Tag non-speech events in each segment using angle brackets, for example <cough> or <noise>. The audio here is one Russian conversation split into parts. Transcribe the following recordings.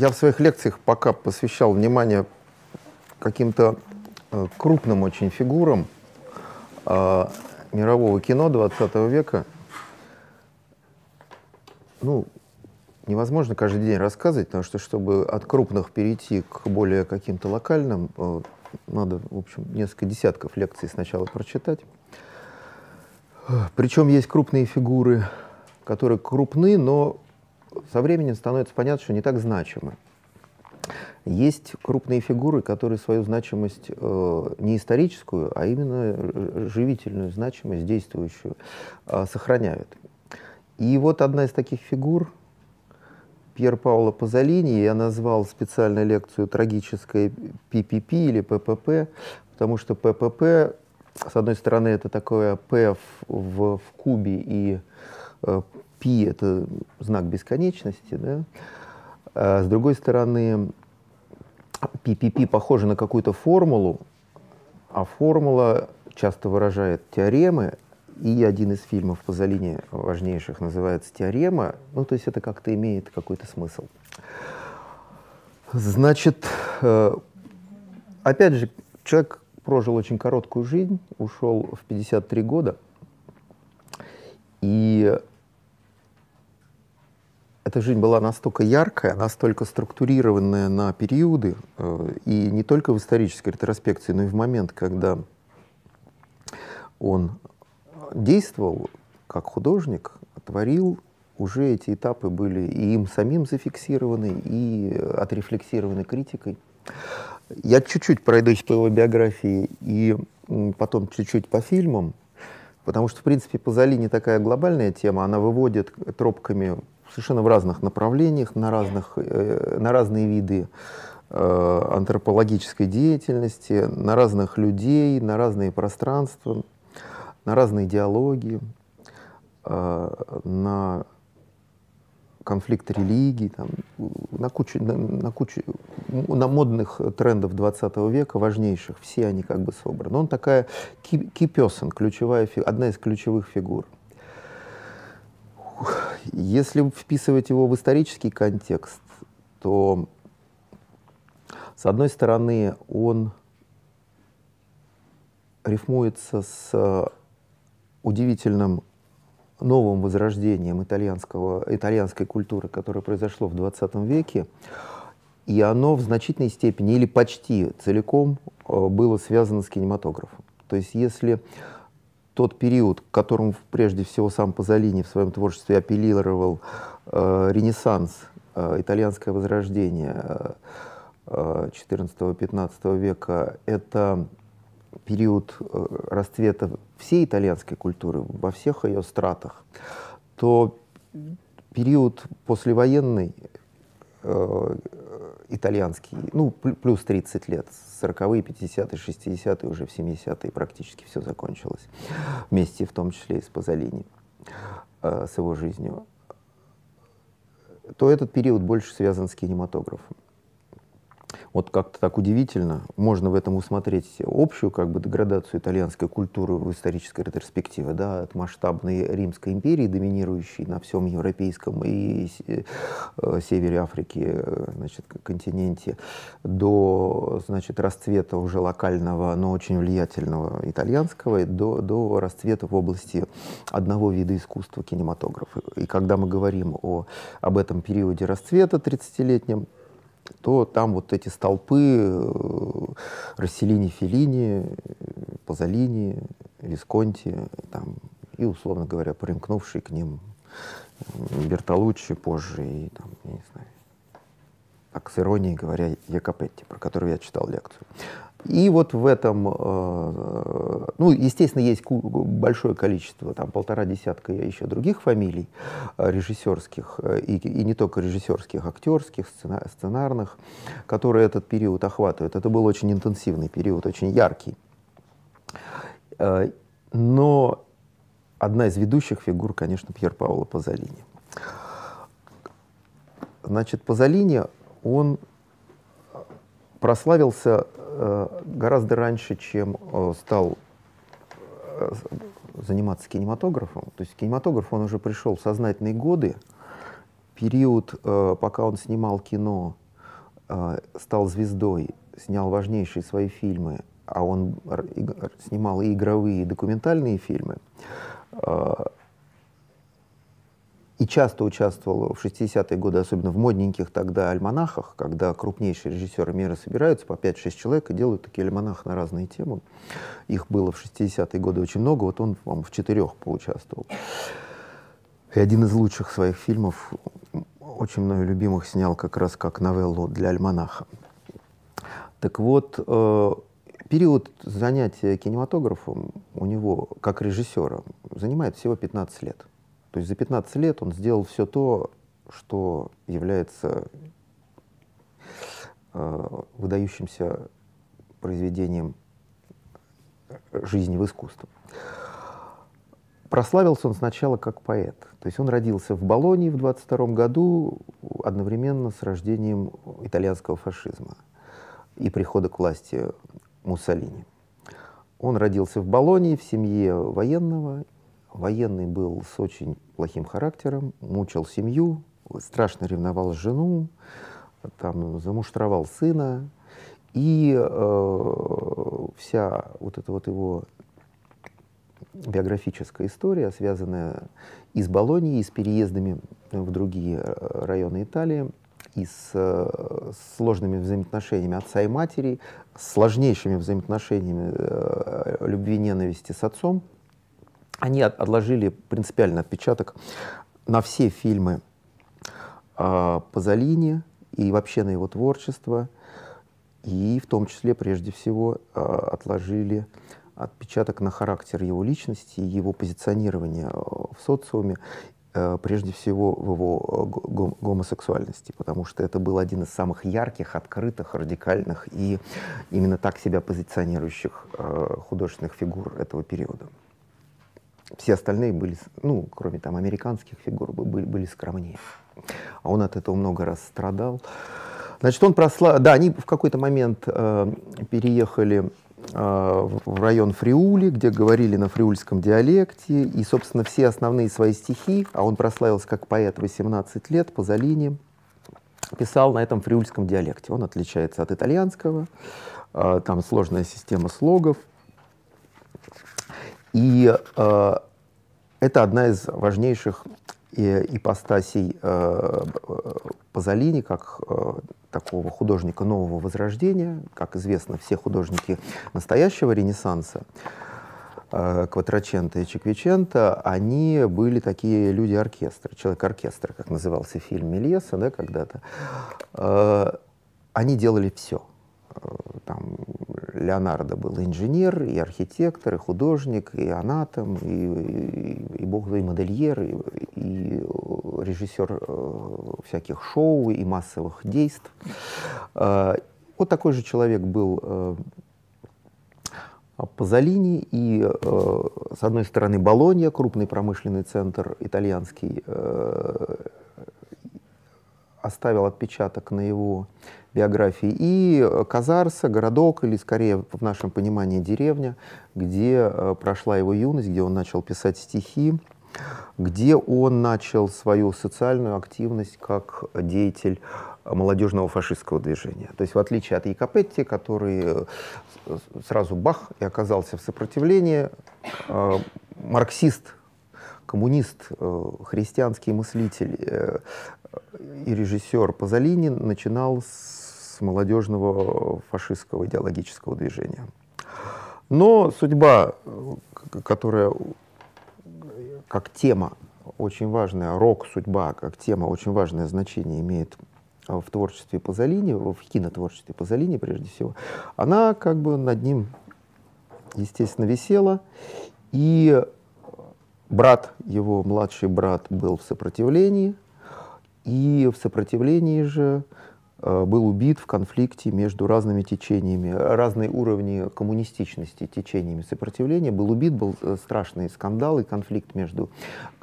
я в своих лекциях пока посвящал внимание каким-то э, крупным очень фигурам э, мирового кино 20 века. Ну, невозможно каждый день рассказывать, потому что, чтобы от крупных перейти к более каким-то локальным, э, надо, в общем, несколько десятков лекций сначала прочитать. Причем есть крупные фигуры, которые крупны, но со временем становится понятно, что не так значимы. Есть крупные фигуры, которые свою значимость э, не историческую, а именно живительную значимость, действующую, э, сохраняют. И вот одна из таких фигур, Пьер Пауло Пазолини, я назвал специальную лекцию «Трагическое ППП» или ППП, потому что ППП, с одной стороны, это такое П в, в, кубе и π — это знак бесконечности, да? а с другой стороны, PPP похоже на какую-то формулу, а формула часто выражает теоремы, и один из фильмов Пазолини важнейших называется «Теорема», ну, то есть это как-то имеет какой-то смысл. Значит, э, опять же, человек прожил очень короткую жизнь, ушел в 53 года, и эта жизнь была настолько яркая, настолько структурированная на периоды, э, и не только в исторической ретроспекции, но и в момент, когда он действовал как художник, творил, уже эти этапы были и им самим зафиксированы, и отрефлексированы критикой. Я чуть-чуть пройдусь по его биографии и потом чуть-чуть по фильмам, потому что, в принципе, Пазолини такая глобальная тема, она выводит тропками совершенно в разных направлениях, на, разных, э, на разные виды э, антропологической деятельности, на разных людей, на разные пространства, на разные диалоги, э, на конфликт религий, там, на кучу, на, на кучу, на модных трендов 20 века, важнейших, все они как бы собраны. Он такая person, ключевая, одна из ключевых фигур. Если вписывать его в исторический контекст, то, с одной стороны, он рифмуется с удивительным новым возрождением итальянского, итальянской культуры, которое произошло в 20 веке, и оно в значительной степени или почти целиком э, было связано с кинематографом. То есть если тот период, к которому прежде всего сам Пазолини в своем творчестве апеллировал э, Ренессанс, э, итальянское возрождение э, 14-15 века, это период э, расцвета всей итальянской культуры во всех ее стратах, то период послевоенный э, итальянский, ну, плюс 30 лет, 40-е, 50-е, 60-е, уже в 70-е практически все закончилось. Вместе в том числе и с Пазолини, э, с его жизнью. То этот период больше связан с кинематографом вот как-то так удивительно, можно в этом усмотреть общую как бы деградацию итальянской культуры в исторической ретроспективе, да, от масштабной Римской империи, доминирующей на всем европейском и э, севере Африки, э, значит, континенте, до, значит, расцвета уже локального, но очень влиятельного итальянского, до, до расцвета в области одного вида искусства, кинематографа. И когда мы говорим о, об этом периоде расцвета 30-летнем, то там вот эти столпы э, Расселини, Феллини, Пазолини, Висконти, там, и, условно говоря, примкнувшие к ним Бертолуччи позже и, там, я не знаю, так с иронией говоря, Якопетти, про которого я читал лекцию. И вот в этом, э, ну, естественно, есть большое количество, там полтора десятка еще других фамилий э, режиссерских, э, и, и не только режиссерских, актерских, сценарных, которые этот период охватывают. Это был очень интенсивный период, очень яркий. Но одна из ведущих фигур, конечно, Пьер Паоло Пазолини. Значит, Пазолини, он прославился э, гораздо раньше, чем э, стал э, заниматься кинематографом. То есть кинематограф, он уже пришел в сознательные годы, период, пока он снимал кино стал звездой, снял важнейшие свои фильмы, а он снимал и игровые, и документальные фильмы, и часто участвовал в 60-е годы, особенно в модненьких тогда альманахах, когда крупнейшие режиссеры мира собираются по 5-6 человек и делают такие альманахи на разные темы. Их было в 60-е годы очень много, вот он, по в четырех поучаствовал. И один из лучших своих фильмов, очень мною любимых, снял как раз как новеллу для альманаха. Так вот, э, период занятия кинематографом у него, как режиссера, занимает всего 15 лет. То есть за 15 лет он сделал все то, что является э, выдающимся произведением жизни в искусстве. Прославился он сначала как поэт. То есть он родился в Болонии в 22 году одновременно с рождением итальянского фашизма и прихода к власти Муссолини. Он родился в Болонии в семье военного Военный был с очень плохим характером, мучил семью, страшно ревновал жену, там, замуштровал сына. И э, вся вот эта вот его биографическая история, связанная и с Болонией, и с переездами в другие э, районы Италии, и с, э, с сложными взаимоотношениями отца и матери, с сложнейшими взаимоотношениями э, любви и ненависти с отцом, они отложили принципиальный отпечаток на все фильмы э, Пазолини и вообще на его творчество, и в том числе, прежде всего, э, отложили отпечаток на характер его личности, его позиционирования в социуме, прежде всего в его гомосексуальности, потому что это был один из самых ярких, открытых, радикальных и именно так себя позиционирующих художественных фигур этого периода. Все остальные были, ну, кроме там американских фигур, были, были скромнее. А он от этого много раз страдал. Значит, он прослал... Да, они в какой-то момент э, переехали э, в район Фриули, где говорили на фриульском диалекте. И, собственно, все основные свои стихи, а он прославился как поэт 18 лет, по Залине, писал на этом фриульском диалекте. Он отличается от итальянского. Э, там сложная система слогов. И э, это одна из важнейших э, ипостасей э, Пазолини, как э, такого художника нового возрождения. Как известно, все художники настоящего Ренессанса, э, и Чеквиченто, они были такие люди-оркестра, человек-оркестр, как назывался фильм Мельеса да, когда-то. Э, они делали все. Э, Леонардо был инженер, и архитектор, и художник, и анатом, и, и, и бог и модельер, и, и режиссер э, всяких шоу и массовых действий. Э, вот такой же человек был э, Пазолини, и э, с одной стороны Болонья, крупный промышленный центр итальянский, э, оставил отпечаток на его биографии. И Казарса, городок, или скорее в нашем понимании деревня, где э, прошла его юность, где он начал писать стихи, где он начал свою социальную активность как деятель молодежного фашистского движения. То есть в отличие от Якопетти, который э, сразу бах и оказался в сопротивлении, э, марксист, коммунист, христианский мыслитель и режиссер Пазолини начинал с молодежного фашистского идеологического движения. Но судьба, которая как тема очень важная, рок-судьба как тема очень важное значение имеет в творчестве Пазолини, в кинотворчестве Пазолини прежде всего, она как бы над ним, естественно, висела. И брат, его младший брат был в сопротивлении, и в сопротивлении же э, был убит в конфликте между разными течениями, разные уровни коммунистичности течениями сопротивления. Был убит, был э, страшный скандал и конфликт между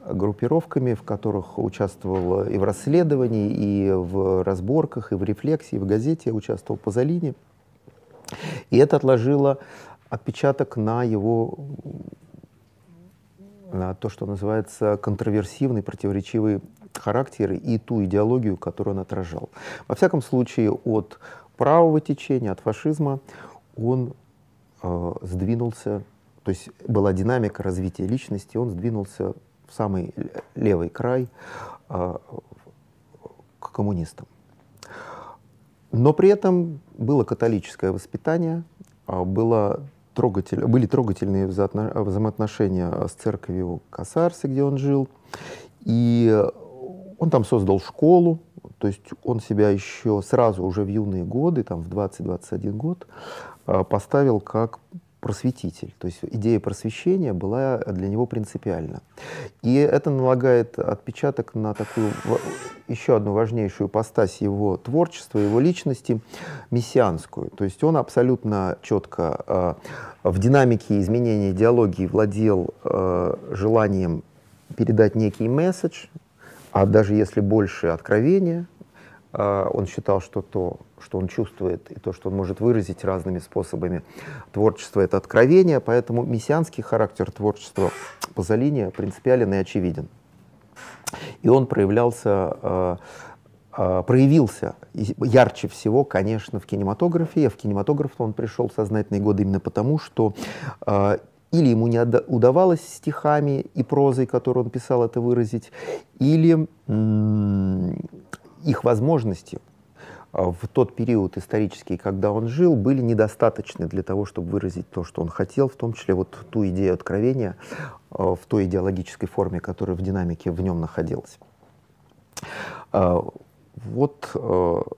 группировками, в которых участвовал и в расследовании, и в разборках, и в рефлексии, и в газете участвовал Пазолини. И это отложило отпечаток на его на то, что называется контроверсивный, противоречивый характер и ту идеологию, которую он отражал. Во всяком случае, от правого течения, от фашизма он э, сдвинулся, то есть была динамика развития личности, он сдвинулся в самый левый край э, к коммунистам. Но при этом было католическое воспитание, э, было трогатель, были трогательные взаимоотношения с церковью Касарса, где он жил. И он там создал школу, то есть он себя еще сразу, уже в юные годы, там в 20-21 год, а, поставил как просветитель. То есть идея просвещения была для него принципиальна. И это налагает отпечаток на такую еще одну важнейшую постась его творчества, его личности, мессианскую. То есть он абсолютно четко э, в динамике изменения идеологии владел э, желанием передать некий месседж, а даже если больше откровения, э, он считал, что то, что он чувствует, и то, что он может выразить разными способами творчество, это откровение, поэтому мессианский характер творчества Пазолини принципиален и очевиден. И он проявлялся, э, э, проявился ярче всего, конечно, в кинематографе. А в кинематограф он пришел в сознательные годы именно потому, что или ему не удавалось стихами и прозой, которые он писал, это выразить, или их возможности в тот период исторический, когда он жил, были недостаточны для того, чтобы выразить то, что он хотел, в том числе вот ту идею откровения в той идеологической форме, которая в динамике в нем находилась. Вот, то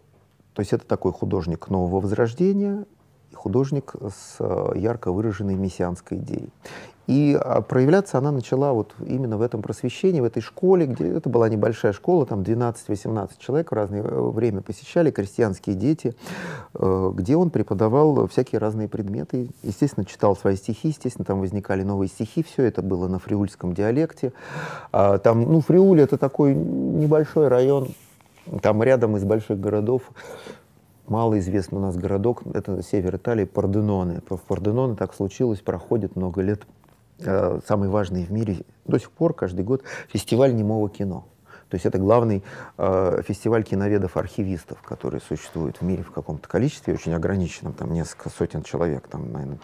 есть это такой художник нового возрождения, художник с э, ярко выраженной мессианской идеей. И а, проявляться она начала вот именно в этом просвещении, в этой школе, где это была небольшая школа, там 12-18 человек в разное э, время посещали, крестьянские дети, э, где он преподавал всякие разные предметы. Естественно, читал свои стихи, естественно, там возникали новые стихи, все это было на фриульском диалекте. А, там, ну, Фриуль — это такой небольшой район, там рядом из больших городов малоизвестный у нас городок, это север Италии, Порденоне. В Порденоне так случилось, проходит много лет. Э, самый важный в мире до сих пор, каждый год, фестиваль немого кино. То есть это главный э, фестиваль киноведов-архивистов, который существует в мире в каком-то количестве, очень ограниченном, там несколько сотен человек, там, наверное,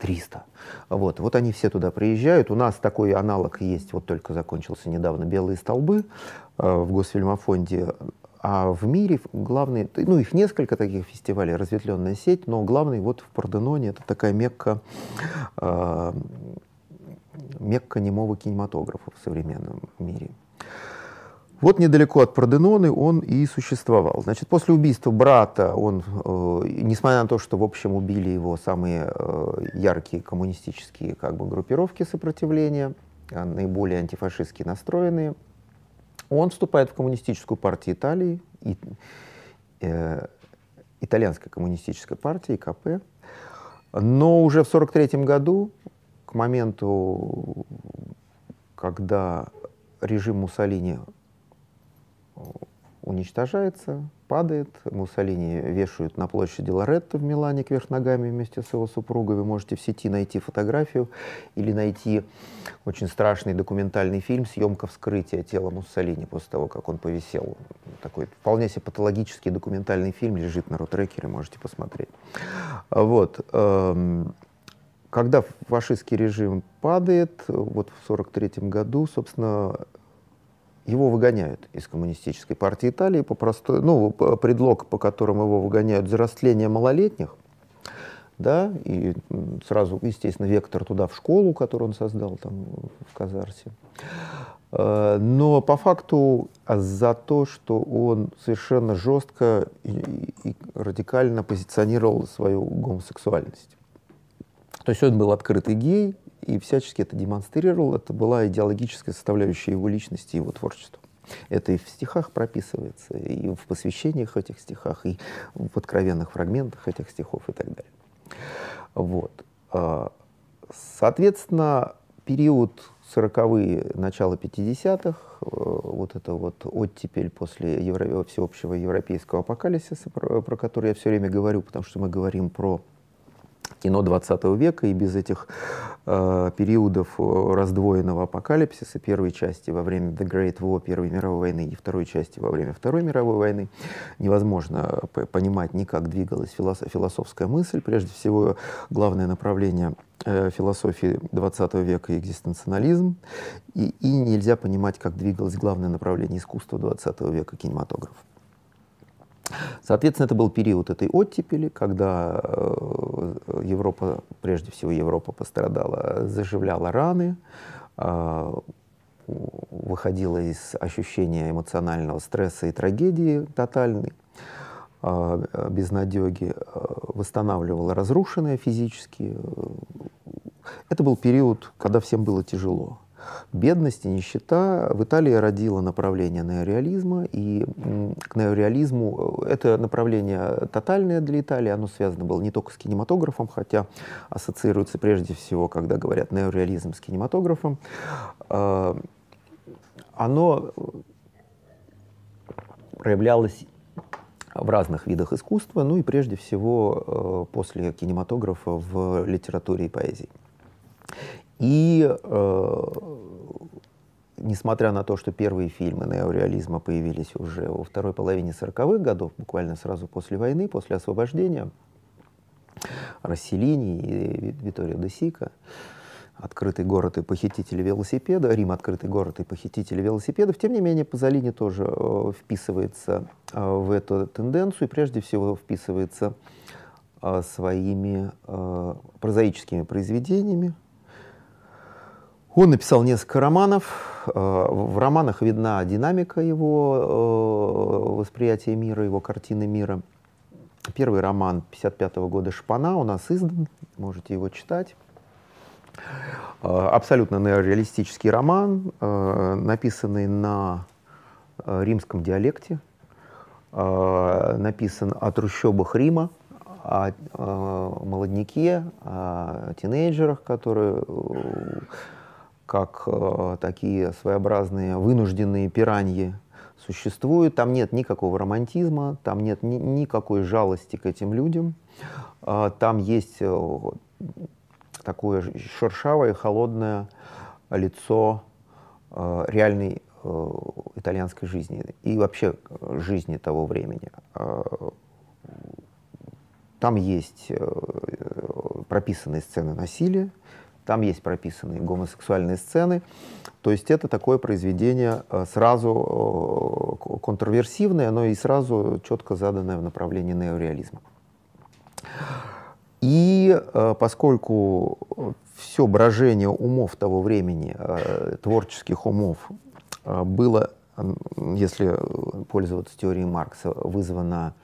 300. Вот. вот они все туда приезжают. У нас такой аналог есть, вот только закончился недавно «Белые столбы» э, в Госфильмофонде. А в мире главный, ну их несколько таких фестивалей, разветвленная сеть, но главный вот в Порденоне это такая мекка, э, мекка немого кинематографа в современном мире. Вот недалеко от Проденоны он и существовал. Значит, после убийства брата он, э, несмотря на то, что в общем убили его самые э, яркие коммунистические как бы, группировки сопротивления, а наиболее антифашистски настроенные, он вступает в коммунистическую партию Италии, и, э, итальянская коммунистическая партия, ИКП. Но уже в 1943 году, к моменту, когда режим Муссолини уничтожается, падает. Муссолини вешают на площади Лоретто в Милане кверх ногами вместе с его супругой. Вы можете в сети найти фотографию или найти очень страшный документальный фильм «Съемка вскрытия тела Муссолини» после того, как он повисел. Такой вполне себе патологический документальный фильм лежит на рутрекере, можете посмотреть. Вот. Эм, когда фашистский режим падает, вот в 1943 году, собственно, его выгоняют из коммунистической партии Италии по простой, ну, предлог, по которому его выгоняют за растление малолетних, да, и сразу, естественно, вектор туда в школу, которую он создал там в Казарсе. Э, но по факту за то, что он совершенно жестко и, и радикально позиционировал свою гомосексуальность. То есть он был открытый гей, и всячески это демонстрировал. Это была идеологическая составляющая его личности, его творчества. Это и в стихах прописывается, и в посвящениях этих стихах, и в откровенных фрагментах этих стихов и так далее. Вот. А, соответственно, период 40-е, начало 50-х, э, вот это вот оттепель после евро... всеобщего европейского апокалипсиса, про, про который я все время говорю, потому что мы говорим про кино 20 века, и без этих э, периодов э, раздвоенного апокалипсиса, первой части во время The Great War, Первой мировой войны, и второй части во время Второй мировой войны, невозможно понимать ни как двигалась философская мысль. Прежде всего, главное направление э, философии XX века — экзистенциализм, и, и нельзя понимать, как двигалось главное направление искусства XX века — кинематограф. Соответственно, это был период этой оттепели, когда э, Европа, прежде всего Европа пострадала, заживляла раны, э, выходила из ощущения эмоционального стресса и трагедии тотальной, э, безнадеги, восстанавливала разрушенное физически. Это был период, когда всем было тяжело бедность и нищета в Италии родила направление неореализма, и к неореализму э, это направление тотальное для Италии, оно связано было не только с кинематографом, хотя ассоциируется прежде всего, когда говорят неореализм с кинематографом. Э, оно проявлялось в разных видах искусства, ну и прежде всего э, после кинематографа в литературе и поэзии. И э, несмотря на то, что первые фильмы неореализма появились уже во второй половине 40-х годов, буквально сразу после войны, после освобождения, Расселини и Виторио де Сика, открытый город и похитители велосипеда, Рим открытый город и похитители велосипедов. Тем не менее, Пазолини тоже э, вписывается э, в эту тенденцию и прежде всего вписывается э, своими э, прозаическими произведениями, он написал несколько романов. Э, в романах видна динамика его э, восприятия мира, его картины мира. Первый роман 1955 года «Шпана» у нас издан, можете его читать. Э, абсолютно неореалистический роман, написанный на римском диалекте, написан о трущобах Рима, о, молодняке, о тинейджерах, которые как э, такие своеобразные вынужденные пираньи существуют. Там нет никакого романтизма, там нет ни, никакой жалости к этим людям. Э, там есть э, такое шершавое, холодное лицо э, реальной э, итальянской жизни и вообще жизни того времени. Э, там есть э, прописанные сцены насилия, там есть прописанные гомосексуальные сцены. То есть это такое произведение э, сразу э, контроверсивное, но и сразу четко заданное в направлении неореализма. И э, поскольку все брожение умов того времени, творческих умов, было, если пользоваться теорией Маркса, вызвано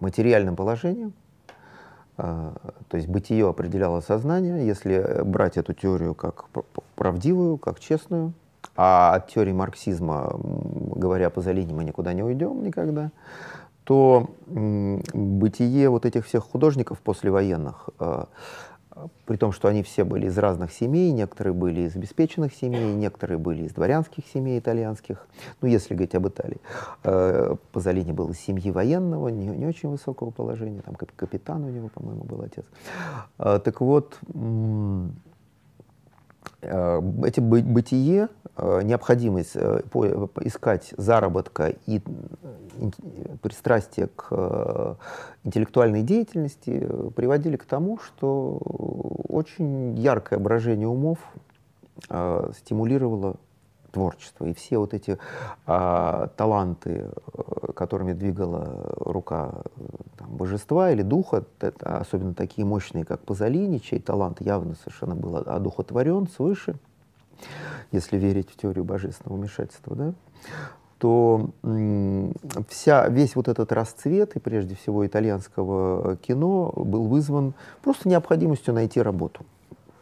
материальным положением, то есть бытие определяло сознание, если брать эту теорию как правдивую, как честную, а от теории марксизма, говоря по Залине, мы никуда не уйдем никогда, то бытие вот этих всех художников послевоенных а, при том, что они все были из разных семей, некоторые были из обеспеченных семей, некоторые были из дворянских семей итальянских, ну, если говорить об Италии. Э, Пазолини был из семьи военного, не, не очень высокого положения, там капитан у него, по-моему, был отец. Э, так вот, э, эти бытие, необходимость искать заработка и пристрастие к интеллектуальной деятельности приводили к тому, что очень яркое брожение умов э, стимулировало творчество. И все вот эти э, таланты, э, которыми двигала рука там, божества или духа, особенно такие мощные, как Пазолини, чей талант явно совершенно был одухотворен свыше, если верить в теорию божественного вмешательства, да, то вся, весь вот этот расцвет, и прежде всего итальянского кино, был вызван просто необходимостью найти работу.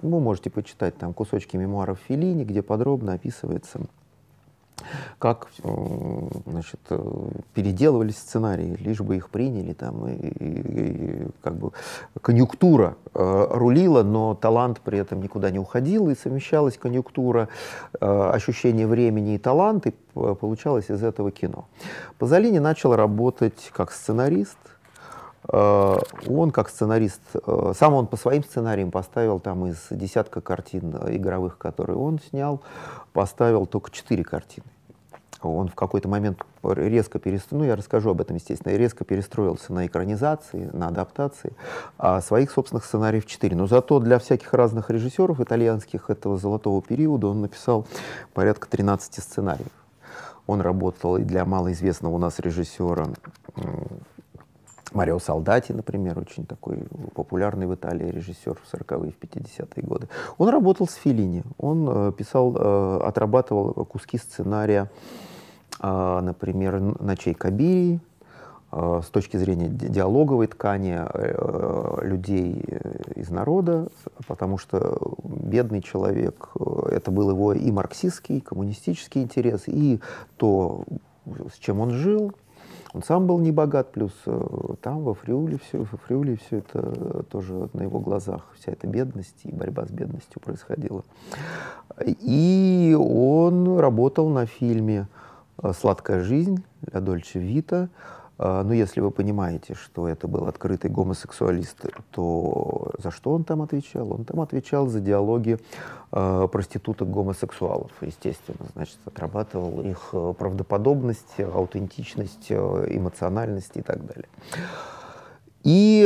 Вы можете почитать там кусочки мемуаров Филини, где подробно описывается как значит, э, переделывались сценарии, лишь бы их приняли, там, и, и, и как бы конъюнктура э, рулила, но талант при этом никуда не уходил, и совмещалась конъюнктура, э, ощущение времени и талант, и получалось из этого кино. Пазолини начал работать как сценарист, он как сценарист, э, сам он по своим сценариям поставил там из десятка картин игровых, которые он снял, поставил только четыре картины он в какой-то момент резко перестроил, ну я расскажу об этом, естественно, резко перестроился на экранизации, на адаптации, а своих собственных сценариев четыре. Но зато для всяких разных режиссеров итальянских этого золотого периода он написал порядка 13 сценариев. Он работал и для малоизвестного у нас режиссера Марио Солдати, например, очень такой популярный в Италии режиссер в 40-е, в 50-е годы. Он работал с Филини, он э, писал, э, отрабатывал куски сценария а, например, «Ночей Кабирии», а, с точки зрения диалоговой ткани э, людей э, из народа, потому что бедный человек, э, это был его и марксистский, и коммунистический интерес, и то, с чем он жил. Он сам был не богат, плюс там, во Фриуле, все, во Фриуле все это тоже на его глазах, вся эта бедность и борьба с бедностью происходила. И он работал на фильме Э, «Сладкая жизнь» для Дольче Вита. Э, Но ну, если вы понимаете, что это был открытый гомосексуалист, то за что он там отвечал? Он там отвечал за диалоги э, проституток-гомосексуалов, естественно. Значит, отрабатывал их правдоподобность, аутентичность, эмоциональность и так далее. И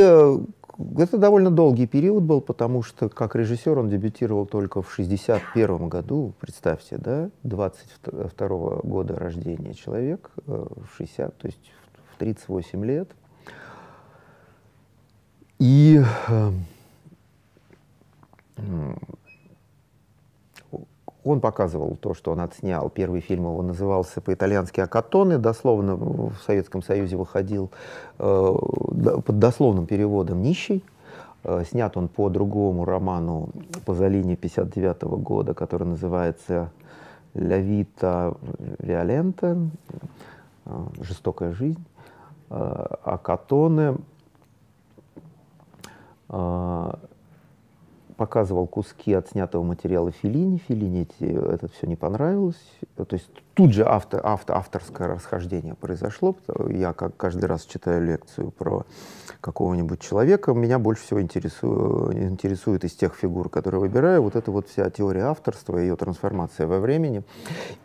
это довольно долгий период был, потому что как режиссер он дебютировал только в 61 году, представьте, да, 22 -го года рождения человек, э, в 60, то есть в 38 лет. И э, он показывал то, что он отснял. Первый фильм его назывался по-итальянски «Акатоны», дословно в Советском Союзе выходил э, под дословным переводом «Нищий». Э, снят он по другому роману Пазолини 59 -го года, который называется «Ля вита виолента», э, «Жестокая жизнь». Э, «Акатоны» э, показывал куски отснятого материала Филини. Филини это все не понравилось. То есть тут же авто, авто, авторское расхождение произошло. Я как каждый раз читаю лекцию про какого-нибудь человека, меня больше всего интересует, интересует из тех фигур, которые выбираю, вот эта вот вся теория авторства, ее трансформация во времени.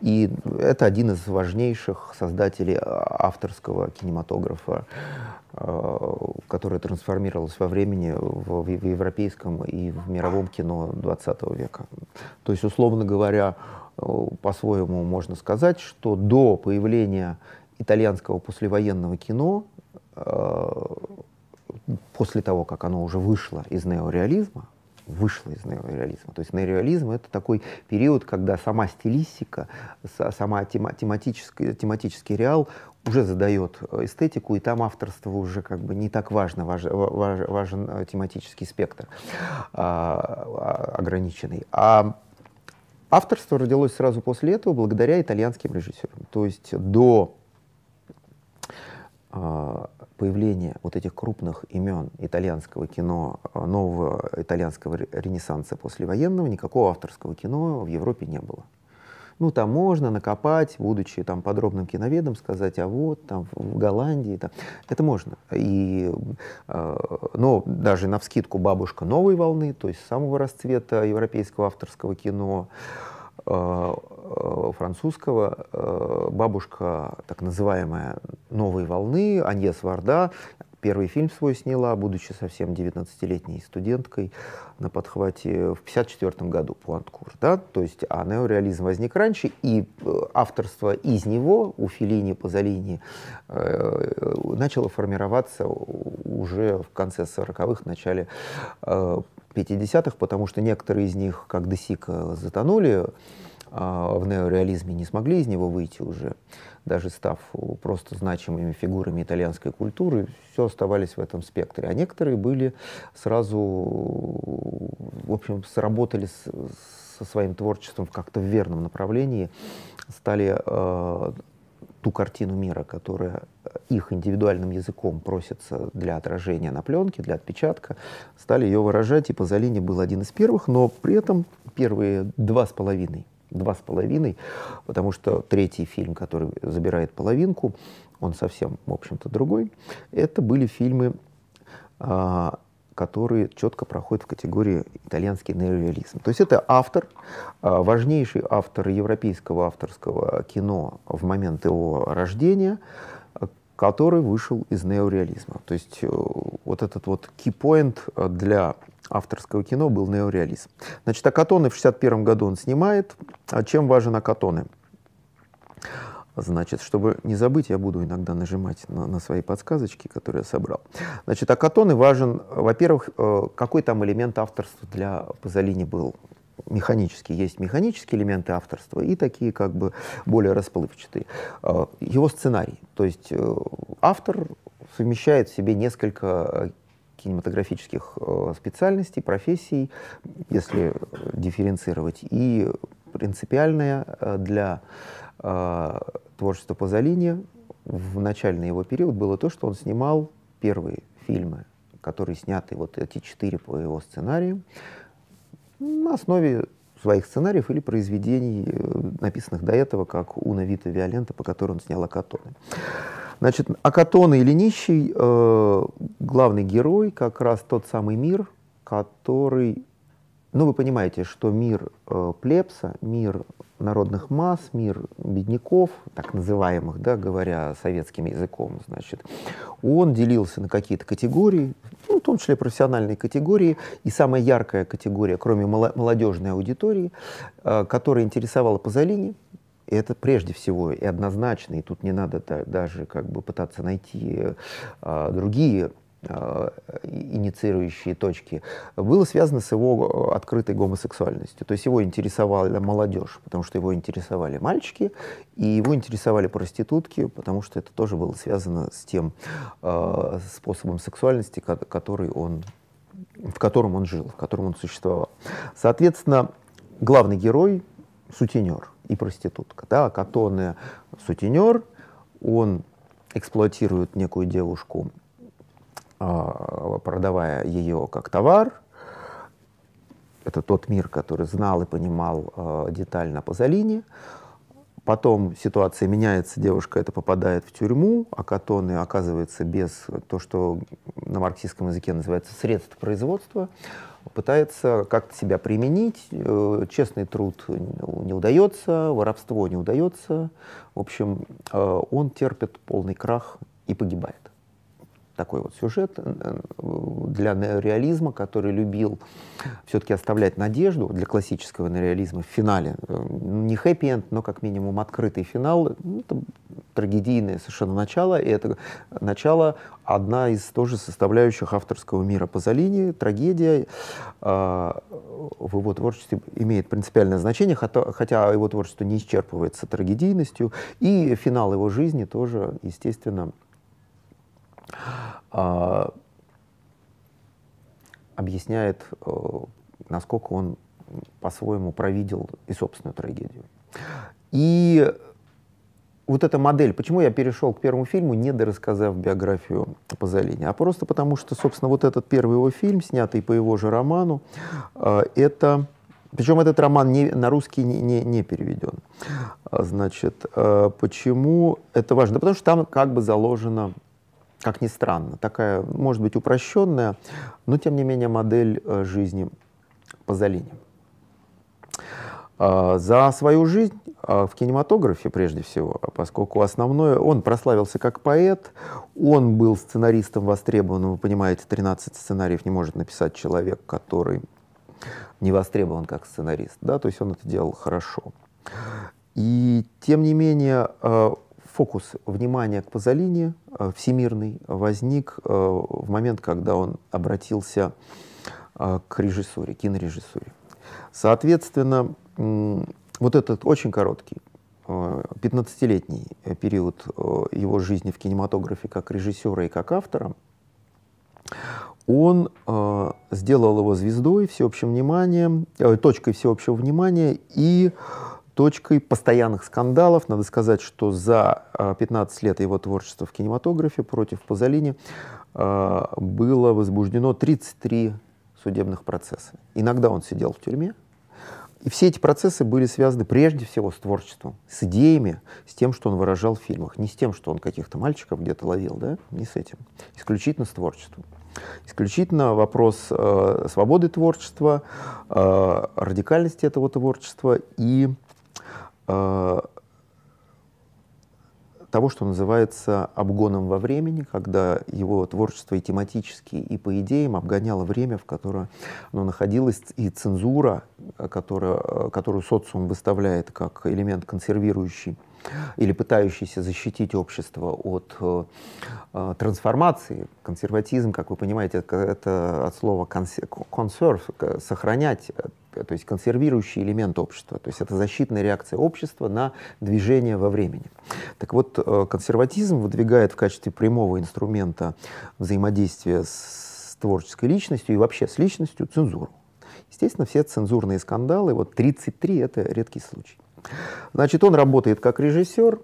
И это один из важнейших создателей авторского кинематографа Э, которая трансформировалась во времени в, в европейском и в мировом кино 20 века. То есть, условно говоря, э, по-своему можно сказать, что до появления итальянского послевоенного кино, э, после того, как оно уже вышло из неореализма, вышло из неореализма. То есть неореализм — это такой период, когда сама стилистика, сама тематический, тематический реал уже задает эстетику, и там авторство уже как бы не так важно, важ, важ, важен э, тематический спектр а, а, ограниченный. А авторство родилось сразу после этого благодаря итальянским режиссерам. То есть до а, появления вот этих крупных имен итальянского кино, а, нового итальянского ренессанса послевоенного, никакого авторского кино в Европе не было. Ну, там можно накопать, будучи там подробным киноведом, сказать, а вот там в Голландии, там. это можно. И, э, но даже на вскидку бабушка новой волны, то есть самого расцвета европейского авторского кино, э, э, французского, э, бабушка так называемая новой волны, Аньес Варда, первый фильм свой сняла, будучи совсем 19-летней студенткой на подхвате в 1954 году Пуанткур. Да? То есть, а неореализм возник раньше, и э, авторство из него у Филини, Пазолини э, начало формироваться уже в конце 40-х, начале э, 50-х, потому что некоторые из них, как Десика, затонули э, в неореализме, не смогли из него выйти уже даже став просто значимыми фигурами итальянской культуры, все оставались в этом спектре. А некоторые были сразу, в общем, сработали с, со своим творчеством как-то в верном направлении, стали э, ту картину мира, которая их индивидуальным языком просится для отражения на пленке, для отпечатка, стали ее выражать, и Пазолини был один из первых, но при этом первые два с половиной два с половиной, потому что третий фильм, который забирает половинку, он совсем, в общем-то, другой. Это были фильмы который четко проходит в категории итальянский неореализм. То есть это автор, важнейший автор европейского авторского кино в момент его рождения, который вышел из неореализма. То есть вот этот вот point для авторского кино был неореализм. Значит, Акатоны в 61 году он снимает. А чем важен Акатоны? Значит, чтобы не забыть, я буду иногда нажимать на, на свои подсказочки, которые я собрал. Значит, Акатоны важен, во-первых, э, какой там элемент авторства для Пазолини был механический. Есть механические элементы авторства и такие как бы более расплывчатые. Э, его сценарий. То есть э, автор совмещает в себе несколько кинематографических специальностей, профессий, если дифференцировать, и принципиальное для творчество Пазолини в начальный его период было то, что он снимал первые фильмы, которые сняты, вот эти четыре по его сценариям, на основе своих сценариев или произведений, э, написанных до этого, как «Уна Вита Виолента», по которой он снял «Акатоны». Значит, «Акатоны» или «Нищий» э, главный герой как раз тот самый мир, который... Ну, вы понимаете, что мир э, плебса, мир народных масс, мир бедняков, так называемых, да, говоря советским языком, значит, он делился на какие-то категории, ну, в том числе профессиональные категории, и самая яркая категория, кроме молодежной аудитории, э, которая интересовала Пазолини, и это прежде всего и однозначно, и тут не надо даже как бы пытаться найти э, другие Э, инициирующие точки, было связано с его открытой гомосексуальностью. То есть его интересовала молодежь, потому что его интересовали мальчики, и его интересовали проститутки, потому что это тоже было связано с тем э, способом сексуальности, который он, в котором он жил, в котором он существовал. Соответственно, главный герой — сутенер и проститутка. Да? Катоне — сутенер, он эксплуатирует некую девушку а, продавая ее как товар. Это тот мир, который знал и понимал а, детально Пазолини. Потом ситуация меняется, девушка это попадает в тюрьму, а Катоны оказывается без то, что на марксистском языке называется средств производства, пытается как-то себя применить, э, честный труд не удается, воровство не удается. В общем, э, он терпит полный крах и погибает такой вот сюжет э, для неореализма, который любил все-таки оставлять надежду для классического неореализма в финале. Э, не хэппи-энд, но как минимум открытый финал. Ну, это трагедийное совершенно начало, и это начало одна из тоже составляющих авторского мира Пазолини. Трагедия э, в его творчестве имеет принципиальное значение, хотя, хотя его творчество не исчерпывается трагедийностью, и финал его жизни тоже, естественно, объясняет, э, насколько он по-своему провидел и собственную трагедию. И вот эта модель, почему я перешел к первому фильму, не дорассказав биографию Пазолини, а просто потому, что, собственно, вот этот первый его фильм, снятый по его же роману, э, это... Причем этот роман не, на русский не, не, не переведен. Значит, э, почему это важно? Да потому что там как бы заложено как ни странно, такая, может быть, упрощенная, но тем не менее модель э, жизни Пазолини. А, за свою жизнь а, в кинематографе, прежде всего, поскольку основное, он прославился как поэт, он был сценаристом востребованным, вы понимаете, 13 сценариев не может написать человек, который не востребован как сценарист, да, то есть он это делал хорошо. И тем не менее, э, фокус внимания к Пазолини э, всемирный возник э, в момент, когда он обратился э, к режиссуре, кинорежиссуре. Соответственно, вот этот очень короткий 15-летний период его жизни в кинематографе как режиссера и как автора, он сделал его звездой, всеобщим вниманием, точкой всеобщего внимания и точкой постоянных скандалов. Надо сказать, что за 15 а, лет его творчества в кинематографе против Пазолини а, было возбуждено 33 судебных процесса. Иногда он сидел в тюрьме, и все эти процессы были связаны прежде всего с творчеством, с идеями, с тем, что он выражал в фильмах. Не с тем, что он каких-то мальчиков где-то ловил, да, не с этим. Исключительно с творчеством. Исключительно вопрос э, свободы творчества, э, радикальности этого творчества и э, того, что называется обгоном во времени, когда его творчество и тематически, и по идеям обгоняло время, в которое оно находилось, и цензура, которая, которую социум выставляет как элемент консервирующий или пытающийся защитить общество от э, э трансформации. Консерватизм, как вы понимаете, это, от слова conserve, сохранять, э, то есть консервирующий элемент общества. То есть это защитная реакция общества на движение во времени. Так вот, э, консерватизм выдвигает в качестве прямого инструмента взаимодействия с творческой личностью и вообще с личностью цензуру. Естественно, все цензурные скандалы, вот 33 — это редкий случай. Значит, он работает как режиссер,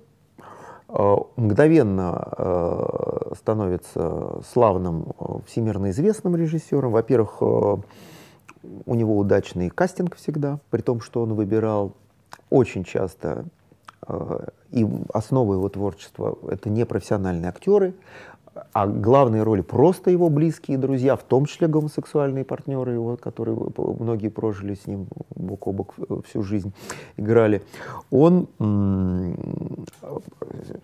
э, мгновенно э, становится славным, э, всемирно известным режиссером. Во-первых, у него удачный кастинг всегда, при том, что он выбирал очень часто и основа его творчества — это непрофессиональные актеры, а главные роли просто его близкие друзья, в том числе гомосексуальные партнеры его, которые многие прожили с ним бок о бок всю жизнь, играли. Он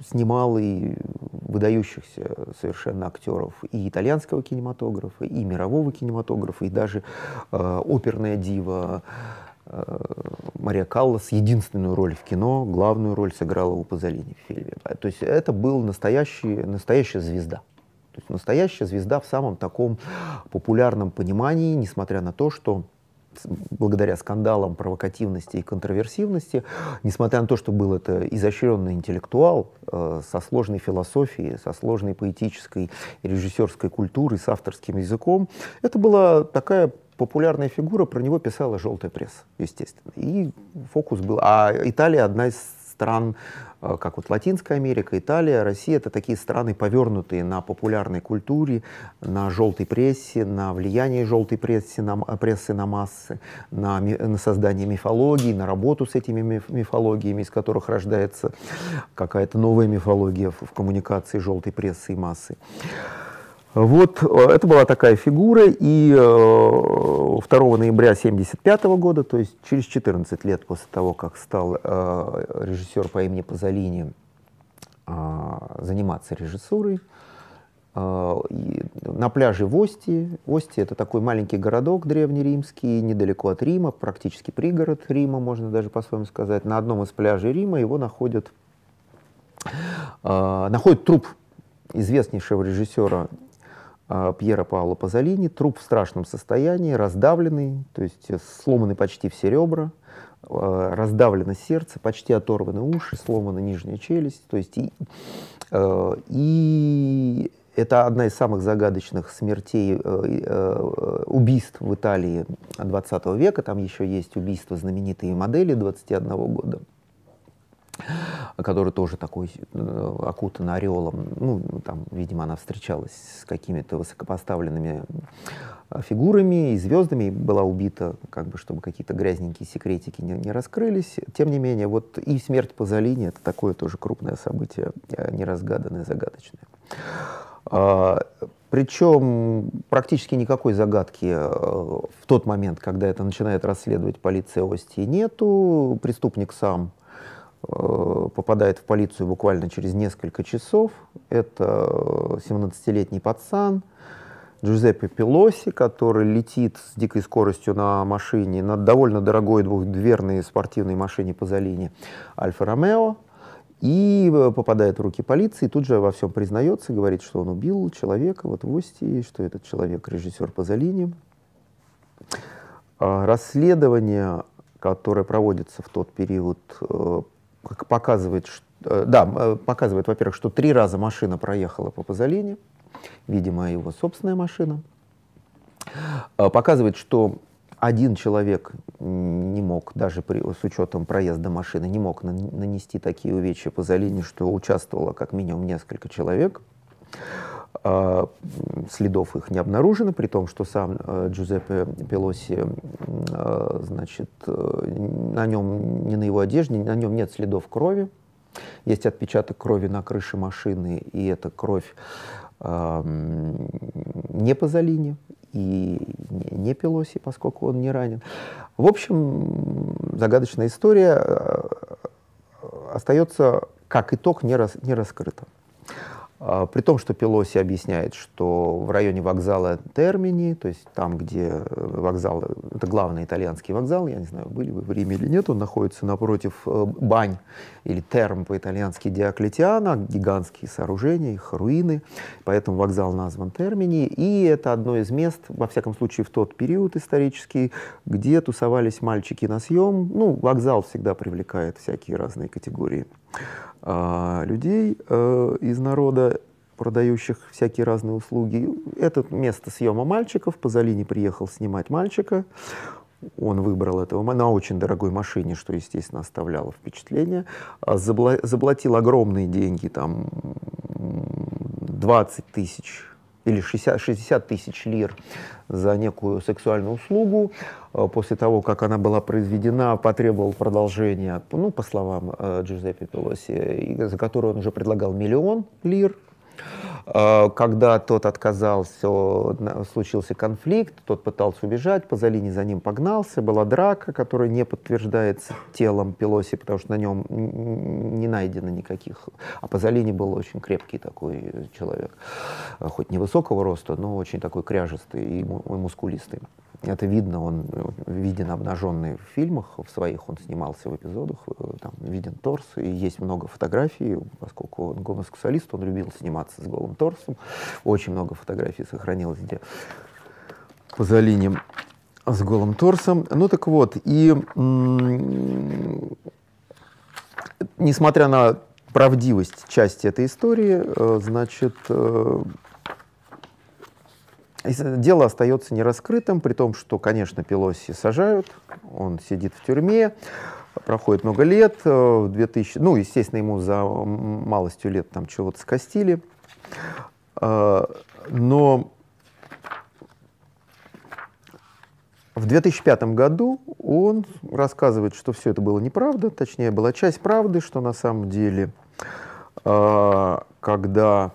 снимал и выдающихся совершенно актеров и итальянского кинематографа, и мирового кинематографа, и даже э, оперная дива э, Мария Каллас единственную роль в кино, главную роль сыграла у Пазолини в фильме. То есть это был настоящий, настоящая звезда. То есть настоящая звезда в самом таком популярном понимании, несмотря на то, что благодаря скандалам провокативности и контроверсивности, несмотря на то, что был это изощренный интеллектуал э, со сложной философией, со сложной поэтической и режиссерской культурой, с авторским языком, это была такая популярная фигура, про него писала желтая пресса, естественно. И фокус был. А Италия одна из стран, э, как вот Латинская Америка, Италия, Россия, это такие страны, повернутые на популярной культуре, на желтой прессе, на влияние желтой прессы на, прессы на массы, на, на создание мифологии, на работу с этими миф, мифологиями, из которых рождается какая-то новая мифология в, в коммуникации желтой прессы и массы. Вот э, это была такая фигура, и 2 э, ноября 1975 года, то есть через 14 лет после того, как стал э, режиссер по имени Пазолини заниматься режиссурой, на пляже в Ости. Ости — это такой маленький городок древнеримский, недалеко от Рима, практически пригород Рима, можно даже по-своему сказать. На одном из пляжей Рима его находят, находят труп известнейшего режиссера Пьера Паула Пазолини, труп в страшном состоянии, раздавленный, то есть сломаны почти все ребра, а, раздавлено сердце, почти оторваны уши, сломана нижняя челюсть. То есть и, а, и это одна из самых загадочных смертей, убийств в Италии 20 века. Там еще есть убийство знаменитой модели 21 года который тоже такой э, окутан ореолом. Ну, там, видимо, она встречалась с какими-то высокопоставленными э, фигурами и звездами, и была убита, как бы, чтобы какие-то грязненькие секретики не, не раскрылись. Тем не менее, вот и смерть Пазолини — это такое тоже крупное событие, э, неразгаданное, загадочное. А, причем практически никакой загадки в тот момент, когда это начинает расследовать полиция Ости, нету. Преступник сам попадает в полицию буквально через несколько часов. Это 17-летний пацан Джузеппе Пелоси, который летит с дикой скоростью на машине, на довольно дорогой двухдверной спортивной машине по Залине Альфа Ромео, и э, попадает в руки полиции, тут же во всем признается, говорит, что он убил человека вот в Ости, что этот человек режиссер Пазолини. А расследование, которое проводится в тот период э, показывает, что, э, да, э, показывает, во-первых, что три раза машина проехала по Пазолине, видимо, его собственная машина. Э, показывает, что один человек не мог, даже при, с учетом проезда машины, не мог нанести такие увечья Пазолине, что участвовало как минимум несколько человек. А, следов их не обнаружено, при том, что сам э, Джузеппе Пелоси, э, значит, э, на нем, не на его одежде, на нем нет следов крови. Есть отпечаток крови на крыше машины, и эта кровь не Пазолини и не Пелоси, поскольку он не ранен. В общем, загадочная история э, остается как итог не, рас, не раскрыта. А, при том, что Пелоси объясняет, что в районе вокзала Термини, то есть там, где э, вокзал, это главный итальянский вокзал, я не знаю, были вы в Риме или нет, он находится напротив э, бань или терм по-итальянски Диоклетиана, гигантские сооружения, их руины, поэтому вокзал назван Термини, и это одно из мест, во всяком случае в тот период исторический, где тусовались мальчики на съем. Ну, вокзал всегда привлекает всякие разные категории людей э, из народа, продающих всякие разные услуги. Это место съема мальчиков. Пазолини приехал снимать мальчика. Он выбрал этого на очень дорогой машине, что, естественно, оставляло впечатление. А забла заплатил огромные деньги, там 20 тысяч или 60, 60 тысяч лир за некую сексуальную услугу. Э, после того, как она была произведена, потребовал продолжения, ну, по словам э, Джузеппе Пелоси, за которую он уже предлагал миллион лир когда тот отказался, случился конфликт, тот пытался убежать, Пазолини за ним погнался, была драка, которая не подтверждается телом Пелоси, потому что на нем не найдено никаких. А Пазолини был очень крепкий такой человек, э, хоть невысокого роста, но очень такой кряжестый и мускулистый. Это видно, он виден обнаженный в фильмах, в своих он снимался в эпизодах, э, там виден торс, и есть много фотографий, поскольку он гомосексуалист, он любил сниматься с голым торсом. Очень много фотографий сохранилось, где Пазолини с голым торсом. Ну так вот, и несмотря на правдивость части этой истории, э, значит, э, Дело остается нераскрытым, при том, что, конечно, Пелоси сажают, он сидит в тюрьме, проходит много лет, э, в 2000, ну, естественно, ему за малостью лет там чего-то скостили, э, но в 2005 году он рассказывает, что все это было неправда, точнее, была часть правды, что на самом деле, э, когда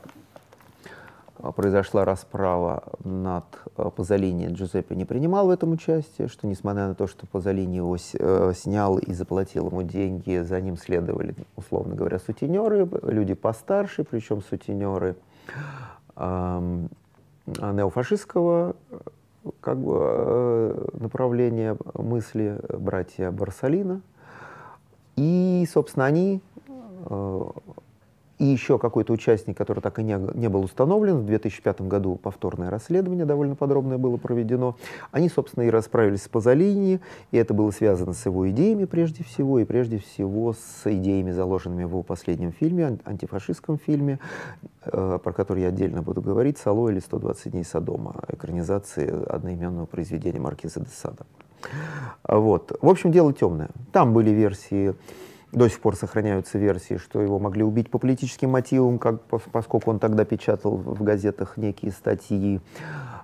произошла расправа над а, Пазолини, Джузеппе не принимал в этом участие, что несмотря на то, что Пазолини его э, снял и заплатил ему деньги, за ним следовали, условно говоря, сутенеры, люди постарше, причем сутенеры э, неофашистского как бы, э, направления мысли братья Барсалина. И, собственно, они э, и еще какой-то участник, который так и не, не был установлен. В 2005 году повторное расследование довольно подробное было проведено. Они, собственно, и расправились с Пазолини, и это было связано с его идеями прежде всего, и прежде всего с идеями, заложенными в его последнем фильме, антифашистском фильме, э, про который я отдельно буду говорить, «Сало» или «120 дней Содома», экранизации одноименного произведения Маркиза де Сада. Вот. В общем, дело темное. Там были версии до сих пор сохраняются версии, что его могли убить по политическим мотивам, как, поскольку он тогда печатал в газетах некие статьи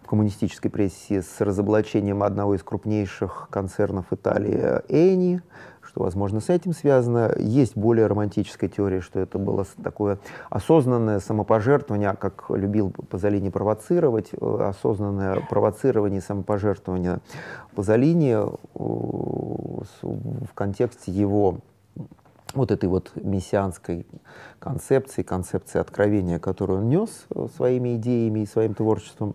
в коммунистической прессе с разоблачением одного из крупнейших концернов Италии Эни, что, возможно, с этим связано. Есть более романтическая теория, что это было такое осознанное самопожертвование, как любил Пазолини провоцировать, э, осознанное провоцирование самопожертвования Пазолини э, в контексте его вот этой вот мессианской концепции, концепции откровения, которую он нес э, своими идеями и своим творчеством,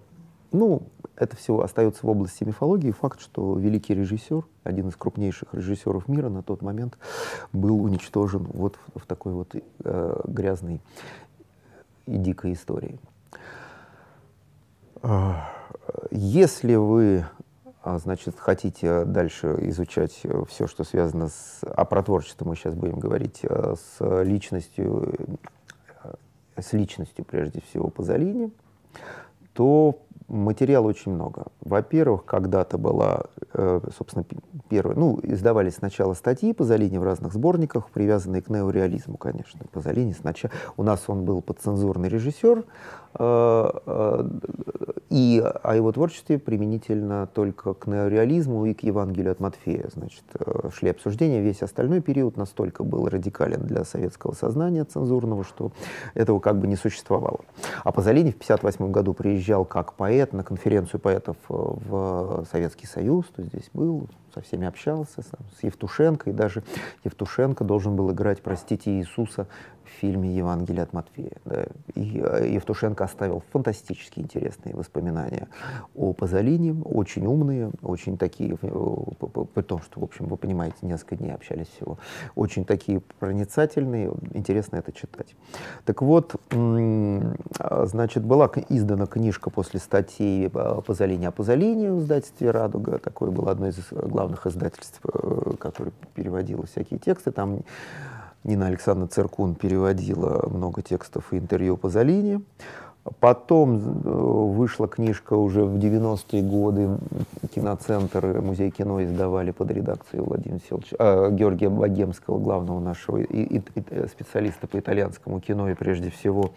ну, это все остается в области мифологии. Факт, что великий режиссер, один из крупнейших режиссеров мира на тот момент, был уничтожен вот в, в такой вот э, грязной и дикой истории. Если вы а, значит, хотите дальше изучать э, все, что связано с... А про творчество мы сейчас будем говорить, э, с личностью, э, с личностью, прежде всего, Пазолини, то Материала очень много. Во-первых, когда-то была, э, собственно, первая, ну, издавались сначала статьи Пазолини в разных сборниках, привязанные к неореализму, конечно. Пазолини сначала, у нас он был подцензурный режиссер, э, э, и о его творчестве применительно только к неореализму и к Евангелию от Матфея. Значит, шли обсуждения, весь остальной период настолько был радикален для советского сознания цензурного, что этого как бы не существовало. А Пазолини в 1958 году приезжал как поэт на конференцию поэтов в Советский Союз, то здесь был, со всеми общался, с, с Евтушенко, и даже Евтушенко должен был играть, простите, Иисуса в фильме «Евангелие от Матфея». Да. И э, Евтушенко оставил фантастически интересные воспоминания о Пазолине, очень умные, очень такие, э, при том, что, в общем, вы понимаете, несколько дней общались всего, очень такие проницательные, интересно это читать. Так вот, значит, была издана книжка после статьи Пазолини о Пазолине в издательстве «Радуга», такое было одно из главных издательств, э, которое переводило всякие тексты, там Нина Александровна Церкун переводила много текстов и интервью по Залине. Потом э, вышла книжка уже в 90-е годы, киноцентр, музей кино издавали под редакцией Владимира Селовича, э, Георгия Богемского, главного нашего и, и, и специалиста по итальянскому кино и прежде всего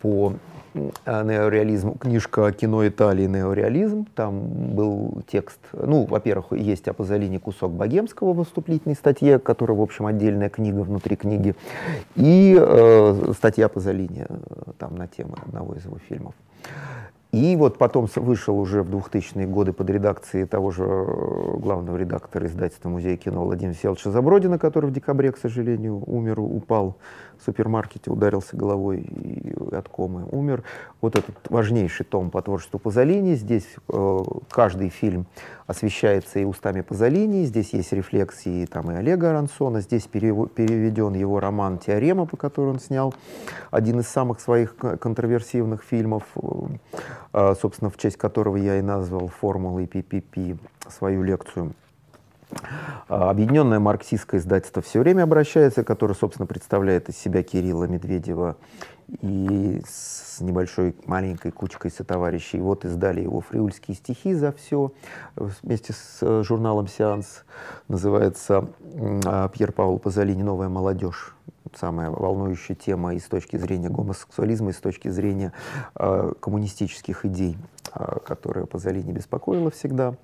по э, неореализму, книжка «Кино Италии. Неореализм». Там был текст, ну, во-первых, есть о Пазолине кусок богемского в выступлительной статье, которая, в общем, отдельная книга внутри книги, и э, статья Пазолини э, там на тему одного из его фильмов. И вот потом вышел уже в 2000-е годы под редакцией того же э, главного редактора издательства Музея кино Владимира Селча Забродина, который в декабре, к сожалению, умер, упал супермаркете, ударился головой и от комы умер. Вот этот важнейший том по творчеству Пазолини. Здесь э, каждый фильм освещается и устами Пазолини. Здесь есть рефлексии там, и Олега Арансона. Здесь переведен его роман «Теорема», по которому он снял один из самых своих контроверсивных фильмов, э, собственно, в честь которого я и назвал «Формулы PPP» свою лекцию. А, объединенное марксистское издательство все время обращается, которое, собственно, представляет из себя Кирилла Медведева и с небольшой маленькой кучкой сотоварищей. Вот издали его фриульские стихи за все вместе с э, журналом «Сеанс». Называется а, Пьер Павел Пазолини «Новая молодежь». Самая волнующая тема и с точки зрения гомосексуализма, и с точки зрения э, коммунистических идей, э, которые Пазолини беспокоила всегда.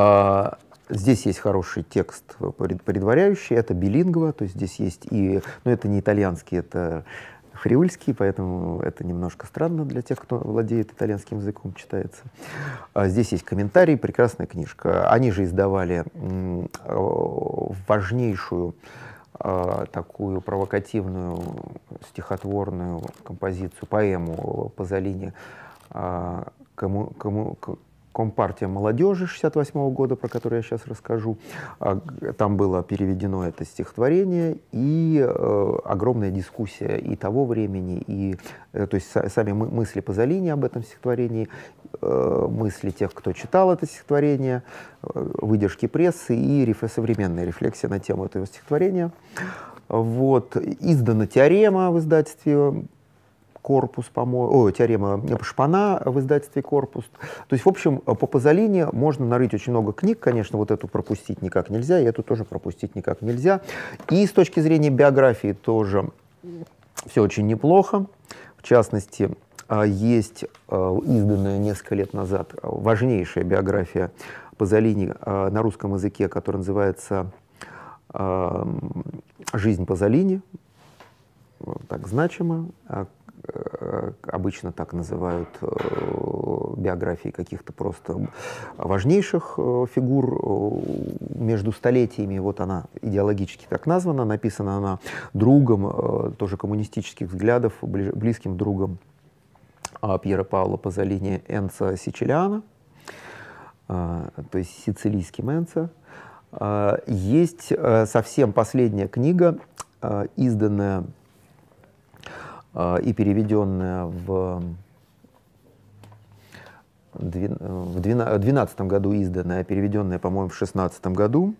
А, здесь есть хороший текст предваряющий, это билингва, то есть здесь есть и, ну это не итальянский, это фриульский, поэтому это немножко странно для тех, кто владеет итальянским языком, читается. А здесь есть комментарий, прекрасная книжка. Они же издавали важнейшую а, такую провокативную стихотворную композицию, поэму Пазолини кому, кому, Компартия молодежи 68 года, про который я сейчас расскажу. А, там было переведено это стихотворение и э, огромная дискуссия и того времени, и э, то есть сами мысли Пазолини об этом стихотворении, э, мысли тех, кто читал это стихотворение, э, выдержки прессы и реф современная рефлексия на тему этого стихотворения. Вот. Издана теорема в издательстве корпус, по-моему, теорема Шпана в издательстве корпус. То есть, в общем, по Пазолини можно нарыть очень много книг, конечно, вот эту пропустить никак нельзя, и эту тоже пропустить никак нельзя. И с точки зрения биографии тоже все очень неплохо. В частности, а, есть изданная несколько лет назад важнейшая биография Пазолини на русском языке, которая называется «Жизнь Пазолини», так значимо, Э, обычно так называют э, биографии каких-то просто важнейших э, фигур между столетиями. Вот она идеологически так названа, написана она другом, тоже коммунистических взглядов, близким другом а, Пьера Павла Пазолини Энца Сичилиана, то есть сицилийским Энца. Есть совсем последняя книга, изданная и переведенная в в 2012 году изданная, переведенная, по-моему, в 2016 году,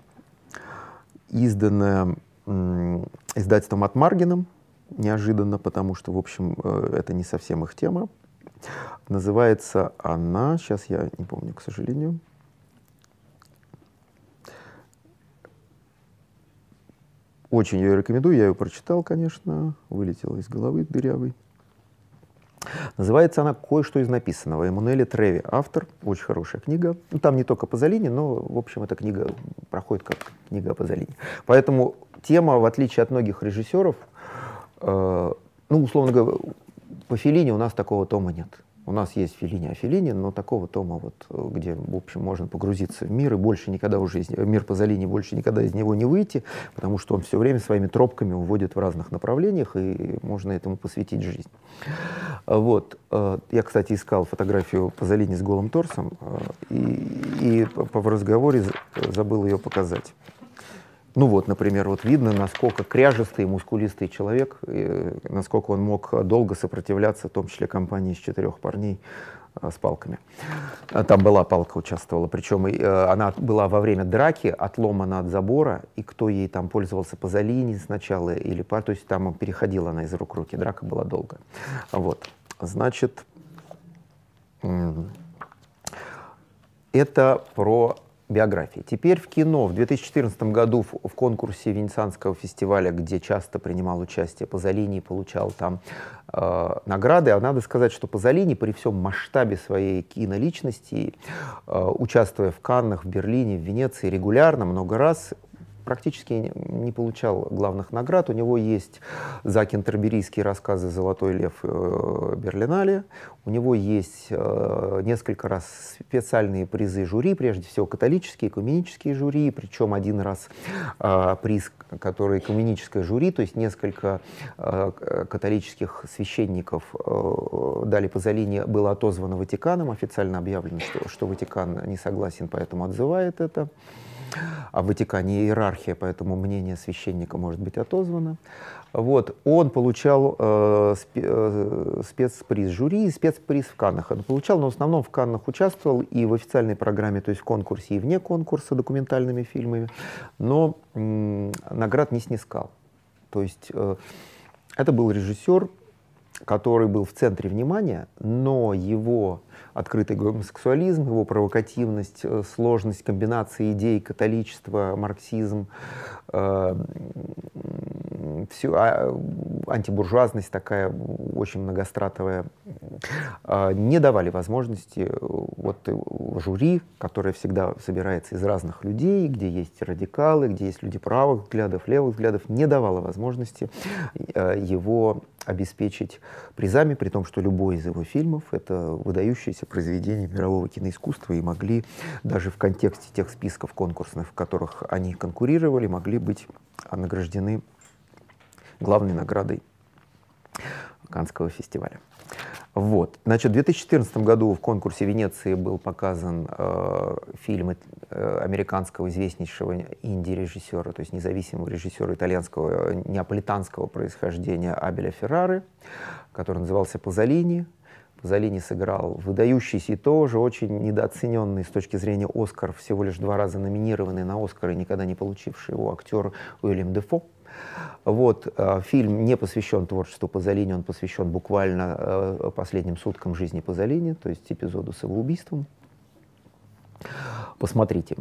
изданная издательством от Маргином, неожиданно, потому что, в общем, э, это не совсем их тема. называется она, сейчас я не помню, к сожалению. Очень ее рекомендую, я ее прочитал, конечно, вылетела из головы дырявый. Называется она «Кое-что из написанного». Эммануэле Треви, автор, очень хорошая книга. Ну, там не только Пазолини, но, в общем, эта книга проходит как книга о Пазолини. Поэтому тема, в отличие от многих режиссеров, э, ну, условно говоря, по Филине у нас такого тома нет. У нас есть Филини о Филине, но такого тома, вот, где, в общем, можно погрузиться в мир и больше никогда уже из, мир Пазолини, больше никогда из него не выйти, потому что он все время своими тропками уводит в разных направлениях, и можно этому посвятить жизнь. Вот. Э, я, кстати, искал фотографию Пазолини с голым торсом, э, и, и в разговоре забыл ее показать. Ну вот, например, вот видно, насколько кряжестый, мускулистый человек, и насколько он мог долго сопротивляться, в том числе компании из четырех парней а, с палками. А, там была палка, участвовала, причем и, э, она была во время драки, отломана от забора, и кто ей там пользовался Пазолини сначала или пар, то есть там переходила она из рук в руки, драка была долго. Вот, значит, это про биографии. Теперь в кино. В 2014 году в, в конкурсе Венецианского фестиваля, где часто принимал участие Пазолини, получал там э, награды. А надо сказать, что Пазолини при всем масштабе своей киноличности, э, участвуя в Каннах, в Берлине, в Венеции регулярно, много раз, практически не получал главных наград. У него есть за кентерберийские рассказы «Золотой лев» э, Берлинале. У него есть э, несколько раз специальные призы жюри, прежде всего католические, экуменические жюри, причем один раз э, приз, который экуменическое жюри, то есть несколько католических священников дали Пазолини, было отозвано Ватиканом, официально объявлено, что, что Ватикан не согласен, поэтому отзывает это. А в Ватикане иерархия, поэтому мнение священника может быть отозвано. Вот. Он получал э, э, спецприз жюри и спецприз в Каннах. Он получал, но в основном в Каннах участвовал и в официальной программе, то есть в конкурсе, и вне конкурса документальными фильмами, но наград не снискал. То есть э, это был режиссер, который был в центре внимания, но его открытый гомосексуализм, его провокативность, э, сложность комбинации идей католичества, марксизм, э, всю, а, антибуржуазность такая очень многостратовая, э, не давали возможности э, вот э, жюри, которое всегда собирается из разных людей, где есть радикалы, где есть люди правых взглядов, левых взглядов, не давало возможности э, его обеспечить призами, при том, что любой из его фильмов — это выдающиеся произведения мирового киноискусства и могли даже в контексте тех списков конкурсных, в которых они конкурировали, могли быть награждены главной наградой Канского фестиваля. Вот. Значит, в 2014 году в конкурсе Венеции был показан э, фильм э, американского известнейшего инди-режиссера, то есть независимого режиссера итальянского э, неаполитанского происхождения Абеля Феррары, который назывался «Пазолини». Пазолини сыграл выдающийся и тоже очень недооцененный с точки зрения Оскар, всего лишь два раза номинированный на Оскар и никогда не получивший его актер Уильям Дефо. Вот, э, фильм не посвящен творчеству Пазолини, он посвящен буквально э, последним суткам жизни Пазолини, то есть эпизоду с его убийством. Посмотрите.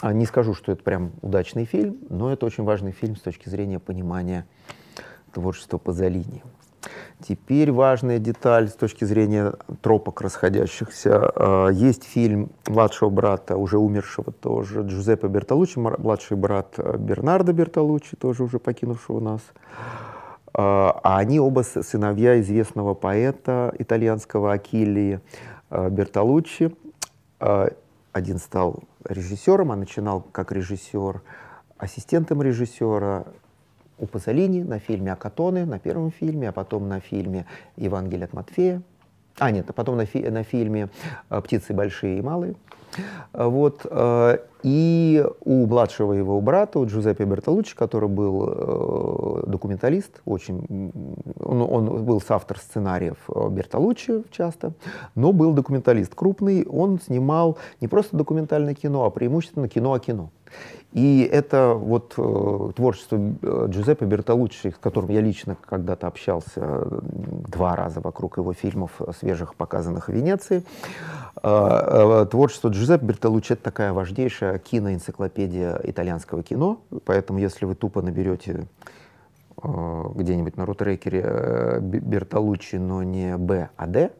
А, не скажу, что это прям удачный фильм, но это очень важный фильм с точки зрения понимания творчества Пазолини. Теперь важная деталь с точки зрения тропок расходящихся. А, есть фильм младшего брата, уже умершего тоже, Джузеппе Бертолуччи, младший брат э, Бернардо Бертолуччи, тоже уже покинувшего нас. А, а они оба сыновья известного поэта итальянского Акилии э, Бертолуччи. А, один стал режиссером, а начинал как режиссер, ассистентом режиссера, у Пазолини на фильме «Акатоны», на первом фильме, а потом на фильме «Евангелие от Матфея». А, нет, а потом на, фи на фильме э, «Птицы большие и малые». Вот. Э, И у младшего его брата, у Джузеппе Бертолуччи, который был э, документалист, очень, он, он был соавтор сценариев э, Бертолуччи часто, но был документалист крупный, он снимал не просто документальное кино, а преимущественно кино о кино. И это вот э, творчество э, Джузеппе Бертолуччи, с которым я лично когда-то общался э, два раза вокруг его фильмов, э, свежих показанных в Венеции. Э, э, творчество Джузеппе Бертолуччи — это такая важнейшая киноэнциклопедия итальянского кино, поэтому если вы тупо наберете где-нибудь на рутрекере Бертолуччи, но не Б, а Д,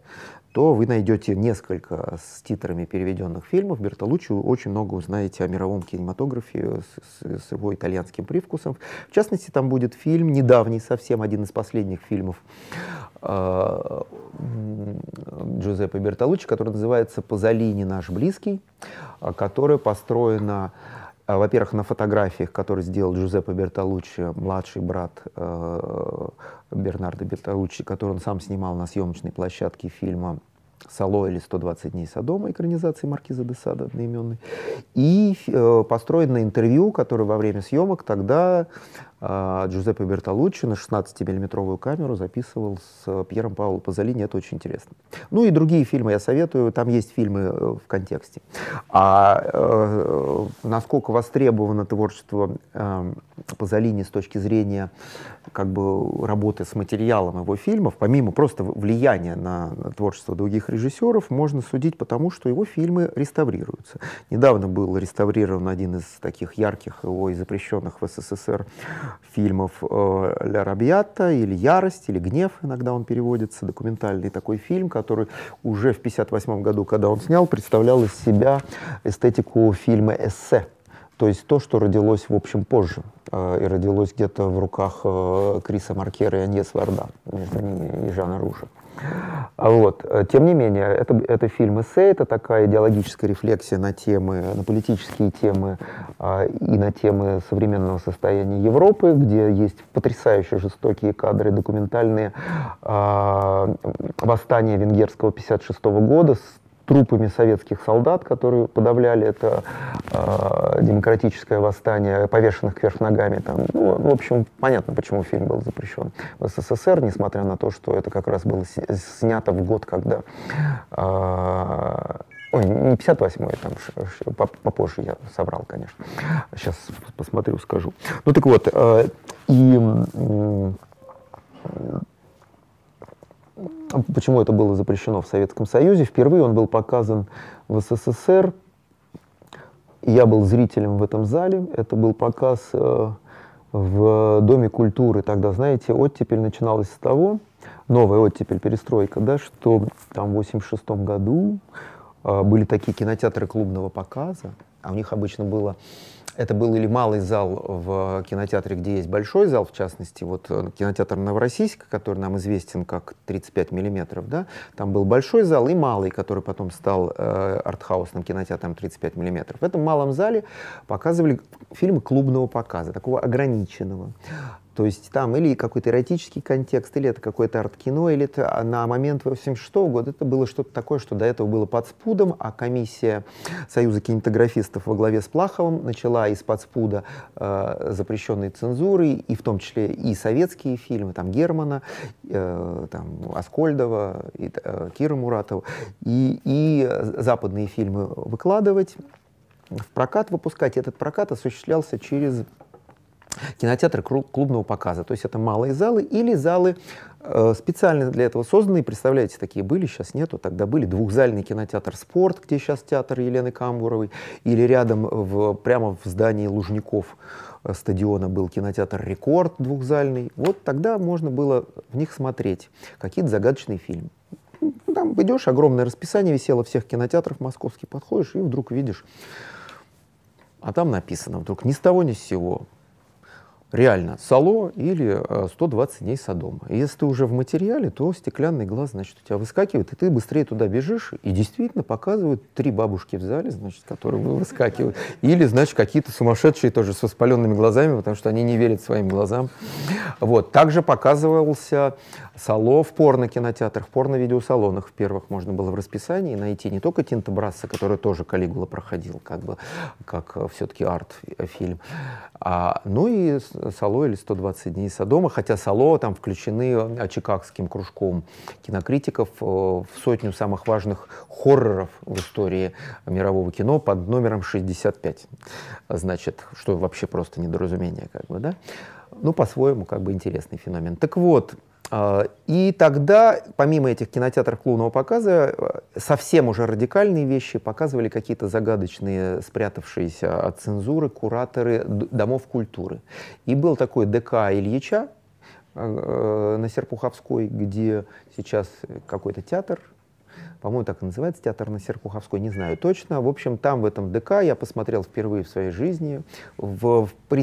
то вы найдете несколько с титрами переведенных фильмов. Бертолуччи очень много узнаете о мировом кинематографе с, с, с его итальянским привкусом. В частности, там будет фильм, недавний совсем, один из последних фильмов э, Джузеппе Бертолуччи, который называется «Пазолини наш близкий», э, которая построена во-первых, на фотографиях, которые сделал Джузеппе Бертолуччи, младший брат э, Бернардо Бертолуччи, который он сам снимал на съемочной площадке фильма «Сало» или «120 дней Содома», экранизации Маркиза де Сада одноименной, и э, построен на интервью, которое во время съемок тогда э, Джузеппе Бертолуччи на 16-миллиметровую камеру записывал с Пьером Пауло Пазолини, это очень интересно. Ну и другие фильмы я советую, там есть фильмы э, в контексте. А э, насколько востребовано творчество э, Пазолини с точки зрения как бы работы с материалом его фильмов, помимо просто влияния на, на творчество других режиссеров, можно судить потому, что его фильмы реставрируются. Недавно был реставрирован один из таких ярких его и запрещенных в СССР фильмов э, «Ля Рабьята» или «Ярость», или «Гнев», иногда он переводится, документальный такой фильм, который уже в 1958 году, когда он снял, представлял из себя эстетику фильма «Эссе», то есть то, что родилось, в общем, позже. Э, и родилось где-то в руках э, Криса Маркера и Аньес Варда, между ними и Жана Руша. А вот. Э, тем не менее, это, это фильм эссе, это такая идеологическая рефлексия на темы, на политические темы а, и на темы современного состояния Европы, где есть потрясающе жестокие кадры документальные а, восстания венгерского 56 года с трупами советских солдат, которые подавляли это э, демократическое восстание, повешенных кверх ногами. Там. Ну, в общем, понятно, почему фильм был запрещен в СССР, несмотря на то, что это как раз было снято в год, когда... Э, Ой, не 58-й, там попозже я собрал, конечно. Сейчас посмотрю, скажу. Ну так вот, э, и Почему это было запрещено в Советском Союзе? Впервые он был показан в СССР. Я был зрителем в этом зале. Это был показ э, в Доме культуры. Тогда, знаете, оттепель начиналась с того, новая оттепель, перестройка, да, что там в 86 году э, были такие кинотеатры клубного показа, а у них обычно было это был или малый зал в кинотеатре, где есть большой зал, в частности, вот э, кинотеатр Новороссийск, который нам известен как 35 миллиметров, да, там был большой зал и малый, который потом стал э, артхаусным кинотеатром 35 миллиметров. В этом малом зале показывали фильмы клубного показа, такого ограниченного. То есть там или какой-то эротический контекст, или это какое-то арт-кино, или это а на момент 86 -го года это было что-то такое, что до этого было под спудом, а комиссия Союза кинематографистов во главе с Плаховым начала из-под спуда э, запрещенной цензуры, и в том числе и советские фильмы, там Германа, э, там Аскольдова, и, э, Кира Муратова, и, и западные фильмы выкладывать, в прокат выпускать. Этот прокат осуществлялся через кинотеатры клубного показа. То есть это малые залы или залы э, специально для этого созданные. Представляете, такие были, сейчас нету. Тогда были двухзальный кинотеатр «Спорт», где сейчас театр Елены Камбуровой, или рядом в, прямо в здании Лужников э, стадиона был кинотеатр «Рекорд» двухзальный. Вот тогда можно было в них смотреть какие-то загадочные фильмы. Ну, там идешь, огромное расписание висело всех кинотеатров московских, подходишь и вдруг видишь, а там написано вдруг ни с того ни с сего реально Сало или 120 э, дней Содома. И если ты уже в материале, то стеклянный глаз, значит, у тебя выскакивает, и ты быстрее туда бежишь, и действительно показывают три бабушки в зале, значит, которые выскакивают. Или, значит, какие-то сумасшедшие тоже с воспаленными глазами, потому что они не верят своим глазам. Вот. Также показывался Сало в порно-кинотеатрах, в порно-видеосалонах в первых можно было в расписании найти не только Тинта Брасса, который тоже Калигула проходил, как бы, как э, все-таки арт-фильм, а, ну и Сало или 120 дней Содома, хотя Сало там включены э, чикагским кружком кинокритиков э, в сотню самых важных хорроров в истории мирового кино под номером 65. Значит, что вообще просто недоразумение, как бы, да? Ну, по-своему, как бы интересный феномен. Так вот, а, и тогда, помимо этих кинотеатров клубного показа, э, совсем уже радикальные вещи показывали какие-то загадочные, спрятавшиеся от цензуры кураторы домов культуры. И был такой ДК Ильича э, на Серпуховской, где сейчас какой-то театр, по-моему, так и называется, театр на Серпуховской, не знаю точно. В общем, там, в этом ДК, я посмотрел впервые в своей жизни, в, в, при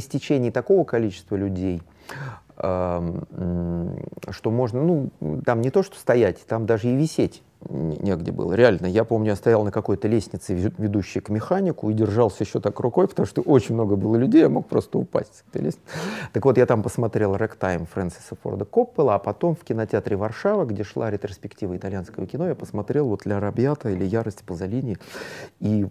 такого количества людей, что можно, ну, там не то, что стоять, там даже и висеть негде было. Реально, я помню, я стоял на какой-то лестнице, ведущей к механику, и держался еще так рукой, потому что очень много было людей, я мог просто упасть с этой лестницы. Так вот, я там посмотрел «Рэктайм» Фрэнсиса Форда Коппола, а потом в кинотеатре Варшава, где шла ретроспектива итальянского кино, я посмотрел вот «Ля Рабьята» или «Ярость Пазолини», и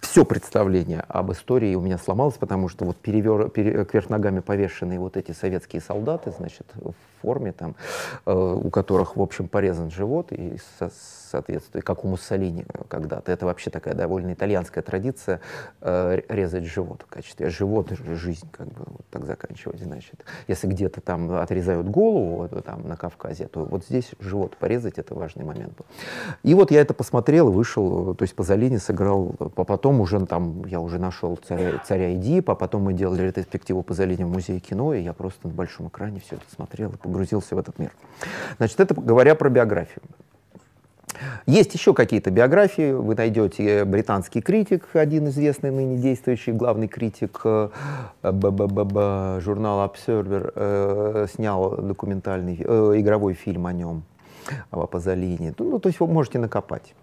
все представление об истории у меня сломалось, потому что вот перевер, пере, кверх ногами повешенные вот эти советские солдаты, значит, в форме там, э, у которых, в общем, порезан живот и со, соответствует, как у Муссолини когда-то. Это вообще такая довольно итальянская традиция э, резать живот в качестве. Живот — жизнь, как бы вот так заканчивать, значит. Если где-то там отрезают голову, вот, там на Кавказе, то вот здесь живот порезать — это важный момент был. И вот я это посмотрел, вышел, то есть Пазолини сыграл, а потом уже там я уже нашел царя, царя Эдипа, потом мы делали ретроспективу Пазолини в музее кино, и я просто на большом экране все это смотрел и погрузился в этот мир. Значит, это говоря про биографию. Есть еще какие-то биографии. Вы найдете британский критик, один известный ныне действующий главный критик э, журнала Observer, э, снял документальный, э, игровой фильм о нем, о Пазолини. Ну, то есть вы можете накопать.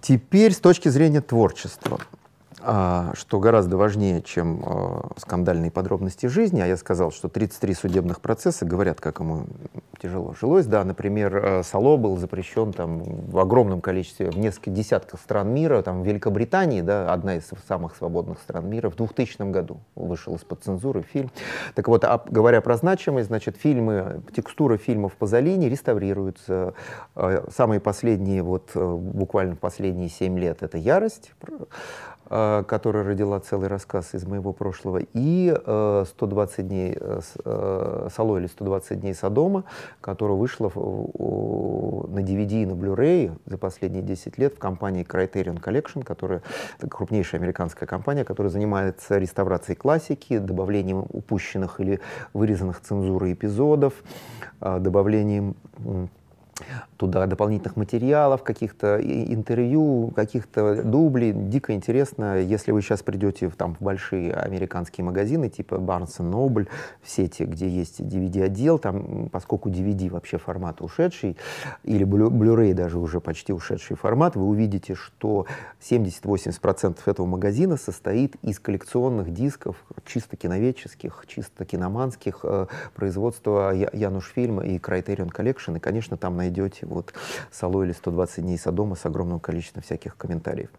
Теперь с точки зрения творчества. А, что гораздо важнее, чем а, скандальные подробности жизни, а я сказал, что 33 судебных процесса говорят, как ему тяжело жилось. Да, например, а, Сало был запрещен там, в огромном количестве, в несколько десятках стран мира, там, в Великобритании, да, одна из самых свободных стран мира, в 2000 году вышел из-под цензуры фильм. Так вот, а, говоря про значимость, значит, фильмы, текстура фильмов Пазолини реставрируются. Самые последние, вот буквально последние 7 лет, это «Ярость», Э, которая родила целый рассказ из моего прошлого, и 120 э, дней э, Сало или 120 дней Содома, которая вышла на DVD и на Blu-ray за последние 10 лет в компании Criterion Collection, которая крупнейшая американская компания, которая занимается реставрацией классики, добавлением упущенных или вырезанных цензурой эпизодов, добавлением туда дополнительных материалов, каких-то интервью, каких-то дублей. Дико интересно, если вы сейчас придете в, там, в большие американские магазины, типа Barnes Noble, в сети, где есть DVD-отдел, там, поскольку DVD вообще формат ушедший, или Blu-ray даже уже почти ушедший формат, вы увидите, что 70-80% этого магазина состоит из коллекционных дисков, чисто киноведческих, чисто киноманских, э, производства Януш Фильма и Criterion Collection, и, конечно, там найдете вот Сало или 120 дней Содома с огромным количеством всяких комментариев,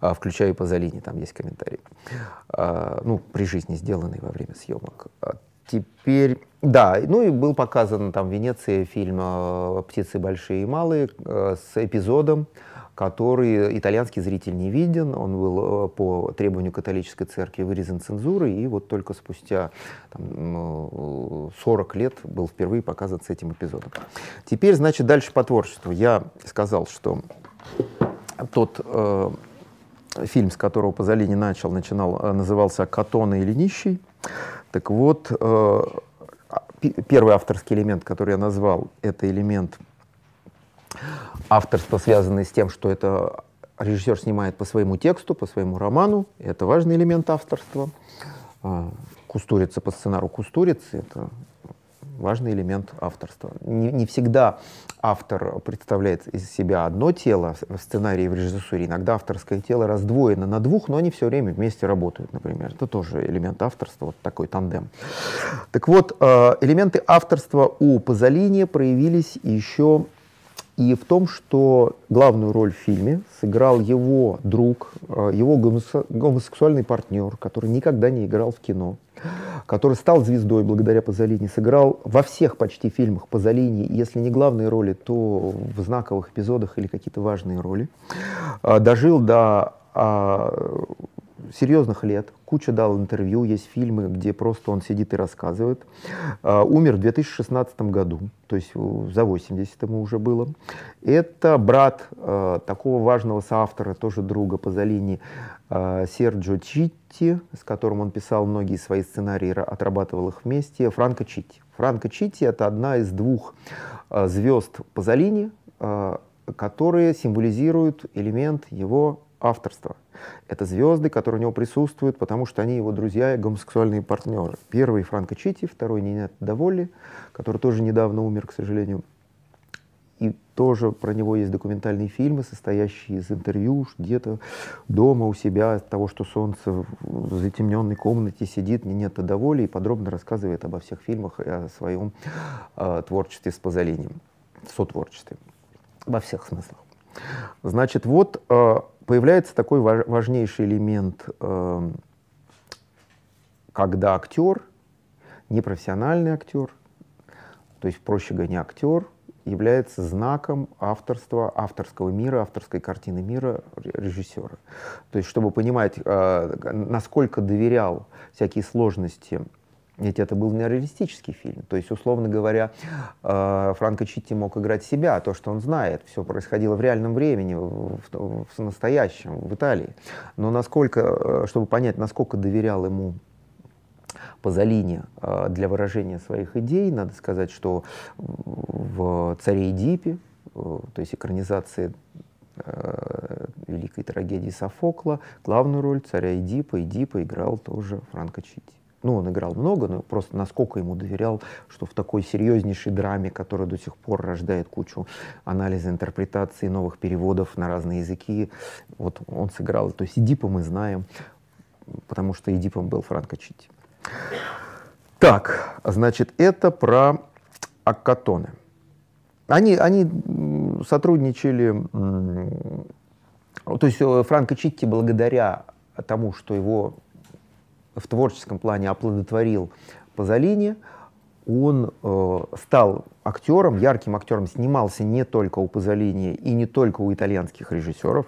а, включая и Пазолини, там есть комментарии, а, ну, при жизни сделанные во время съемок. А теперь, да, ну и был показан там в Венеции фильм а, «Птицы большие и малые» а, с эпизодом, который итальянский зритель не виден. Он был э, по требованию католической церкви вырезан цензурой, и вот только спустя там, 40 лет был впервые показан с этим эпизодом. Теперь, значит, дальше по творчеству. Я сказал, что тот э, фильм, с которого Пазолини начал, начинал, э, назывался «Катона или нищий». Так вот, э, первый авторский элемент, который я назвал, это элемент авторство, связанное с тем, что это режиссер снимает по своему тексту, по своему роману. Это важный элемент авторства. А, Кустурица по сценару Кустурицы. Это важный элемент авторства. Не, не всегда автор представляет из себя одно тело в сценарии в режиссуре. Иногда авторское тело раздвоено на двух, но они все время вместе работают, например. Это тоже элемент авторства, вот такой тандем. Так вот, э, элементы авторства у Пазолини проявились еще и в том, что главную роль в фильме сыграл его друг, э, его гомосексуальный партнер, который никогда не играл в кино, который стал звездой благодаря Пазолини, сыграл во всех почти фильмах Пазолини, если не главные роли, то в знаковых эпизодах или какие-то важные роли. Э, дожил до а, серьезных лет, куча дал интервью, есть фильмы, где просто он сидит и рассказывает. Uh, умер в 2016 году, то есть за 80 ему уже было. Это брат uh, такого важного соавтора, тоже друга Пазолини, uh, Серджо Читти, с которым он писал многие свои сценарии, отрабатывал их вместе, Франко Читти. Франко Читти — это одна из двух звезд Пазолини, которые символизируют элемент его авторства. Это звезды, которые у него присутствуют, потому что они его друзья и гомосексуальные партнеры. Первый Франко Чити, второй Нинет Доволли, который тоже недавно умер, к сожалению. И тоже про него есть документальные фильмы, состоящие из интервью где-то дома у себя, от того, что солнце в затемненной комнате сидит, Нинетта Доволи, и подробно рассказывает обо всех фильмах и о своем э, творчестве с Пазолини, сотворчестве, во всех смыслах. Значит, вот э, появляется такой важнейший элемент, э, когда актер, непрофессиональный актер, то есть, проще говоря, не актер, является знаком авторства, авторского мира, авторской картины мира режиссера. То есть, чтобы понимать, э, насколько доверял всякие сложности ведь это был нереалистический фильм. То есть, условно говоря, э, Франко Читти мог играть себя, то, что он знает. Все происходило в реальном времени, в, в, в настоящем, в Италии. Но насколько, э, чтобы понять, насколько доверял ему Пазолини э, для выражения своих идей, надо сказать, что в «Царе Эдипе», то есть экранизации великой трагедии Софокла, главную роль царя Эдипа, Эдипа играл тоже Франко Читти. Ну, он играл много, но просто насколько ему доверял, что в такой серьезнейшей драме, которая до сих пор рождает кучу анализа, интерпретации, новых переводов на разные языки, вот он сыграл. То есть Эдипа мы знаем, потому что Эдипом был Франко Чити. Так, значит, это про Аккатоны. Они, они сотрудничали, то есть э, Франко Читти благодаря тому, что его в творческом плане оплодотворил Пазолини, он э, стал актером, ярким актером, снимался не только у Пазолини и не только у итальянских режиссеров.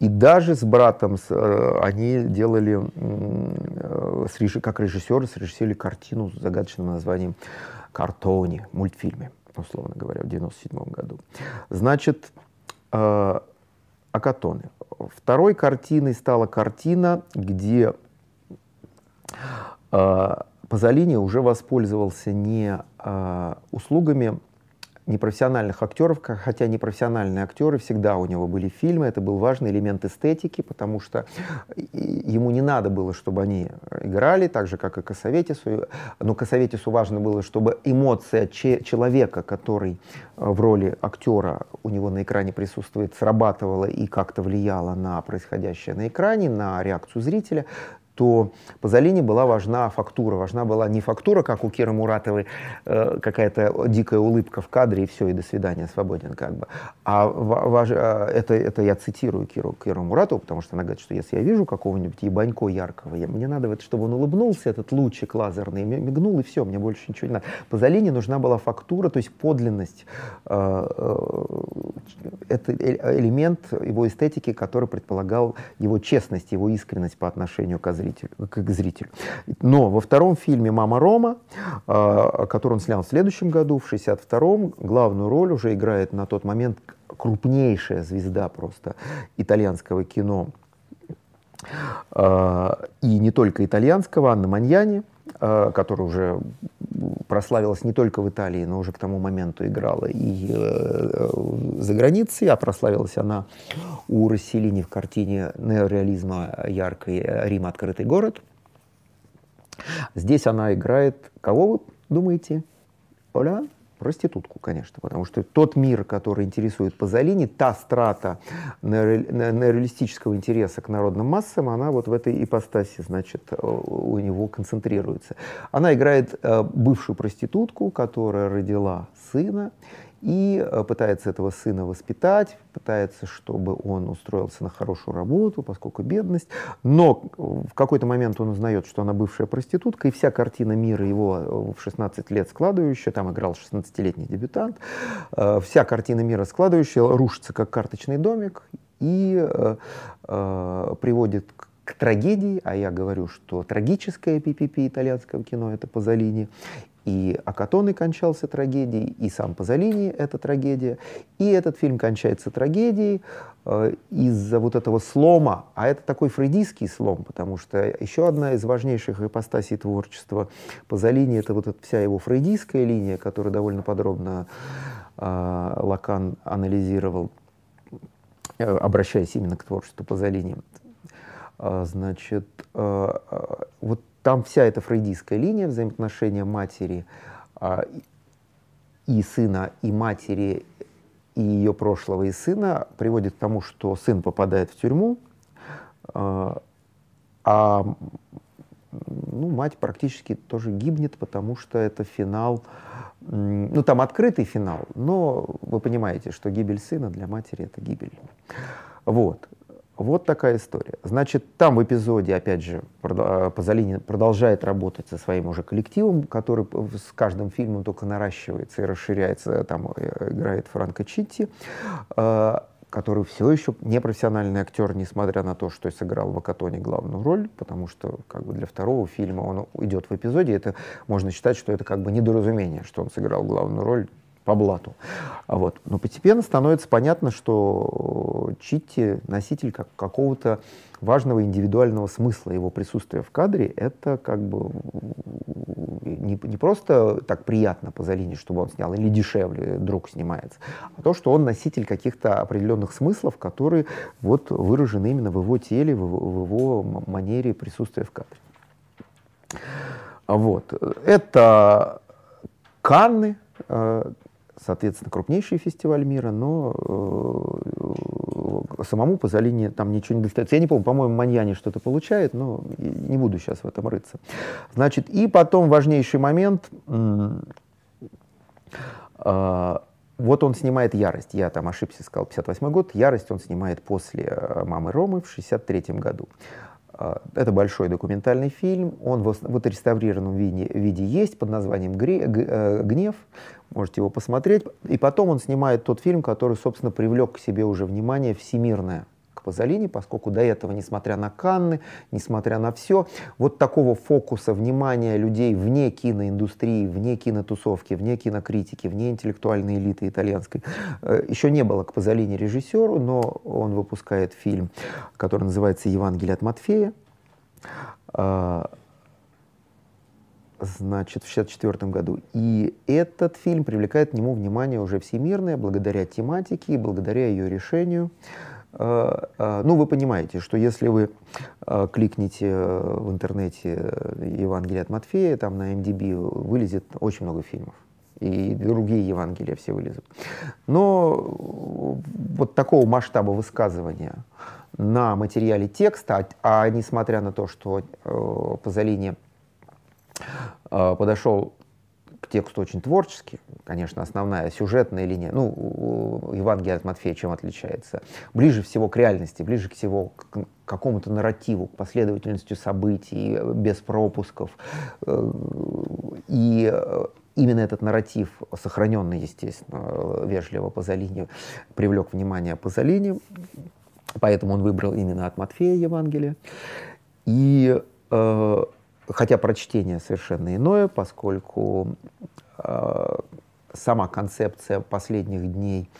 И даже с братом с, э, они делали, э, с, как режиссеры, срежиссировали картину с загадочным названием «Картони», мультфильме, условно говоря, в 1997 году. Значит, э, Акатоны. Второй картиной стала картина, где Пазолини уже воспользовался не а, услугами непрофессиональных актеров, хотя непрофессиональные актеры всегда у него были фильмы, это был важный элемент эстетики, потому что ему не надо было, чтобы они играли, так же, как и Косоветису, но Косоветису важно было, чтобы эмоция человека, который э, в роли актера у него на экране присутствует, срабатывала и как-то влияла на происходящее на экране, на реакцию зрителя то Пазолини была важна фактура. Важна была не фактура, как у Киры Муратовой, э, какая-то дикая улыбка в кадре, и все, и до свидания, свободен как бы. А важ, э, это, это я цитирую Киру, Киру Муратову, потому что она говорит, что если я вижу какого-нибудь ебанько яркого, я, мне надо, чтобы он улыбнулся, этот лучик лазерный, мигнул, и все, мне больше ничего не надо. Пазолини нужна была фактура, то есть подлинность. Э, э, это э, элемент его эстетики, который предполагал его честность, его искренность по отношению к зрителю к зрителю. Но во втором фильме «Мама Рома», а, который он снял в следующем году, в 62-м, главную роль уже играет на тот момент крупнейшая звезда просто итальянского кино. А, и не только итальянского, Анна Маньяни, которая уже прославилась не только в Италии, но уже к тому моменту играла и э, за границей, а прославилась она у Расселини в картине неореализма яркой «Рим. Открытый город». Здесь она играет, кого вы думаете? Оля проститутку, конечно, потому что тот мир, который интересует Пазолини, та страта неореалистического интереса к народным массам, она вот в этой ипостаси, значит, у него концентрируется. Она играет э, бывшую проститутку, которая родила сына, и э, пытается этого сына воспитать, пытается, чтобы он устроился на хорошую работу, поскольку бедность. Но в какой-то момент он узнает, что она бывшая проститутка, и вся картина мира его э, в 16 лет складывающая, там играл 16-летний дебютант, э, вся картина мира складывающая рушится как карточный домик и приводит к трагедии, а я говорю, что трагическое PPP итальянского кино — это Пазолини, и Акатоны кончался трагедией, и сам Пазолини — это трагедия. И этот фильм кончается трагедией э, из-за вот этого слома. А это такой фрейдистский слом, потому что еще одна из важнейших ипостасей творчества Пазолини — это вот эта вся его фрейдистская линия, которую довольно подробно э, Лакан анализировал, э, обращаясь именно к творчеству Пазолини. Э, значит, э, э вот там вся эта фрейдистская линия взаимоотношения матери а, и сына, и матери, и ее прошлого, и сына приводит к тому, что сын попадает в тюрьму, а, а ну, мать практически тоже гибнет, потому что это финал, ну там открытый финал, но вы понимаете, что гибель сына для матери это гибель. Вот. Вот такая история. Значит, там в эпизоде, опять же, э, Пазолини продолжает работать со своим уже коллективом, который с каждым фильмом только наращивается и расширяется. Там э, играет Франко Читти, э, который все еще непрофессиональный актер, несмотря на то, что сыграл в Акатоне главную роль, потому что как бы для второго фильма он идет в эпизоде. Это можно считать, что это как бы недоразумение, что он сыграл главную роль по блату. Вот. Но постепенно становится понятно, что Читти носитель как, какого-то важного индивидуального смысла его присутствия в кадре. Это как бы не, не просто так приятно по Залине, чтобы он снял, или дешевле друг снимается, а то, что он носитель каких-то определенных смыслов, которые вот выражены именно в его теле, в, в его манере присутствия в кадре. Вот. Это Канны, э, соответственно, крупнейший фестиваль мира, но э, самому Пазолини там ничего не достается. Я не помню, по-моему, Маньяни что-то получает, но не буду сейчас в этом рыться. Значит, и потом важнейший момент. Э, вот он снимает «Ярость». Я там ошибся, сказал 58 год. «Ярость» он снимает после «Мамы Ромы» в 63 году. А, это большой документальный фильм, он в, отреставрированном виде, виде есть под названием э, «Гнев», можете его посмотреть. И потом он снимает тот фильм, который, собственно, привлек к себе уже внимание всемирное Пазолини, поскольку до этого, несмотря на Канны, несмотря на все, вот такого фокуса внимания людей вне киноиндустрии, вне кинотусовки, вне кинокритики, вне интеллектуальной элиты итальянской, э, еще не было к Пазолини режиссеру, но он выпускает фильм, который называется «Евангелие от Матфея», а, значит, в 1964 году. И этот фильм привлекает к нему внимание уже всемирное благодаря тематике и благодаря ее решению. Э, э, ну, вы понимаете, что если вы э, кликните в интернете Евангелие от Матфея, там на MDB вылезет очень много фильмов. И другие Евангелия все вылезут. Но вот такого масштаба высказывания на материале текста, а, а несмотря на то, что э, Пазолини подошел к тексту очень творчески. Конечно, основная сюжетная линия, ну, Евангелие от Матфея чем отличается? Ближе всего к реальности, ближе всего к какому-то нарративу, к последовательности событий, без пропусков. Э, и именно этот нарратив, сохраненный, естественно, вежливо Пазолини, привлек внимание Пазолини, поэтому он выбрал именно от Матфея Евангелие. И э, хотя прочтение совершенно иное, поскольку э, сама концепция последних дней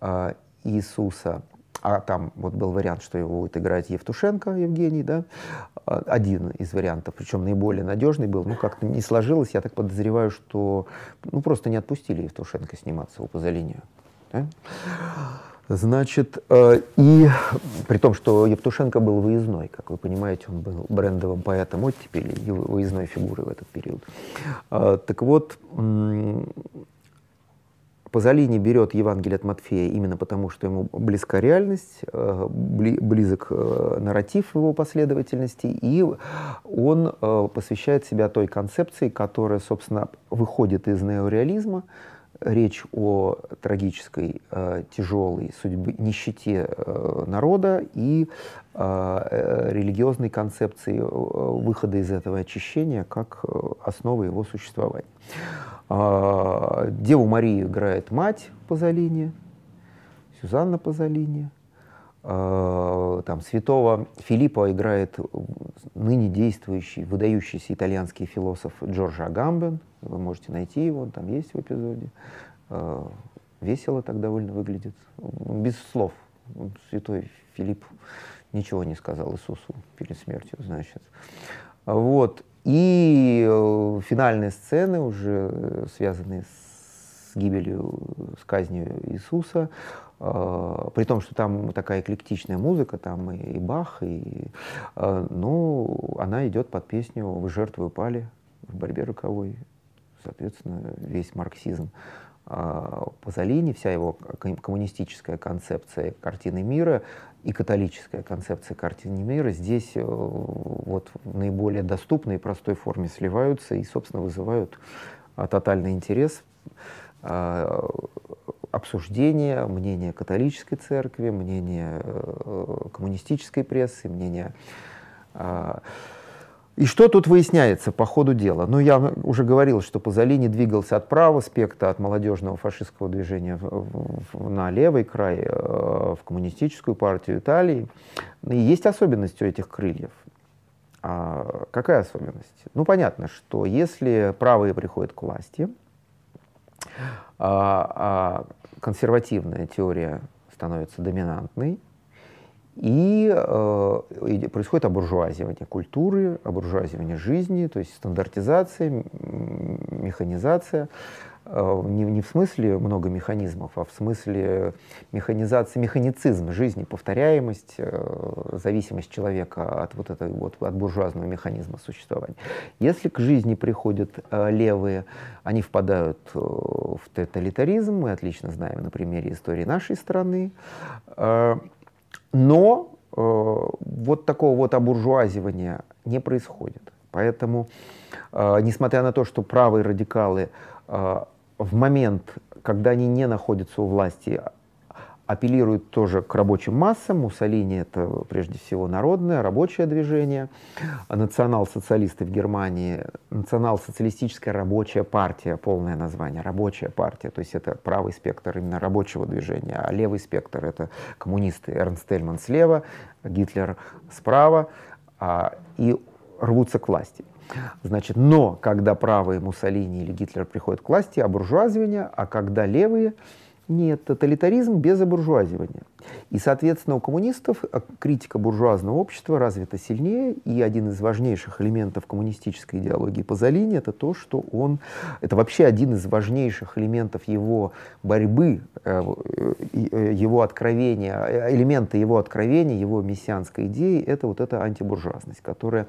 э, Иисуса, а там вот был вариант, что его будет играть Евтушенко Евгений, да, один из вариантов, причем наиболее надежный был, ну как-то не сложилось, я так подозреваю, что ну просто не отпустили Евтушенко сниматься у Пазолини. Да? Значит, э, и при том, что Евтушенко был выездной, как вы понимаете, он был брендовым поэтом оттепели выездной фигурой в этот период. Э, так вот, Пазолини берет Евангелие от Матфея именно потому, что ему близка реальность, э, близок нарратив его последовательности, и он посвящает себя той концепции, которая, собственно, выходит из неореализма, речь о трагической, тяжелой судьбе, нищете народа и религиозной концепции выхода из этого очищения как основы его существования. А, Деву Марию играет мать Пазолини, Сюзанна Пазолини. А, там святого Филиппа играет ныне действующий, выдающийся итальянский философ Джорджо Агамбен. Вы можете найти его, он там есть в эпизоде. А, весело так довольно выглядит. Без слов. Святой Филипп ничего не сказал Иисусу перед смертью, значит. Вот. И э, финальные сцены, уже э, связанные с гибелью, с казнью Иисуса, э, при том, что там такая эклектичная музыка, там и, и Бах, и, ну, она идет под песню «Вы жертвы упали в борьбе роковой». Соответственно, весь марксизм Пазолини, вся его коммунистическая концепция картины мира и католическая концепция картины мира здесь э, вот в наиболее доступной и простой форме сливаются и, собственно, вызывают тотальный интерес а, обсуждение мнения католической церкви, мнение э, коммунистической прессы, мнение а, и что тут выясняется по ходу дела? Ну, я уже говорил, что Пазолини двигался от правого спектра, от молодежного фашистского движения на левый край, э, в коммунистическую партию Италии. И есть особенность у этих крыльев. А какая особенность? Ну, понятно, что если правые приходят к власти, а, а консервативная теория становится доминантной, и, э, происходит обуржуазивание культуры, обуржуазивание жизни, то есть стандартизация, механизация. Э, не, не в смысле много механизмов, а в смысле механизации, механицизм жизни, повторяемость, э, зависимость человека от вот этой вот от буржуазного механизма существования. Если к жизни приходят э, левые, они впадают в тоталитаризм, мы отлично знаем на примере истории нашей страны. Но вот такого вот обуржуазивания не происходит. Поэтому, несмотря на то, что правые радикалы в момент, когда они не находятся у власти, апеллирует тоже к рабочим массам. Муссолини это прежде всего народное, рабочее движение. Национал-социалисты в Германии, национал-социалистическая рабочая партия, полное название, рабочая партия, то есть это правый спектр именно рабочего движения, а левый спектр это коммунисты, Эрнст Тельман слева, Гитлер справа, а, и рвутся к власти. Значит, но когда правые Муссолини или Гитлер приходят к власти, обуржуазивание, а когда левые, нет, тоталитаризм без обуржуазивания. И, соответственно, у коммунистов э, критика буржуазного общества развита сильнее, и один из важнейших элементов коммунистической идеологии Пазолини это то, что он, это вообще один из важнейших элементов его борьбы, э, э, его откровения, элементы его откровения, его мессианской идеи, это вот эта антибуржуазность, которая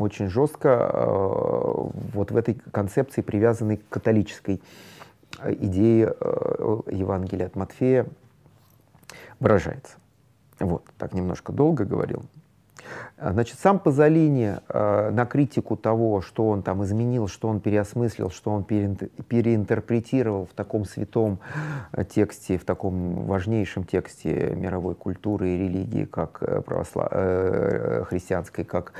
очень жестко вот в этой концепции привязанной к католической идеи э, Евангелия от Матфея выражается. Вот, так немножко долго говорил. Значит, сам Пазолини э, на критику того, что он там изменил, что он переосмыслил, что он переинтерпретировал в таком святом э, тексте, в таком важнейшем тексте мировой культуры и религии, как э, православ... христианской, как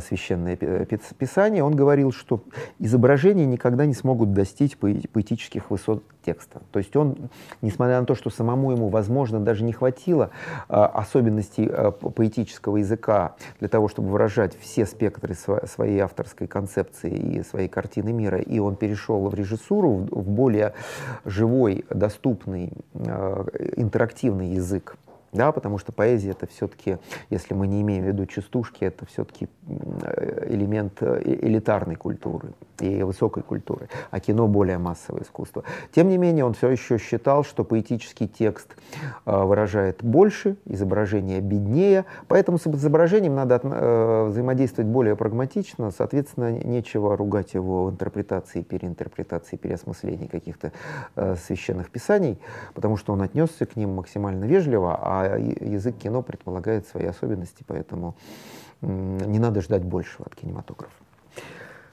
священное писание, он говорил, что изображения никогда не смогут достичь поэтических высот текста. То есть он, несмотря на то, что самому ему, возможно, даже не хватило э, особенностей э, поэтического языка для того, чтобы выражать все спектры сво своей авторской концепции и своей картины мира, и он перешел в режиссуру, в, в более живой, доступный, э, интерактивный язык да, потому что поэзия это все-таки, если мы не имеем в виду частушки, это все-таки элемент э, элитарной культуры и высокой культуры, а кино более массовое искусство. Тем не менее, он все еще считал, что поэтический текст э, выражает больше, изображение беднее, поэтому с изображением надо э, взаимодействовать более прагматично, соответственно, нечего ругать его в интерпретации, переинтерпретации, переосмыслении каких-то священных писаний, потому что он отнесся к ним максимально вежливо, а язык кино предполагает свои особенности, поэтому не надо ждать большего от кинематографа.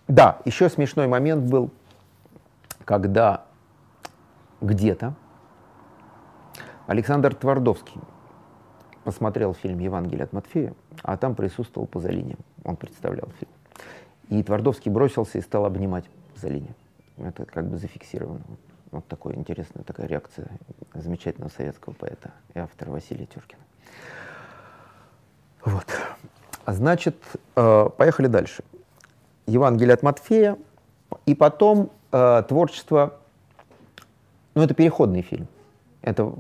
Да, еще смешной момент был, когда где-то Александр Твардовский посмотрел фильм «Евангелие от Матфея», а там присутствовал Пазолини, он представлял фильм. И Твардовский бросился и стал обнимать Пазолини. Это как бы зафиксировано. Вот такая интересная такая реакция замечательного советского поэта и автора Василия Тюркина. Вот. Значит, э, поехали дальше. Евангелие от Матфея, и потом э, творчество, ну это переходный фильм. Это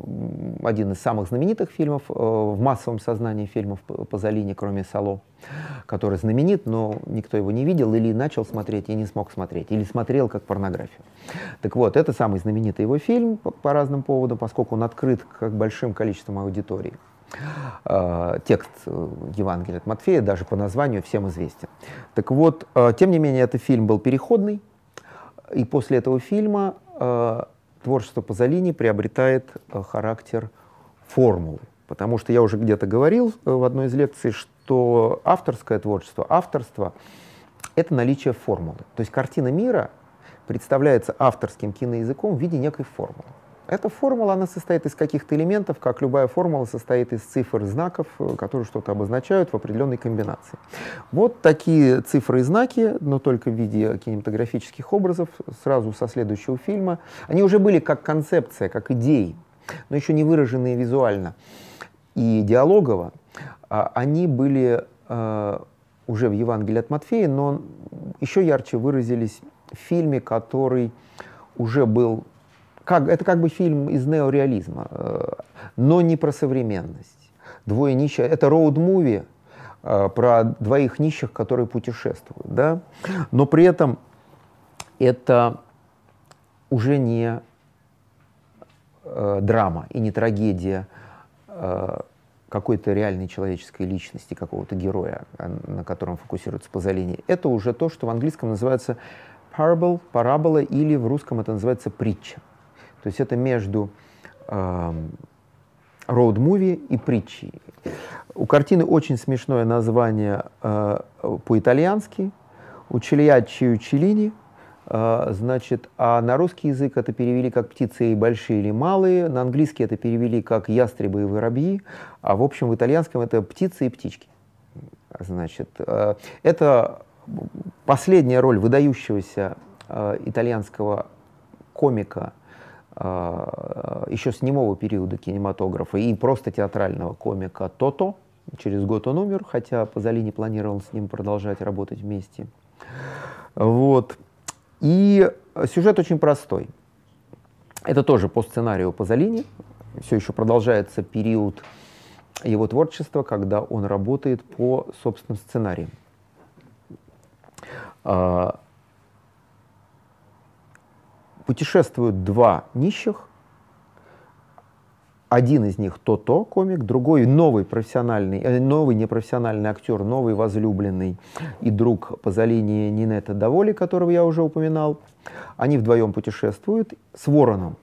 один из самых знаменитых фильмов э, в массовом сознании фильмов Пазолини, кроме «Сало», который знаменит, но никто его не видел или начал смотреть и не смог смотреть, или смотрел как порнографию. Так вот, это самый знаменитый его фильм по, по разным поводам, поскольку он открыт к большим количествам аудитории. Э, текст э, Евангелия от Матфея даже по названию всем известен. Так вот, тем не менее, этот фильм был переходный, и после этого фильма творчество Пазолини приобретает э, характер формулы. Потому что я уже где-то говорил э, в одной из лекций, что авторское творчество, авторство — это наличие формулы. То есть картина мира представляется авторским киноязыком в виде некой формулы. Эта формула, она состоит из каких-то элементов, как любая формула состоит из цифр, знаков, э, которые что-то обозначают в определенной комбинации. Вот такие цифры и знаки, но только в виде кинематографических образов, сразу со следующего фильма. Они уже были как концепция, как идеи, но еще не выраженные визуально и диалогово. А они были э, уже в Евангелии от Матфея, но еще ярче выразились в фильме, который уже был как, это как бы фильм из неореализма, э, но не про современность. Двое нищих, это роуд-муви э, про двоих нищих, которые путешествуют, да? но при этом это уже не э, драма и не трагедия э, какой-то реальной человеческой личности, какого-то героя, на котором фокусируется Пазолини. Это уже то, что в английском называется parable, парабола, или в русском это называется притча. То есть это между роуд-муви э, и притчей. У картины очень смешное название э, по-итальянски «Учильячи Учелини», э, значит, а на русский язык это перевели как «птицы и большие или малые», на английский это перевели как «ястребы и воробьи», а в общем в итальянском это «птицы и птички». Значит, э, это последняя роль выдающегося э, итальянского комика – еще с немого периода кинематографа и просто театрального комика Тото. Через год он умер, хотя Пазолини планировал с ним продолжать работать вместе. Вот. И сюжет очень простой. Это тоже по сценарию Пазолини. Все еще продолжается период его творчества, когда он работает по собственным сценариям. Путешествуют два нищих. Один из них то-то комик, другой новый профессиональный, э, новый непрофессиональный актер, новый возлюбленный и друг Пазолини Нинета Доволи, которого я уже упоминал. Они вдвоем путешествуют с вороном.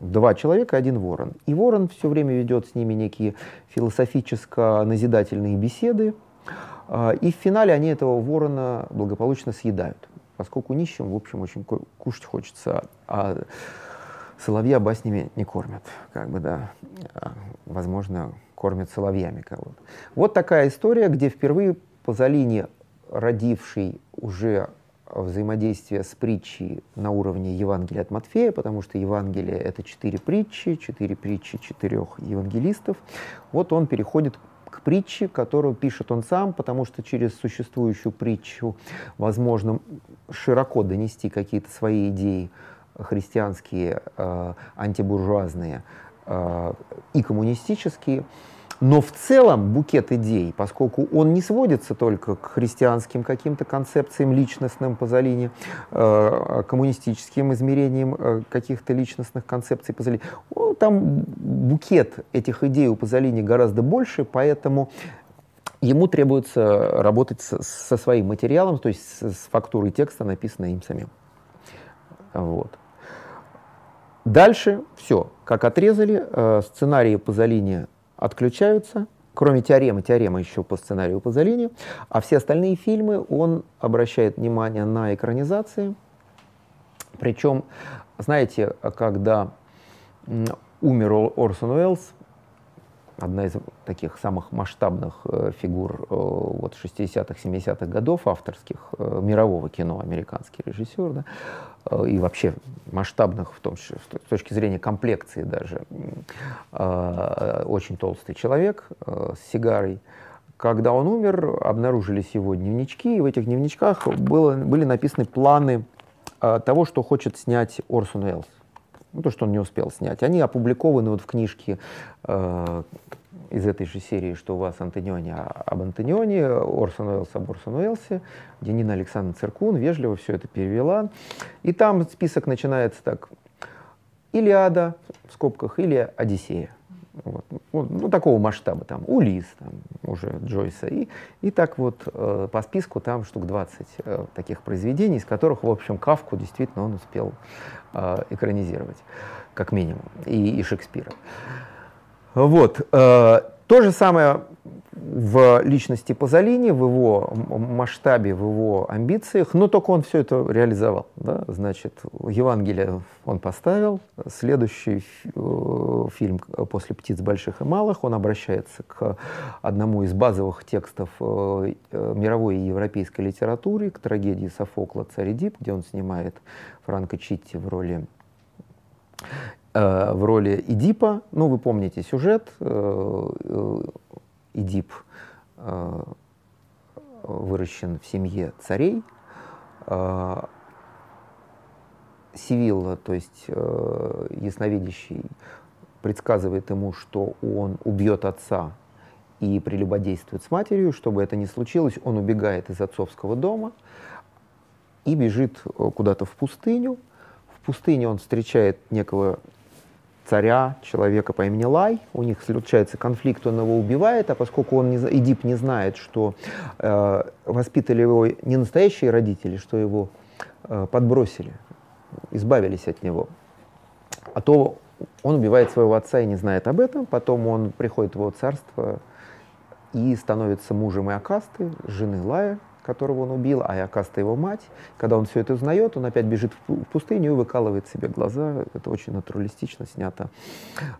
Два человека, один ворон. И ворон все время ведет с ними некие философическо-назидательные беседы. А, и в финале они этого ворона благополучно съедают поскольку нищим, в общем, очень кушать хочется, а соловья баснями не кормят, как бы, да, а, возможно, кормят соловьями кого-то. Вот такая история, где впервые Пазолини, родивший уже взаимодействие с притчей на уровне Евангелия от Матфея, потому что Евангелие — это четыре притчи, четыре притчи четырех евангелистов. Вот он переходит к притче, которую пишет он сам, потому что через существующую притчу возможно широко донести какие-то свои идеи христианские, э, антибуржуазные и коммунистические. Но в целом букет идей, поскольку он не сводится только к христианским каким-то концепциям личностным Пазолини, э, коммунистическим измерениям э, каких-то личностных концепций Пазолини, там букет этих идей у Пазолини гораздо больше, поэтому ему требуется работать со, со своим материалом, то есть с, с фактурой текста, написанной им самим. Вот. Дальше все, как отрезали, э, сценарии Пазолини отключаются, кроме теоремы, теорема еще по сценарию Пазолини, а все остальные фильмы он обращает внимание на экранизации. Причем, знаете, когда умер Орсон Уэллс, одна из таких самых масштабных э, фигур э, вот 60-х, 70-х годов авторских э, мирового кино, американский режиссер, да, и вообще масштабных, в том числе с точки зрения комплекции даже, очень толстый человек с сигарой. Когда он умер, обнаружились его дневнички, и в этих дневничках было, были написаны планы того, что хочет снять Орсон Уэллс ну, то, что он не успел снять, они опубликованы вот в книжке э, из этой же серии, что у вас Антониони об Антониони, Орсон Уэллс об Орсон Уэллсе, где Нина Александровна Циркун вежливо все это перевела. И там список начинается так. Илиада, в скобках, или Одиссея. Вот. Ну, такого масштаба, там, Улисс, там, уже Джойса. И, и так вот э, по списку там штук 20 э, таких произведений, из которых, в общем, Кафку действительно он успел э, экранизировать, как минимум, и, и Шекспира. Вот. Э, то же самое в личности Пазолини, в его масштабе, в его амбициях, но только он все это реализовал. Да? Значит, Евангелие он поставил, следующий э, фильм «После птиц больших и малых», он обращается к одному из базовых текстов э, мировой и европейской литературы, к трагедии Софокла «Царь Эдип», где он снимает Франко Читти в роли Э, в роли Идипа. Ну, вы помните сюжет. Э, э, выращен в семье царей. Сивилла, то есть ясновидящий, предсказывает ему, что он убьет отца и прелюбодействует с матерью. Чтобы это не случилось, он убегает из отцовского дома и бежит куда-то в пустыню. В пустыне он встречает некого царя, человека по имени Лай. У них случается конфликт, он его убивает, а поскольку он не, Эдип не знает, что э, воспитали его не настоящие родители, что его э, подбросили, избавились от него, а то он убивает своего отца и не знает об этом, потом он приходит в его царство и становится мужем Иокасты, жены Лая, которого он убил, а Иокаста его мать. Когда он все это узнает, он опять бежит в пустыню и выкалывает себе глаза. Это очень натуралистично снято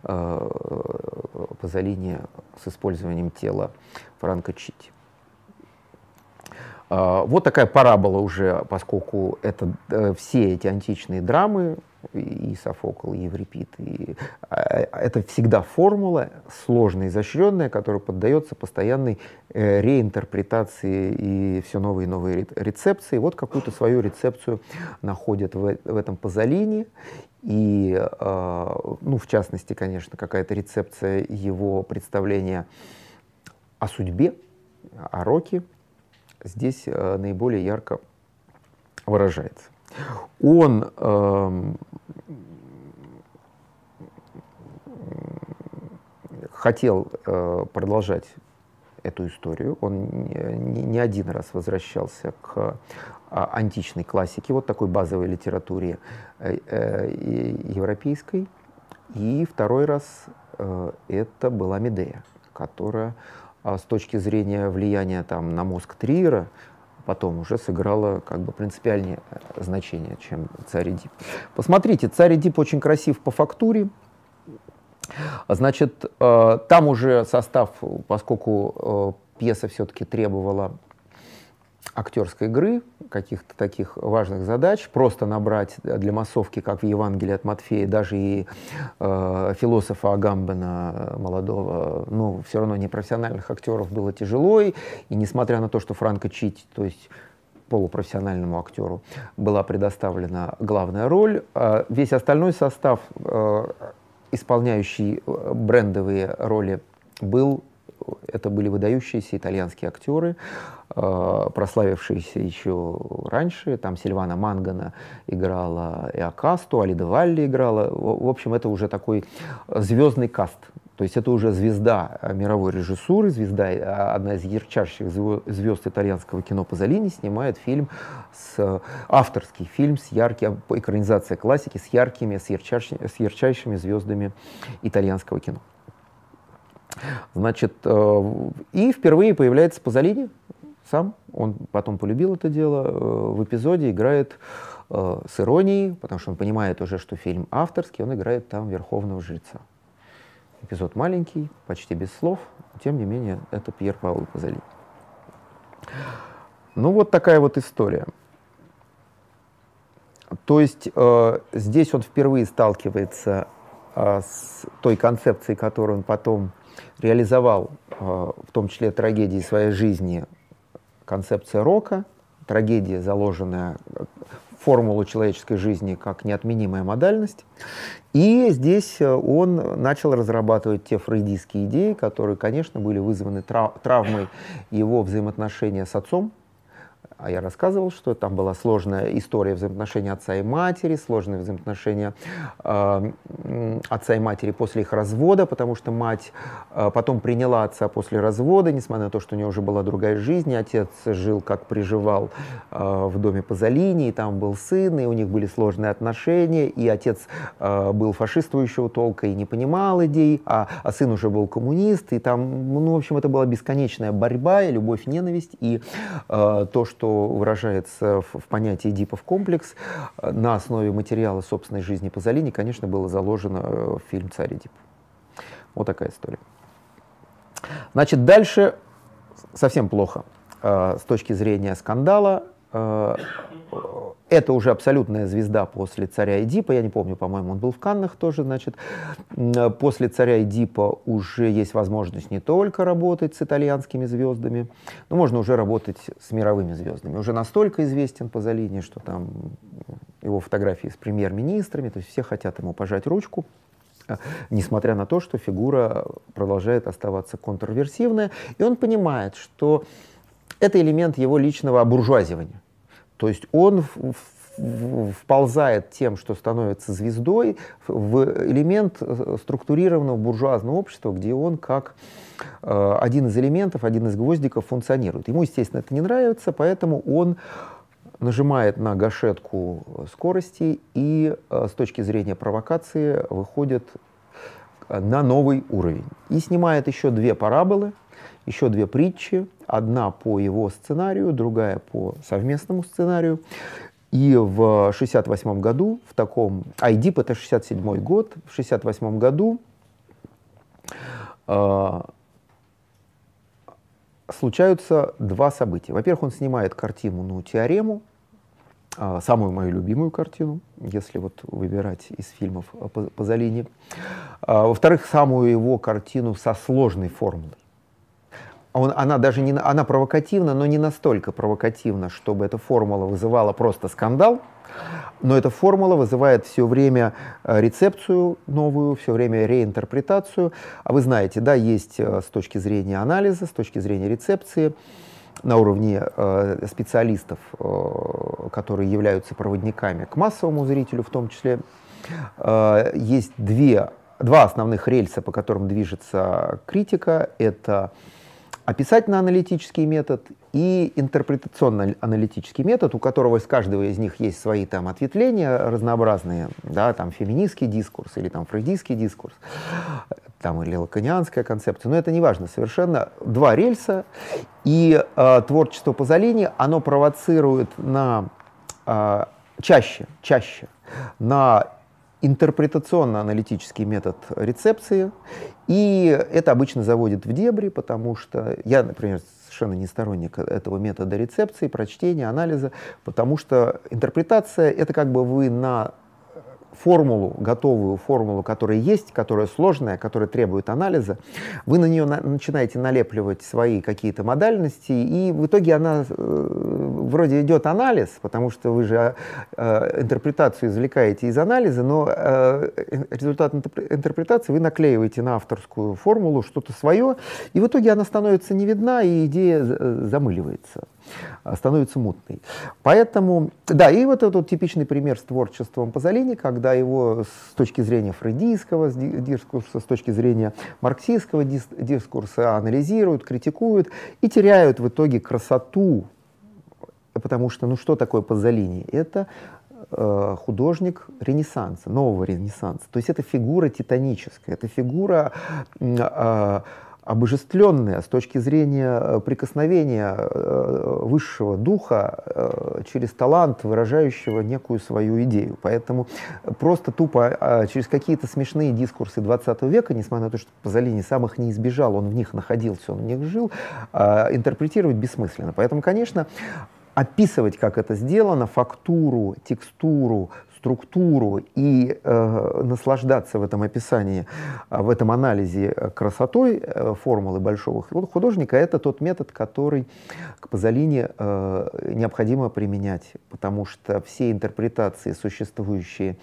э, Пазолини с использованием тела Франко Чити. Э, вот такая парабола уже, поскольку это э, все эти античные драмы, и Софокл, и Еврипид. И, а, это всегда формула сложная, изощренная, которая поддается постоянной э, реинтерпретации и все новые и новые рецепции. Вот какую-то свою рецепцию находят в, этом Пазолини. И, э, ну, в частности, конечно, какая-то рецепция его представления о судьбе, о роке здесь э, наиболее ярко выражается. Он э, хотел э, продолжать эту историю. Он не, не один раз возвращался к а, античной классике, вот такой базовой литературе э, э, европейской. И второй раз э, это была Медея, которая э, с точки зрения влияния там, на мозг Триера потом уже сыграла как бы принципиальнее э, значение, чем царь Эдип. Посмотрите, царь Эдип очень красив по фактуре. Значит, э, там уже состав, поскольку э, пьеса все-таки требовала актерской игры, каких-то таких важных задач, просто набрать для массовки, как в Евангелии от Матфея, даже и э, философа Агамбена молодого, ну, все равно непрофессиональных актеров было тяжело, и, несмотря на то, что Франко Чити, то есть полупрофессиональному актеру была предоставлена главная роль, э, весь остальной состав э, исполняющий э, брендовые роли, был это были выдающиеся итальянские актеры, э, прославившиеся еще раньше. Там Сильвана Мангана играла и Акасту, Алида Валли играла. В общем, это уже такой звездный каст. То есть это уже звезда мировой режиссуры, звезда, э, одна из ярчайших звезд итальянского кино Пазолини снимает фильм с авторский фильм с ярким экранизация классики с яркими, с ярчайшими, с ярчайшими звездами итальянского кино. Значит, э, и впервые появляется Пазолини сам, он потом полюбил это дело, э, в эпизоде играет э, с иронией, потому что он понимает уже, что фильм авторский, он играет там верховного жреца. Эпизод маленький, почти без слов, тем не менее, это Пьер Пауло Пазолини. Ну вот такая вот история. То есть э, здесь он впервые сталкивается э, с той концепцией, которую он потом реализовал э, в том числе трагедии своей жизни концепция рока, трагедия, заложенная в формулу человеческой жизни как неотменимая модальность. И здесь э, он начал разрабатывать те фрейдистские идеи, которые, конечно, были вызваны травмой его взаимоотношения с отцом, а я рассказывал, что там была сложная история взаимоотношений отца и матери, сложные взаимоотношения э, отца и матери после их развода, потому что мать э, потом приняла отца после развода, несмотря на то, что у нее уже была другая жизнь, и отец жил, как приживал э, в доме Пазолини, и там был сын, и у них были сложные отношения, и отец э, был фашистующего толка и не понимал идей, а, а сын уже был коммунист, и там, ну, в общем, это была бесконечная борьба, и любовь, ненависть, и э, то, что что выражается в, в понятии Эдипов комплекс, э, на основе материала собственной жизни Пазолини, конечно, было заложено э, в фильм «Царь Эдип». Вот такая история. Значит, дальше совсем плохо э, с точки зрения скандала. Это уже абсолютная звезда после царя Эдипа. Я не помню, по-моему, он был в Каннах тоже, значит. После царя Эдипа уже есть возможность не только работать с итальянскими звездами, но можно уже работать с мировыми звездами. Уже настолько известен Пазолини, что там его фотографии с премьер-министрами, то есть все хотят ему пожать ручку несмотря на то, что фигура продолжает оставаться контрверсивная, и он понимает, что это элемент его личного обуржуазивания. То есть он вползает тем, что становится звездой, в элемент э, структурированного буржуазного общества, где он как э, один из элементов, один из гвоздиков функционирует. Ему, естественно, это не нравится, поэтому он нажимает на гашетку скорости и э, с точки зрения провокации выходит на новый уровень. И снимает еще две параболы, еще две притчи, одна по его сценарию, другая по совместному сценарию. И в 1968 году, в таком, IDIP это 67 год, в 1968 году э, случаются два события. Во-первых, он снимает картину «Ну, теорему», э, самую мою любимую картину, если вот выбирать из фильмов Пазолини. Э, во-вторых, самую его картину со сложной формулой. Он, она даже не, она провокативна, но не настолько провокативна, чтобы эта формула вызывала просто скандал, но эта формула вызывает все время э, рецепцию новую, все время реинтерпретацию. А вы знаете, да, есть э, с точки зрения анализа, с точки зрения рецепции, на уровне э, специалистов, э, которые являются проводниками к массовому зрителю в том числе, э, есть две, два основных рельса, по которым движется критика. Это описательно-аналитический метод и интерпретационно-аналитический метод, у которого из каждого из них есть свои там ответвления разнообразные, да, там феминистский дискурс или там фрейдистский дискурс, там или лаканианская концепция, но это не важно совершенно. Два рельса, и э, творчество Пазолини, оно провоцирует на э, чаще, чаще на интерпретационно-аналитический метод рецепции, и это обычно заводит в дебри, потому что я, например, совершенно не сторонник этого метода рецепции, прочтения, анализа, потому что интерпретация — это как бы вы на формулу, готовую формулу, которая есть, которая сложная, которая требует анализа, вы на нее на, начинаете налепливать свои какие-то модальности, и в итоге она, э, вроде идет анализ, потому что вы же э, интерпретацию извлекаете из анализа, но э, результат интерпретации вы наклеиваете на авторскую формулу что-то свое, и в итоге она становится не видна, и идея замыливается становится мутной. Поэтому, да, и вот этот типичный пример с творчеством Пазолини, когда его с точки зрения фрейдийского дискурса, с точки зрения марксистского дискурса анализируют, критикуют и теряют в итоге красоту, потому что, ну что такое Пазолини? Это э, художник Ренессанса, нового Ренессанса. То есть это фигура титаническая, это фигура обожествленная с точки зрения э, прикосновения э, высшего духа э, через талант, выражающего некую свою идею. Поэтому просто тупо а, через какие-то смешные дискурсы 20 века, несмотря на то, что Пазолини сам их не избежал, он в них находился, он в них жил, а, интерпретировать бессмысленно. Поэтому, конечно, описывать, как это сделано, фактуру, текстуру, структуру и э, наслаждаться в этом описании, а, в этом анализе красотой э, формулы большого художника, это тот метод, который к Пазолини э, необходимо применять, потому что все интерпретации, существующие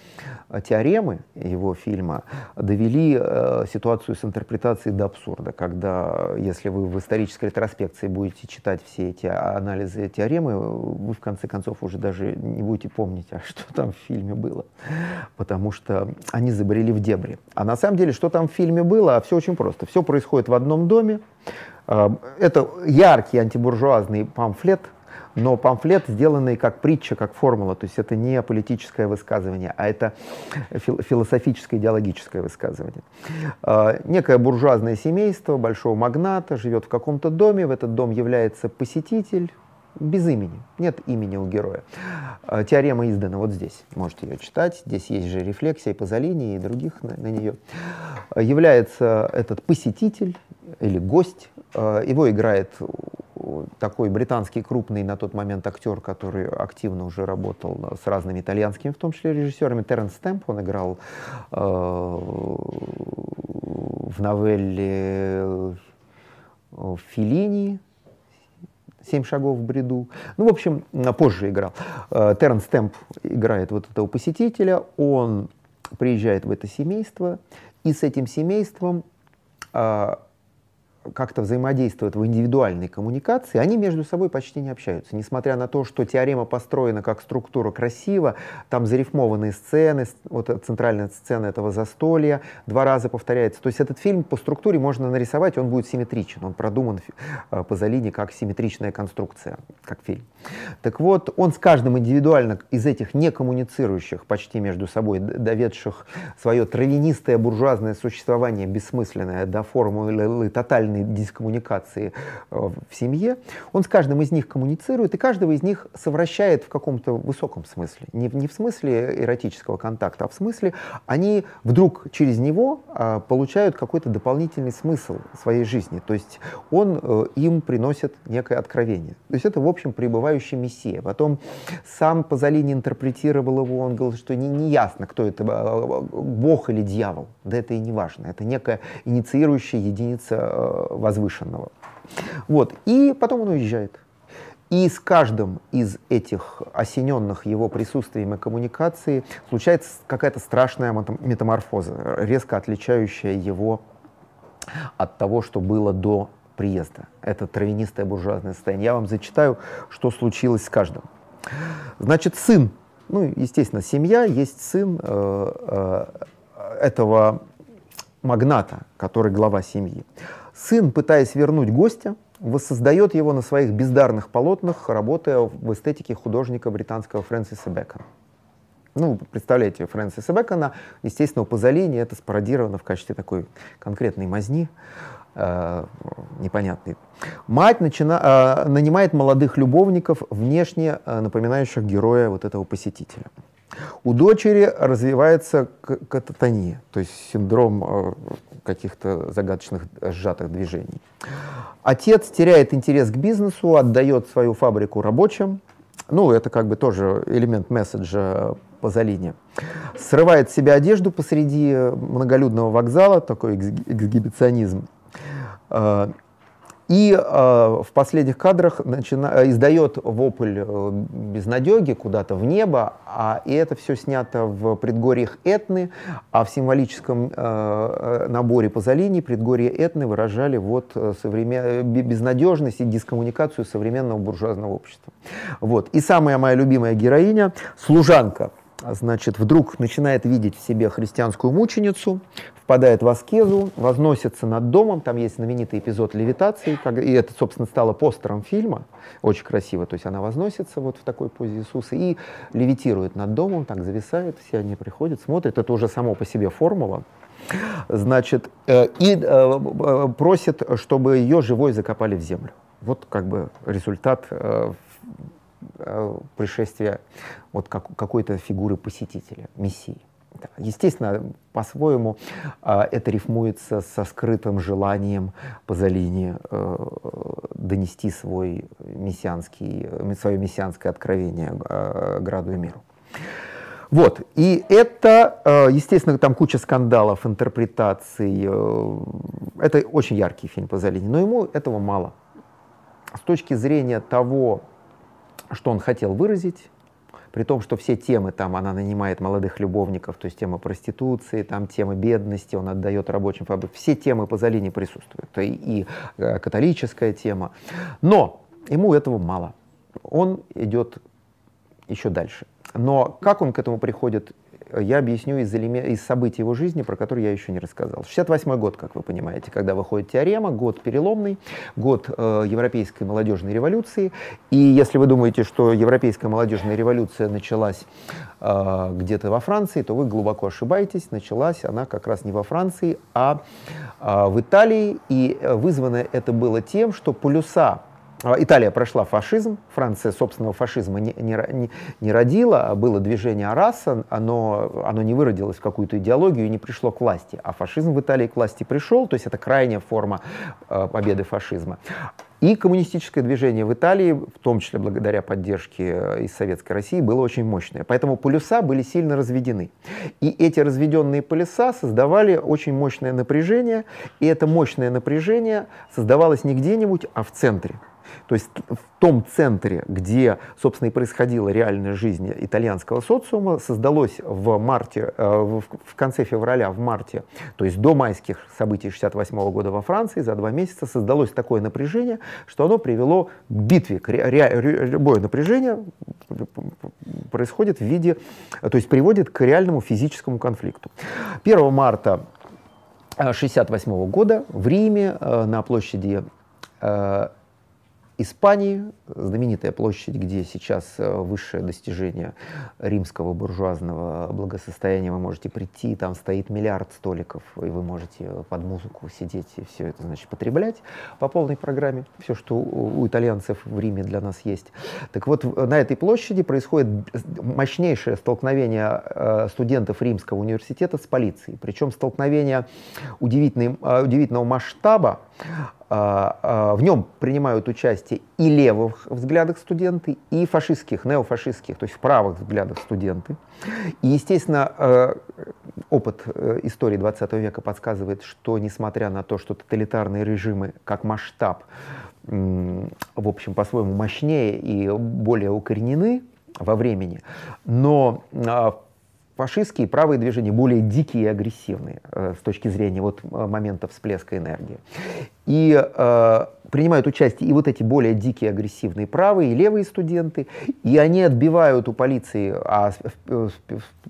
э, теоремы его фильма, довели э, ситуацию с интерпретацией до абсурда, когда, если вы в исторической ретроспекции будете читать все эти анализы теоремы, вы в конце концов уже даже не будете помнить, а что там в фильме фильме было, потому что они забрели в дебри. А на самом деле, что там в фильме было, все очень просто. Все происходит в одном доме. А, это яркий антибуржуазный памфлет, но памфлет, сделанный как притча, как формула, то есть это не политическое высказывание, а это философическое, идеологическое высказывание. А, некое буржуазное семейство большого магната живет в каком-то доме, в этот дом является посетитель, без имени. Нет имени у героя. А, теорема издана вот здесь. Можете ее читать. Здесь есть же рефлексия Пазолини и других на, на нее. А, является этот посетитель или гость. А, его играет такой британский крупный на тот момент актер, который активно уже работал с разными итальянскими, в том числе режиссерами. Терренс Стэмп, он играл э, в новелле Филини, «Семь шагов в бреду». Ну, в общем, позже играл. Э, Терренс Стэмп играет вот этого посетителя, он приезжает в это семейство, и с этим семейством а, как-то взаимодействуют в индивидуальной коммуникации, они между собой почти не общаются. Несмотря на то, что теорема построена как структура красиво, там зарифмованные сцены, вот центральная сцена этого застолья два раза повторяется. То есть этот фильм по структуре можно нарисовать, он будет симметричен, он продуман э, по Залине как симметричная конструкция, как фильм. Так вот, он с каждым индивидуально из этих не коммуницирующих почти между собой, доведших свое травянистое буржуазное существование, бессмысленное до формулы тотальной тотальной дискоммуникации э, в семье, он с каждым из них коммуницирует и каждого из них совращает в каком-то высоком смысле. Не, не в смысле эротического контакта, а в смысле они вдруг через него а, получают какой-то дополнительный смысл своей жизни. То есть он э, им приносит некое откровение. То есть это, в общем, пребывающий мессия. Потом сам Пазолини интерпретировал его, он говорил, что не, не ясно, кто это, бог или дьявол. Да это и не важно. Это некая инициирующая единица э, возвышенного. Вот. И потом он уезжает. И с каждым из этих осененных его присутствием и коммуникацией случается какая-то страшная метаморфоза, резко отличающая его от того, что было до приезда. Это травянистое буржуазное состояние. Я вам зачитаю, что случилось с каждым. Значит, сын, ну, естественно, семья, есть сын э, э, этого магната, который глава семьи. Сын, пытаясь вернуть гостя, воссоздает его на своих бездарных полотнах, работая в эстетике художника британского Фрэнсиса Бэкона. Ну, представляете, Фрэнсиса Бэкона, естественно, у Пазолини это спародировано в качестве такой конкретной мазни, э, непонятной. Мать начина, э, нанимает молодых любовников, внешне э, напоминающих героя вот этого посетителя. У дочери развивается кататония, то есть синдром э, каких-то загадочных сжатых движений. Отец теряет интерес к бизнесу, отдает свою фабрику рабочим. Ну, это как бы тоже элемент месседжа Пазолини. Срывает с себя одежду посреди многолюдного вокзала, такой эксгибиционизм. Э, И э, в последних кадрах начина... издает вопль э, безнадеги куда-то в небо, а и это все снято в предгорьях Этны, а в символическом э, э наборе Пазолини предгорье Этны выражали вот э, современ... безнадежность и дискоммуникацию современного буржуазного общества. Вот. И самая моя любимая героиня, служанка, значит, вдруг начинает видеть в себе христианскую мученицу, впадает в аскезу, возносится над домом, там есть знаменитый эпизод левитации, и это, собственно, стало постером фильма, очень красиво, то есть она возносится вот в такой позе Иисуса и левитирует над домом, так зависает, все они приходят, смотрят, это уже само по себе формула, значит, э, и э, просит, чтобы ее живой закопали в землю. Вот как бы результат э, пришествия вот как, какой-то фигуры посетителя, мессии. Естественно, по-своему а, это рифмуется со скрытым желанием Пазолини э, донести свой мессианский, свое мессианское откровение э, граду и миру. Вот, и это, э, естественно, там куча скандалов, интерпретаций. Это очень яркий фильм Пазолини, но ему этого мало. С точки зрения того, что он хотел выразить, при том, что все темы, там она нанимает молодых любовников, то есть тема проституции, там тема бедности, он отдает рабочим фабрикам, все темы по Залине присутствуют, и, и э, католическая тема. Но ему этого мало. Он идет еще дальше. Но как он к этому приходит, я объясню из, из событий его жизни, про которые я еще не рассказал. 68 год, как вы понимаете, когда выходит теорема, год переломный, год э, Европейской молодежной революции. И если вы думаете, что Европейская молодежная революция началась э, где-то во Франции, то вы глубоко ошибаетесь. Началась она как раз не во Франции, а э, в Италии. И э, вызвано это было тем, что полюса Италия прошла фашизм, Франция собственного фашизма не, не, не родила, а было движение Араса, оно, оно не выродилось в какую-то идеологию и не пришло к власти. А фашизм в Италии к власти пришел, то есть это крайняя форма э, победы фашизма. И коммунистическое движение в Италии, в том числе благодаря поддержке э, из Советской России, было очень мощное. Поэтому полюса были сильно разведены. И эти разведенные полюса создавали очень мощное напряжение, и это мощное напряжение создавалось не где-нибудь, а в центре. То есть в том центре, где, собственно, и происходила реальная жизнь итальянского социума, создалось в марте, э, в конце февраля, в марте, то есть до майских событий 68 года во Франции, за два месяца создалось такое напряжение, что оно привело к битве, любое напряжение происходит в виде, то есть приводит к реальному физическому конфликту. 1 марта 1968 года в Риме э, на площади э, Испании, знаменитая площадь, где сейчас э, высшее достижение римского буржуазного благосостояния, вы можете прийти, там стоит миллиард столиков, и вы можете под музыку сидеть и все это, значит, потреблять по полной программе, все, что у итальянцев в Риме для нас есть. Так вот, на этой площади происходит мощнейшее столкновение э, студентов Римского университета с полицией, причем столкновение удивительного масштаба, в нем принимают участие и левых взглядах студенты, и фашистских, неофашистских, то есть в правых взглядах студенты. И, естественно, э, опыт э, истории 20 века подсказывает, что несмотря на то, что тоталитарные режимы как масштаб, в общем, по-своему мощнее и более укоренены во времени, но а, фашистские правые движения более дикие и агрессивные э, с точки зрения вот э, момента всплеска энергии. И э, принимают участие и вот эти более дикие, агрессивные правые и левые студенты, и они отбивают у полиции, а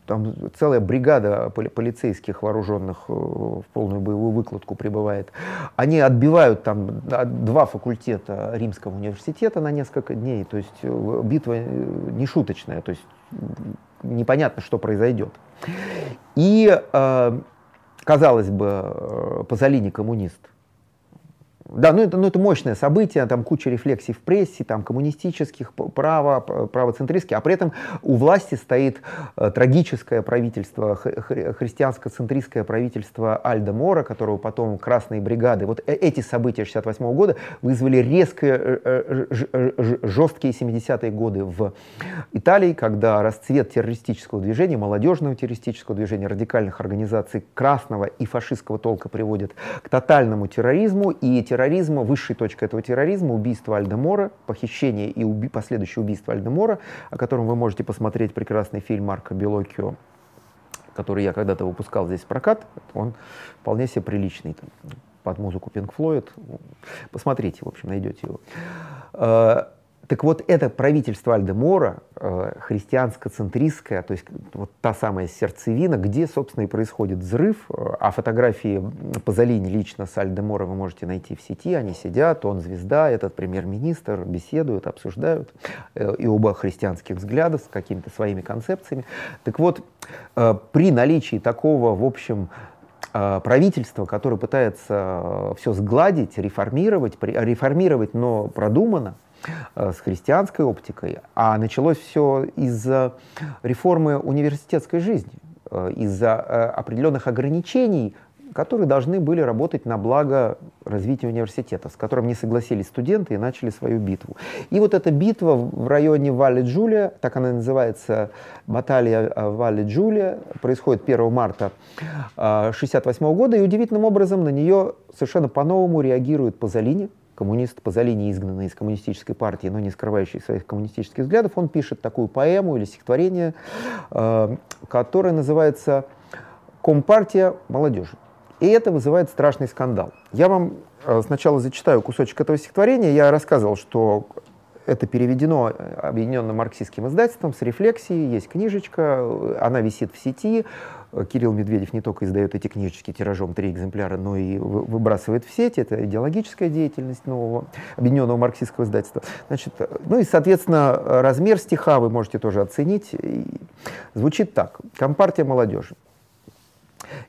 там целая бригада полицейских вооруженных э, в полную боевую выкладку прибывает, они отбивают там два факультета Римского университета на несколько дней, то есть битва не шуточная, то есть непонятно, что произойдет. И, э, казалось бы, э, Пазолини коммунист, да, ну это, ну это мощное событие, там куча рефлексий в прессе, там коммунистических, право, правоцентристских, а при этом у власти стоит э, трагическое правительство, хри христианско-центристское правительство Альда Мора, которого потом красные бригады. Вот э эти события 68 -го года вызвали резко э, жесткие 70-е годы в Италии, когда расцвет террористического движения, молодежного террористического движения, радикальных организаций красного и фашистского толка приводит к тотальному терроризму, и терроризм терроризма, высшей точкой этого терроризма, убийство Альдемора, похищение и уби последующее убийство Альдемора, о котором вы можете посмотреть прекрасный фильм Марка Белокио, который я когда-то выпускал здесь в прокат. Он вполне себе приличный, под музыку Pink Floyd. Посмотрите, в общем, найдете его. Так вот, это правительство Альдемора, э, христианско-центристское, то есть вот та самая сердцевина, где, собственно, и происходит взрыв, а фотографии Пазолини лично с Альдемора вы можете найти в сети, они сидят, он звезда, этот премьер-министр, беседуют, обсуждают, э, и оба христианских взгляда с какими-то своими концепциями. Так вот, э, при наличии такого, в общем, э, правительства, которое пытается э, все сгладить, реформировать, реформировать, но продуманно, Э, с христианской оптикой, а началось все из-за реформы университетской жизни, э, из-за э, определенных ограничений, которые должны были работать на благо развития университета, с которым не согласились студенты и начали свою битву. И вот эта битва в районе Валли-Джулия, так она называется, баталия Валли-Джулия, происходит 1 марта 1968 года, и удивительным образом на нее совершенно по-новому реагирует Пазолини, коммунист Пазолини, изгнанный из коммунистической партии, но не скрывающий своих коммунистических взглядов, он пишет такую поэму или стихотворение, э, которое называется «Компартия молодежи». И это вызывает страшный скандал. Я вам э, сначала зачитаю кусочек этого стихотворения. Я рассказывал, что это переведено объединенным марксистским издательством с рефлексией, есть книжечка, она висит в сети. Кирилл Медведев не только издает эти книжечки тиражом три экземпляра, но и выбрасывает в сеть. Это идеологическая деятельность нового объединенного марксистского издательства. Значит, ну и, соответственно, размер стиха вы можете тоже оценить. Звучит так. Компартия молодежи.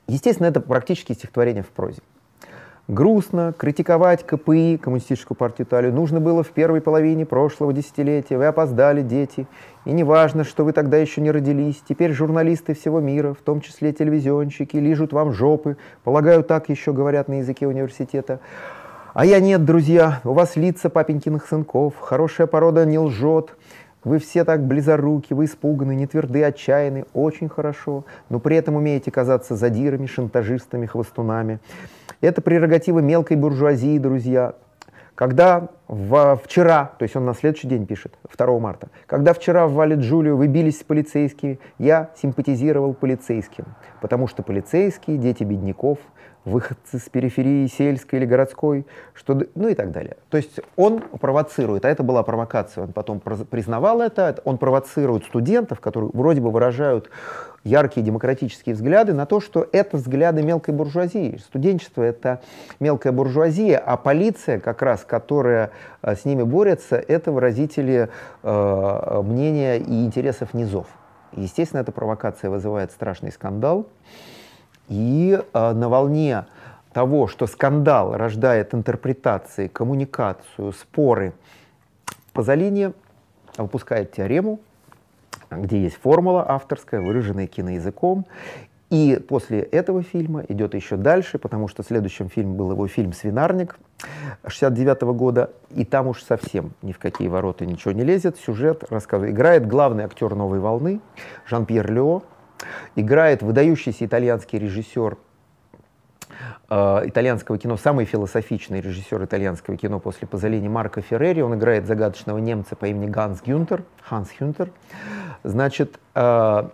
Естественно, это практически стихотворение в прозе. Грустно критиковать КПИ, Коммунистическую партию Италии, нужно было в первой половине прошлого десятилетия. Вы опоздали, дети. И не важно, что вы тогда еще не родились. Теперь журналисты всего мира, в том числе телевизионщики, лижут вам жопы. Полагаю, так еще говорят на языке университета. А я нет, друзья. У вас лица папенькиных сынков. Хорошая порода не лжет. Вы все так близоруки, вы испуганы, не тверды, отчаянны, очень хорошо, но при этом умеете казаться задирами, шантажистами, хвостунами. Это прерогатива мелкой буржуазии, друзья. Когда в, вчера, то есть он на следующий день пишет, 2 марта, когда вчера в Вале Джулию вы бились с полицейскими, я симпатизировал полицейским, потому что полицейские, дети бедняков, выходцы с периферии сельской или городской, что, ну и так далее. То есть он провоцирует, а это была провокация, он потом признавал это, он провоцирует студентов, которые вроде бы выражают яркие демократические взгляды на то, что это взгляды мелкой буржуазии. Студенчество — это мелкая буржуазия, а полиция, как раз, которая э, с ними борется, это выразители э, мнения и интересов низов. Естественно, эта провокация вызывает страшный скандал. И э, на волне того, что скандал рождает интерпретации, коммуникацию, споры, Пазолини выпускает теорему, где есть формула авторская, выраженная киноязыком. И после этого фильма идет еще дальше, потому что следующим фильмом был его фильм «Свинарник» 69 -го года, и там уж совсем ни в какие ворота ничего не лезет. Сюжет рассказывает. Играет главный актер «Новой волны» Жан-Пьер Лео, играет выдающийся итальянский режиссер э, итальянского кино, самый философичный режиссер итальянского кино после Пазолини Марко Феррери. Он играет загадочного немца по имени Ганс Гюнтер. Ханс Гюнтер. Значит, э,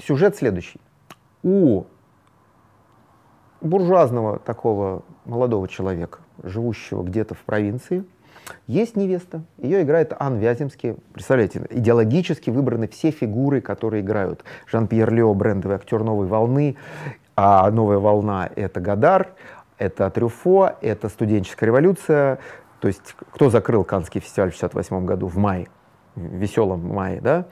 сюжет следующий. У буржуазного такого молодого человека, живущего где-то в провинции, есть невеста, ее играет Ан Вяземский. Представляете, идеологически выбраны все фигуры, которые играют. Жан-Пьер Лео, брендовый актер «Новой волны», а «Новая волна» — это Гадар, это Трюфо, это студенческая революция. То есть кто закрыл Каннский фестиваль в 1968 году в мае? Веселом мае, да,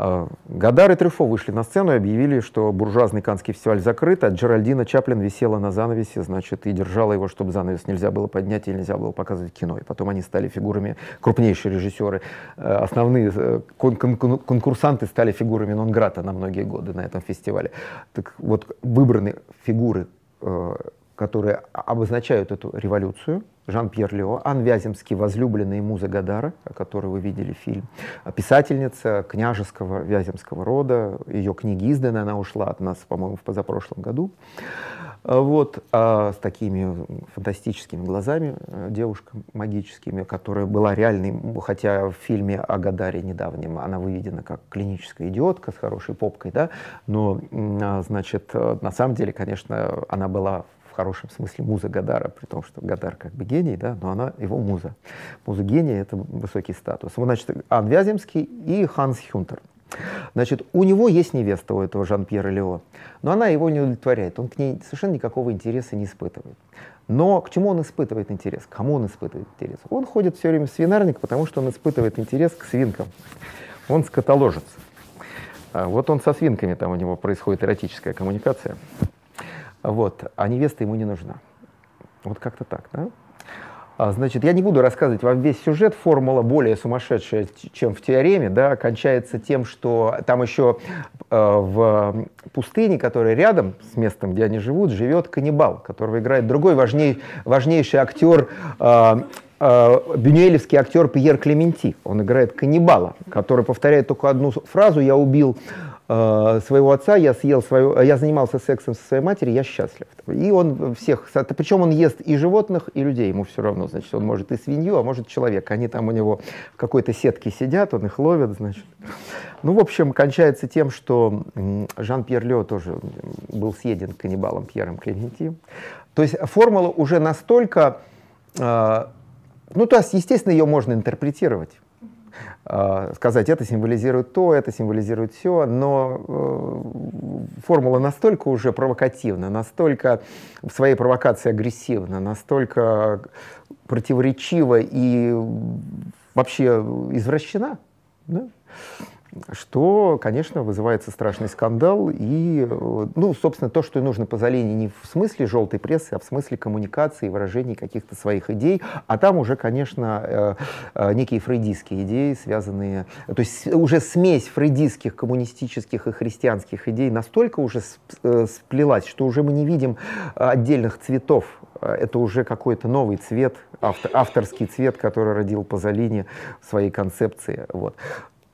а, Гадар и Трюфо вышли на сцену и объявили, что буржуазный канский фестиваль закрыт, а Джеральдина Чаплин висела на занавесе, значит, и держала его, чтобы занавес нельзя было поднять или нельзя было показывать кино. И потом они стали фигурами, крупнейшие режиссеры, э, основные э, кон кон конкурсанты стали фигурами Нонграта на многие годы на этом фестивале. Так вот, выбраны фигуры э, которые обозначают эту революцию. Жан-Пьер Лео, Ан Вяземский, возлюбленный муза Гадара, о которой вы видели фильм, писательница княжеского вяземского рода, ее книги изданы, она ушла от нас, по-моему, в позапрошлом году. вот, а с такими фантастическими глазами э, девушка магическими, которая была реальной, хотя в фильме о Гадаре недавнем она выведена как клиническая идиотка с хорошей попкой, да, но, а, значит, на самом деле, конечно, она была хорошем смысле муза Гадара, при том, что Гадар как бы гений, да, но она его муза. Муза гения — это высокий статус. Вот, значит, Ан Вяземский и Ханс Хюнтер. Значит, у него есть невеста, у этого Жан-Пьера Лео, но она его не удовлетворяет, он к ней совершенно никакого интереса не испытывает. Но к чему он испытывает интерес? К кому он испытывает интерес? Он ходит все время в свинарник, потому что он испытывает интерес к свинкам. Он скотоложец. А вот он со свинками, там у него происходит эротическая коммуникация. Вот, а невеста ему не нужна. Вот как-то так, да? А, значит, я не буду рассказывать вам весь сюжет, формула более сумасшедшая, чем в теореме, да, кончается тем, что там еще э, в пустыне, которая рядом с местом, где они живут, живет каннибал, которого играет другой важней, важнейший актер, э, э, бюнюэлевский актер Пьер Клементи. Он играет каннибала, который повторяет только одну фразу «я убил своего отца, я съел свою, я занимался сексом со своей матерью, я счастлив. И он всех, причем он ест и животных, и людей, ему все равно, значит, он может и свинью, а может человек. Они там у него в какой-то сетке сидят, он их ловит, значит. Ну, в общем, кончается тем, что Жан-Пьер Лео тоже был съеден каннибалом Пьером Клементи. То есть формула уже настолько, э, ну, то есть, естественно, ее можно интерпретировать. А, сказать, это символизирует то, это символизирует все, но э, формула настолько уже провокативна, настолько в своей провокации агрессивна, настолько противоречива и вообще извращена, да? Что, конечно, вызывается страшный скандал. И, ну, собственно, то, что и нужно Пазолини не в смысле желтой прессы, а в смысле коммуникации, выражений каких-то своих идей. А там уже, конечно, э, э, некие фрейдистские идеи, связанные... То есть уже смесь фрейдистских, коммунистических и христианских идей настолько уже э, сплелась, что уже мы не видим отдельных цветов. Это уже какой-то новый цвет, автор, авторский цвет, который родил Пазолини в своей концепции. Вот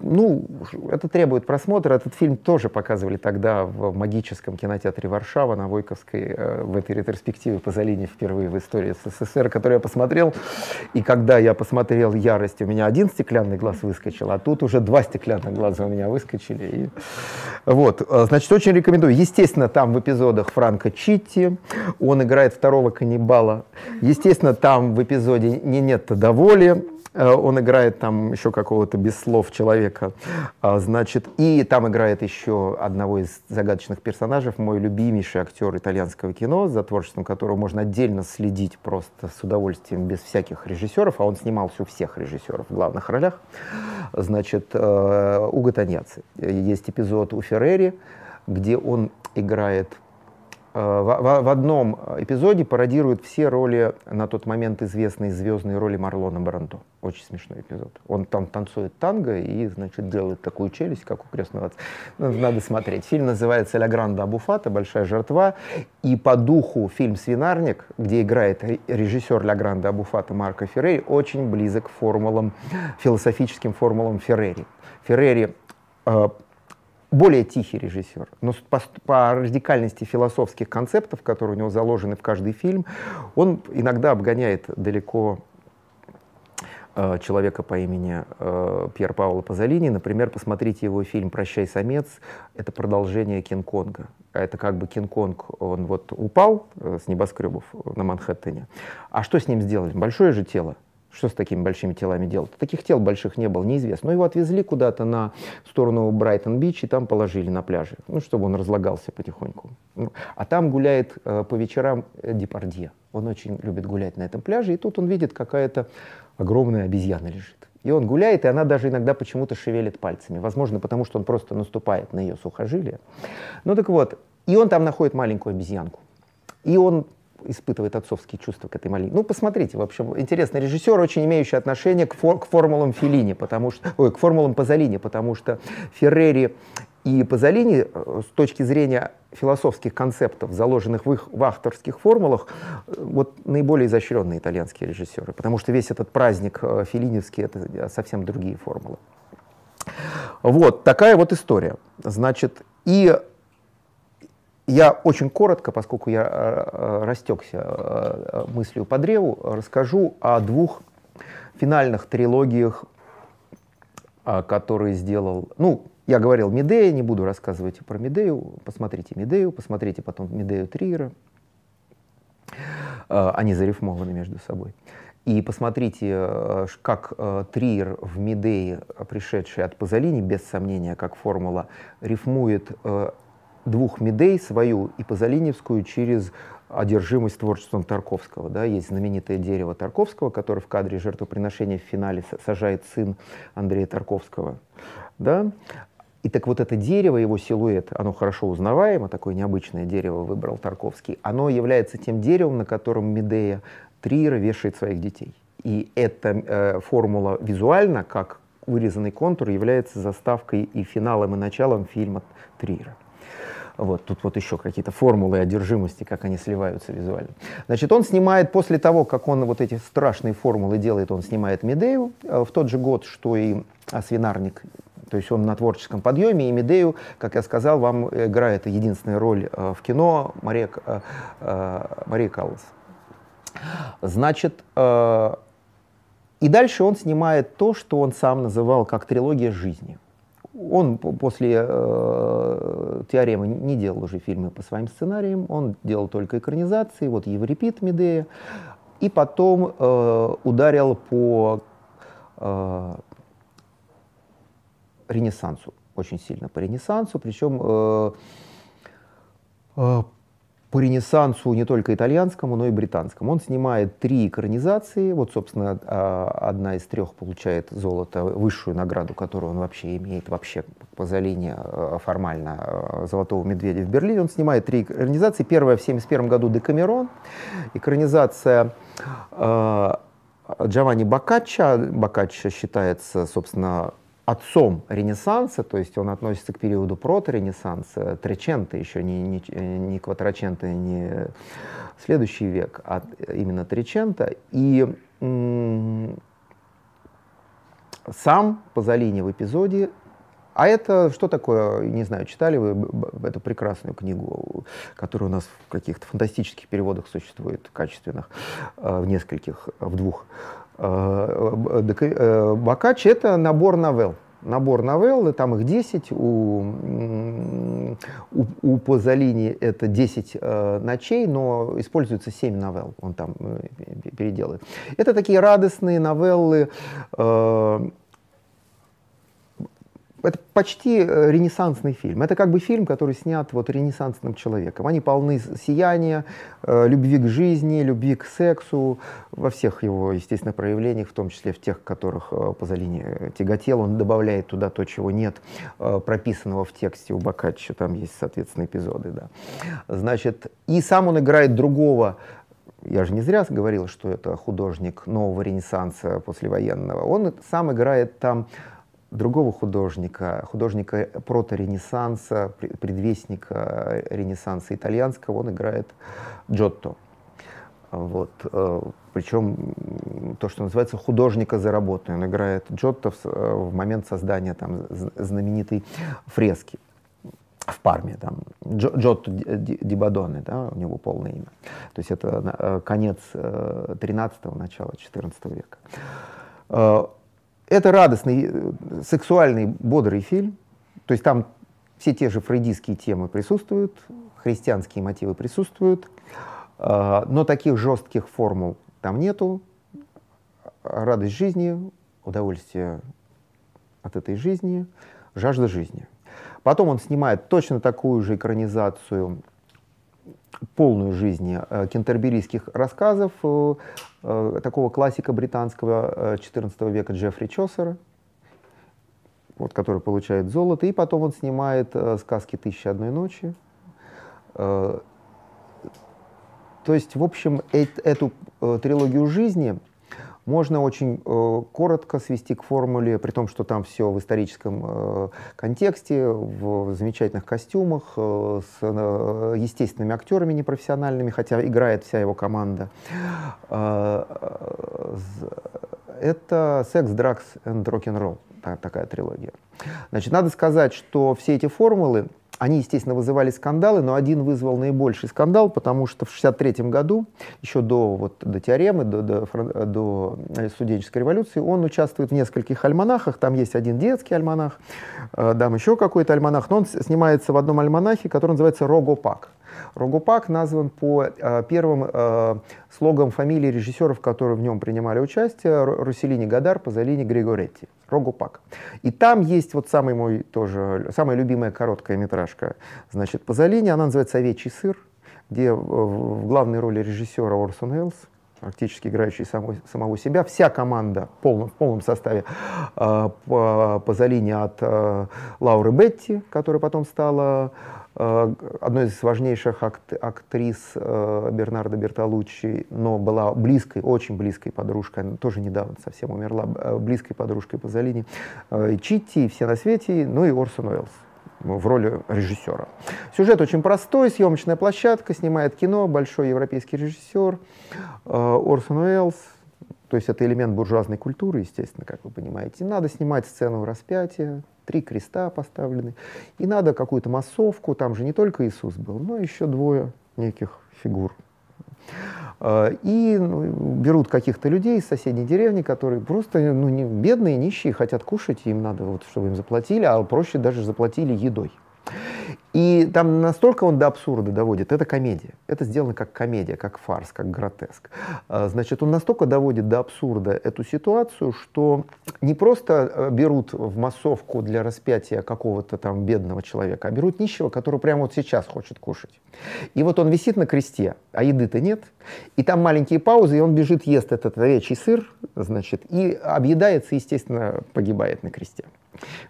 ну, это требует просмотра. Этот фильм тоже показывали тогда в магическом кинотеатре Варшава на Войковской, э, в этой ретроспективе Пазолини впервые в истории СССР, который я посмотрел. И когда я посмотрел «Ярость», у меня один стеклянный глаз выскочил, а тут уже два стеклянных глаза у меня выскочили. И... Вот, э, значит, очень рекомендую. Естественно, там в эпизодах Франко Читти, он играет второго каннибала. Естественно, там в эпизоде «Не нет-то доволи», он играет там еще какого-то без слов человека, а, значит, и там играет еще одного из загадочных персонажей, мой любимейший актер итальянского кино, за творчеством которого можно отдельно следить просто с удовольствием, без всяких режиссеров, а он снимался у всех режиссеров в главных ролях, значит, э, Уго Таньяци. Есть эпизод у Феррери, где он играет Э, в, в одном эпизоде пародирует все роли, на тот момент известные звездные роли Марлона Брандо. Очень смешной эпизод. Он там танцует танго и, значит, делает такую челюсть, как у крестного отца. Ну, надо смотреть. Фильм называется «Ля Гранда Абуфата. Большая жертва». И по духу фильм «Свинарник», где играет режиссер «Ля Гранда Абуфата» Марко Феррери, очень близок к формулам, философическим формулам Феррери. Феррери э, более тихий режиссер, но по, по радикальности философских концептов, которые у него заложены в каждый фильм, он иногда обгоняет далеко э, человека по имени э, Пьер Паоло Пазолини. Например, посмотрите его фильм «Прощай, самец». Это продолжение Кинг-Конга. Это как бы Кинг-Конг, он вот упал э, с небоскребов на Манхэттене. А что с ним сделали? Большое же тело. Что с такими большими телами делать? Таких тел больших не было, неизвестно. Но его отвезли куда-то на сторону Брайтон-Бич и там положили на пляже, ну, чтобы он разлагался потихоньку. Ну, а там гуляет э, по вечерам Депардье. Он очень любит гулять на этом пляже, и тут он видит, какая-то огромная обезьяна лежит. И он гуляет, и она даже иногда почему-то шевелит пальцами. Возможно, потому что он просто наступает на ее сухожилие. Ну так вот, и он там находит маленькую обезьянку. И он испытывает отцовские чувства к этой маленькой. Ну, посмотрите, в общем, интересный режиссер, очень имеющий отношение к, фор к формулам Филини, потому что, ой, к формулам Пазолини, потому что Феррери и Пазолини э, с точки зрения философских концептов, заложенных в их авторских формулах, э, вот наиболее изощренные итальянские режиссеры, потому что весь этот праздник э, филиневский — это совсем другие формулы. Вот такая вот история. Значит, и я очень коротко, поскольку я э, растекся мыслью по древу, расскажу о двух финальных трилогиях, которые сделал, ну, я говорил Медея, не буду рассказывать про Медею, посмотрите Медею, посмотрите потом Медею Триера, они зарифмованы между собой. И посмотрите, э, как э, Триер в Медее, пришедший от Пазолини, без сомнения, как формула, рифмует э, двух Медей, свою и Пазолиневскую, через одержимость творчеством Тарковского. Да? Есть знаменитое дерево Тарковского, которое в кадре жертвоприношения в финале сажает сын Андрея Тарковского. Да? И так вот это дерево, его силуэт, оно хорошо узнаваемо, такое необычное дерево выбрал Тарковский, оно является тем деревом, на котором Медея Триера вешает своих детей. И эта э, формула визуально, как вырезанный контур, является заставкой и финалом, и началом фильма Триера. Вот, тут вот еще какие-то формулы одержимости, как они сливаются визуально. Значит, он снимает, после того, как он вот эти страшные формулы делает, он снимает Медею э, в тот же год, что и Свинарник. То есть он на творческом подъеме, и Медею, как я сказал, вам играет единственная роль э, в кино Мария, э, Мария Каллас. Значит, и дальше он снимает то, что он сам называл как трилогия жизни. Он после э, теоремы не делал уже фильмы по своим сценариям, он делал только экранизации, вот Еврипид Медея, и потом э, ударил по э, Ренессансу, очень сильно по Ренессансу, причем э, э, по Ренессансу не только итальянскому, но и британскому. Он снимает три экранизации. Вот, собственно, а, одна из трех получает золото, высшую награду, которую он вообще имеет, вообще по залине а, формально а, «Золотого медведя» в Берлине. Он снимает три экранизации. Первая в 1971 году «Декамерон». Экранизация Джованни Боккаччо. Боккаччо считается, собственно, отцом Ренессанса, то есть он относится к периоду проторенессанса, Треченто еще не, не, не Кватраченто, не следующий век, а именно Треченто. И сам Пазолини в эпизоде а это что такое, не знаю, читали вы эту прекрасную книгу, которая у нас в каких-то фантастических переводах существует, качественных, э, в нескольких, в двух Бакач — это набор новелл. Набор новелл, и там их 10, у, у, у Пазолини это 10 э, ночей, но используется 7 новелл, он там э, переделает. Это такие радостные новеллы, э, это почти э, ренессансный фильм. Это как бы фильм, который снят вот ренессансным человеком. Они полны сияния, э, любви к жизни, любви к сексу во всех его, естественно, проявлениях, в том числе в тех, которых э, Пазолини тяготел. Он добавляет туда то, чего нет прописанного в тексте у Боккаччо. Там есть, соответственно, эпизоды. Да. Значит, и сам он играет другого я же не зря говорил, что это художник нового ренессанса послевоенного. Он сам играет там другого художника, художника прото-ренессанса, предвестника ренессанса итальянского, он играет Джотто. Вот. Э, Причем то, что называется художника за работу. Он играет Джотто в, э, в момент создания там, знаменитой фрески в Парме, там, Джотто Дибадоне, да, у него полное имя. То есть это э, конец 13-го, начало 14 века. Это радостный, э, сексуальный, бодрый фильм. То есть там все те же фрейдистские темы присутствуют, христианские мотивы присутствуют, а, но таких жестких формул там нету. Радость жизни, удовольствие от этой жизни, жажда жизни. Потом он снимает точно такую же экранизацию полную жизни э, кентерберийских рассказов э, такого классика британского XIV века Джеффри Чосера, вот, который получает золото, и потом он снимает сказки «Тысячи одной ночи». То есть, в общем, эту трилогию жизни можно очень э, коротко свести к формуле, при том, что там все в историческом э, контексте, в замечательных костюмах, э, с э, естественными актерами непрофессиональными, хотя играет вся его команда. Э, э, это секс, дракс и рок-н-ролл, такая трилогия. Значит, надо сказать, что все эти формулы они, естественно, вызывали скандалы, но один вызвал наибольший скандал, потому что в 1963 году, еще до, вот, до теоремы, до, до, до студенческой революции, он участвует в нескольких альманахах. Там есть один детский альманах, э, там еще какой-то альманах, но он снимается в одном альманахе, который называется «Рогопак». Рогопак назван по э, первым э, слогам фамилии режиссеров, которые в нем принимали участие, Руселини Гадар, Пазолини, Григоретти. Рогупак. И там есть вот самый мой тоже, самая любимая короткая метражка, значит, Пазолини, она называется «Овечий сыр», где в главной роли режиссера Орсон Уэллс, практически играющий самого, самого себя. Вся команда полном, в полном составе э, по, Пазолини от э, Лауры Бетти, которая потом стала одной из важнейших акт, актрис э, Бернарда Бертолуччи, но была близкой, очень близкой подружкой, она тоже недавно совсем умерла, э, близкой подружкой Пазолини, и Читти, все на свете, ну и Орсон Уэллс в роли режиссера. Сюжет очень простой, съемочная площадка, снимает кино, большой европейский режиссер Орсон Уэллс, то есть это элемент буржуазной культуры, естественно, как вы понимаете. Надо снимать сцену распятия, три креста поставлены. И надо какую-то массовку, там же не только Иисус был, но еще двое неких фигур. А, и ну, берут каких-то людей из соседней деревни, которые просто ну, не, бедные, нищие, хотят кушать, им надо, вот, чтобы им заплатили, а проще даже заплатили едой. И там настолько он до абсурда доводит, это комедия. Это сделано как комедия, как фарс, как гротеск. А, значит, он настолько доводит до абсурда эту ситуацию, что не просто э, берут в массовку для распятия какого-то там бедного человека, а берут нищего, который прямо вот сейчас хочет кушать. И вот он висит на кресте, а еды-то нет. И там маленькие паузы, и он бежит, ест этот овечий сыр, значит, и объедается, естественно, погибает на кресте.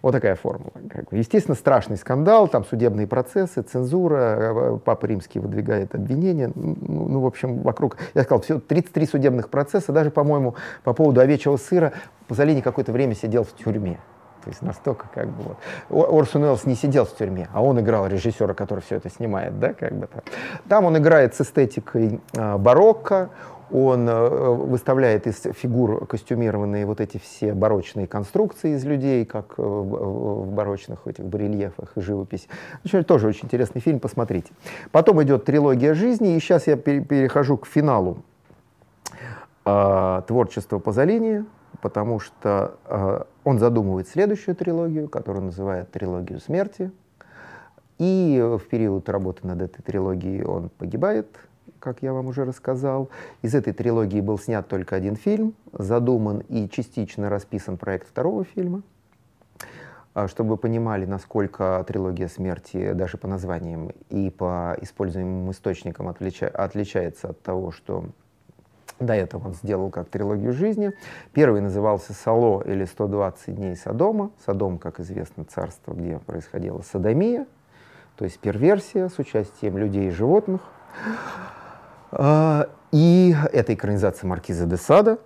Вот такая формула. Естественно, страшный скандал, там судебные процессы, цензура, э, Папа Римский выдвигает обвинения. Ну, ну, в общем, вокруг, я сказал, все 33 судебных процесса, даже, по-моему, по поводу овечьего сыра Пазолини какое-то время сидел в тюрьме. То есть настолько как бы вот. Орсон Уэллс не сидел в тюрьме, а он играл режиссера, который все это снимает, да, как бы так. Там он играет с эстетикой э, барокко, он э, выставляет из фигур костюмированные вот эти все барочные конструкции из людей, как э, в барочных этих барельефах и живопись. Очень, тоже очень интересный фильм, посмотрите. Потом идет трилогия жизни, и сейчас я перехожу к финалу э, творчества Пазолини, потому что э, он задумывает следующую трилогию, которую называет «Трилогию смерти». И в период работы над этой трилогией он погибает, как я вам уже рассказал. Из этой трилогии был снят только один фильм, задуман и частично расписан проект второго фильма. А, чтобы вы понимали, насколько трилогия смерти даже по названиям и по используемым источникам отлича отличается от того, что до этого он сделал как трилогию жизни. Первый назывался «Сало» или «120 дней Содома». Содом, как известно, царство, где происходила садомия, то есть перверсия с участием людей и животных. А, и это экранизация Маркиза де Сада,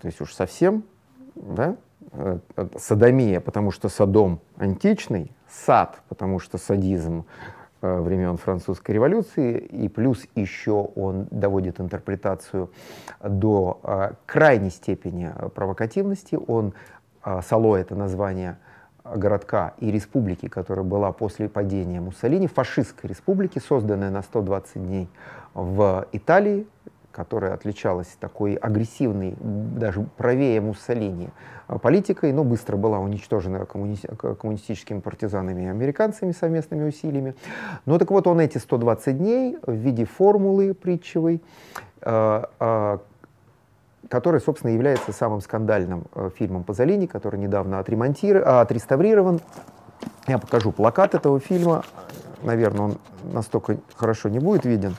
то есть уж совсем, да, э, садомия, потому что Садом античный, сад, потому что садизм э, времен французской революции, и плюс еще он доводит интерпретацию до э, крайней степени провокативности. Он, Сало — это название городка и республики, которая была после падения Муссолини, фашистской республики, созданная на 120 дней в Италии, которая отличалась такой агрессивной, даже правее Муссолини а, политикой, но быстро была уничтожена коммуни... коммунистическими партизанами и американцами совместными усилиями. Но так вот он эти 120 дней в виде формулы притчевой, а, а, который, собственно, является самым скандальным э, фильмом Пазолини, который недавно отремонтирован, отреставрирован. Я покажу плакат этого фильма. Наверное, он настолько хорошо не будет виден.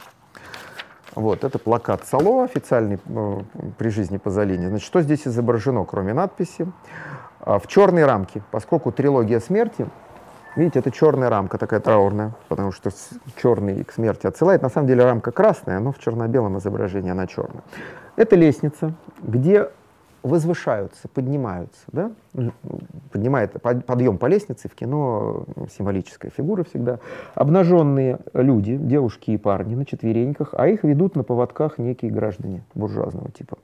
Вот, это плакат Сало, официальный э, при жизни Пазолини. Значит, что здесь изображено, кроме надписи? А, в черной рамке, поскольку трилогия смерти, видите, это черная рамка такая траурная, потому что черный к смерти отсылает. На самом деле рамка красная, но в черно-белом изображении она черная. Это лестница, где возвышаются, поднимаются, да? поднимает подъем по лестнице, в кино символическая фигура всегда, обнаженные люди, девушки и парни на четвереньках, а их ведут на поводках некие граждане буржуазного типа.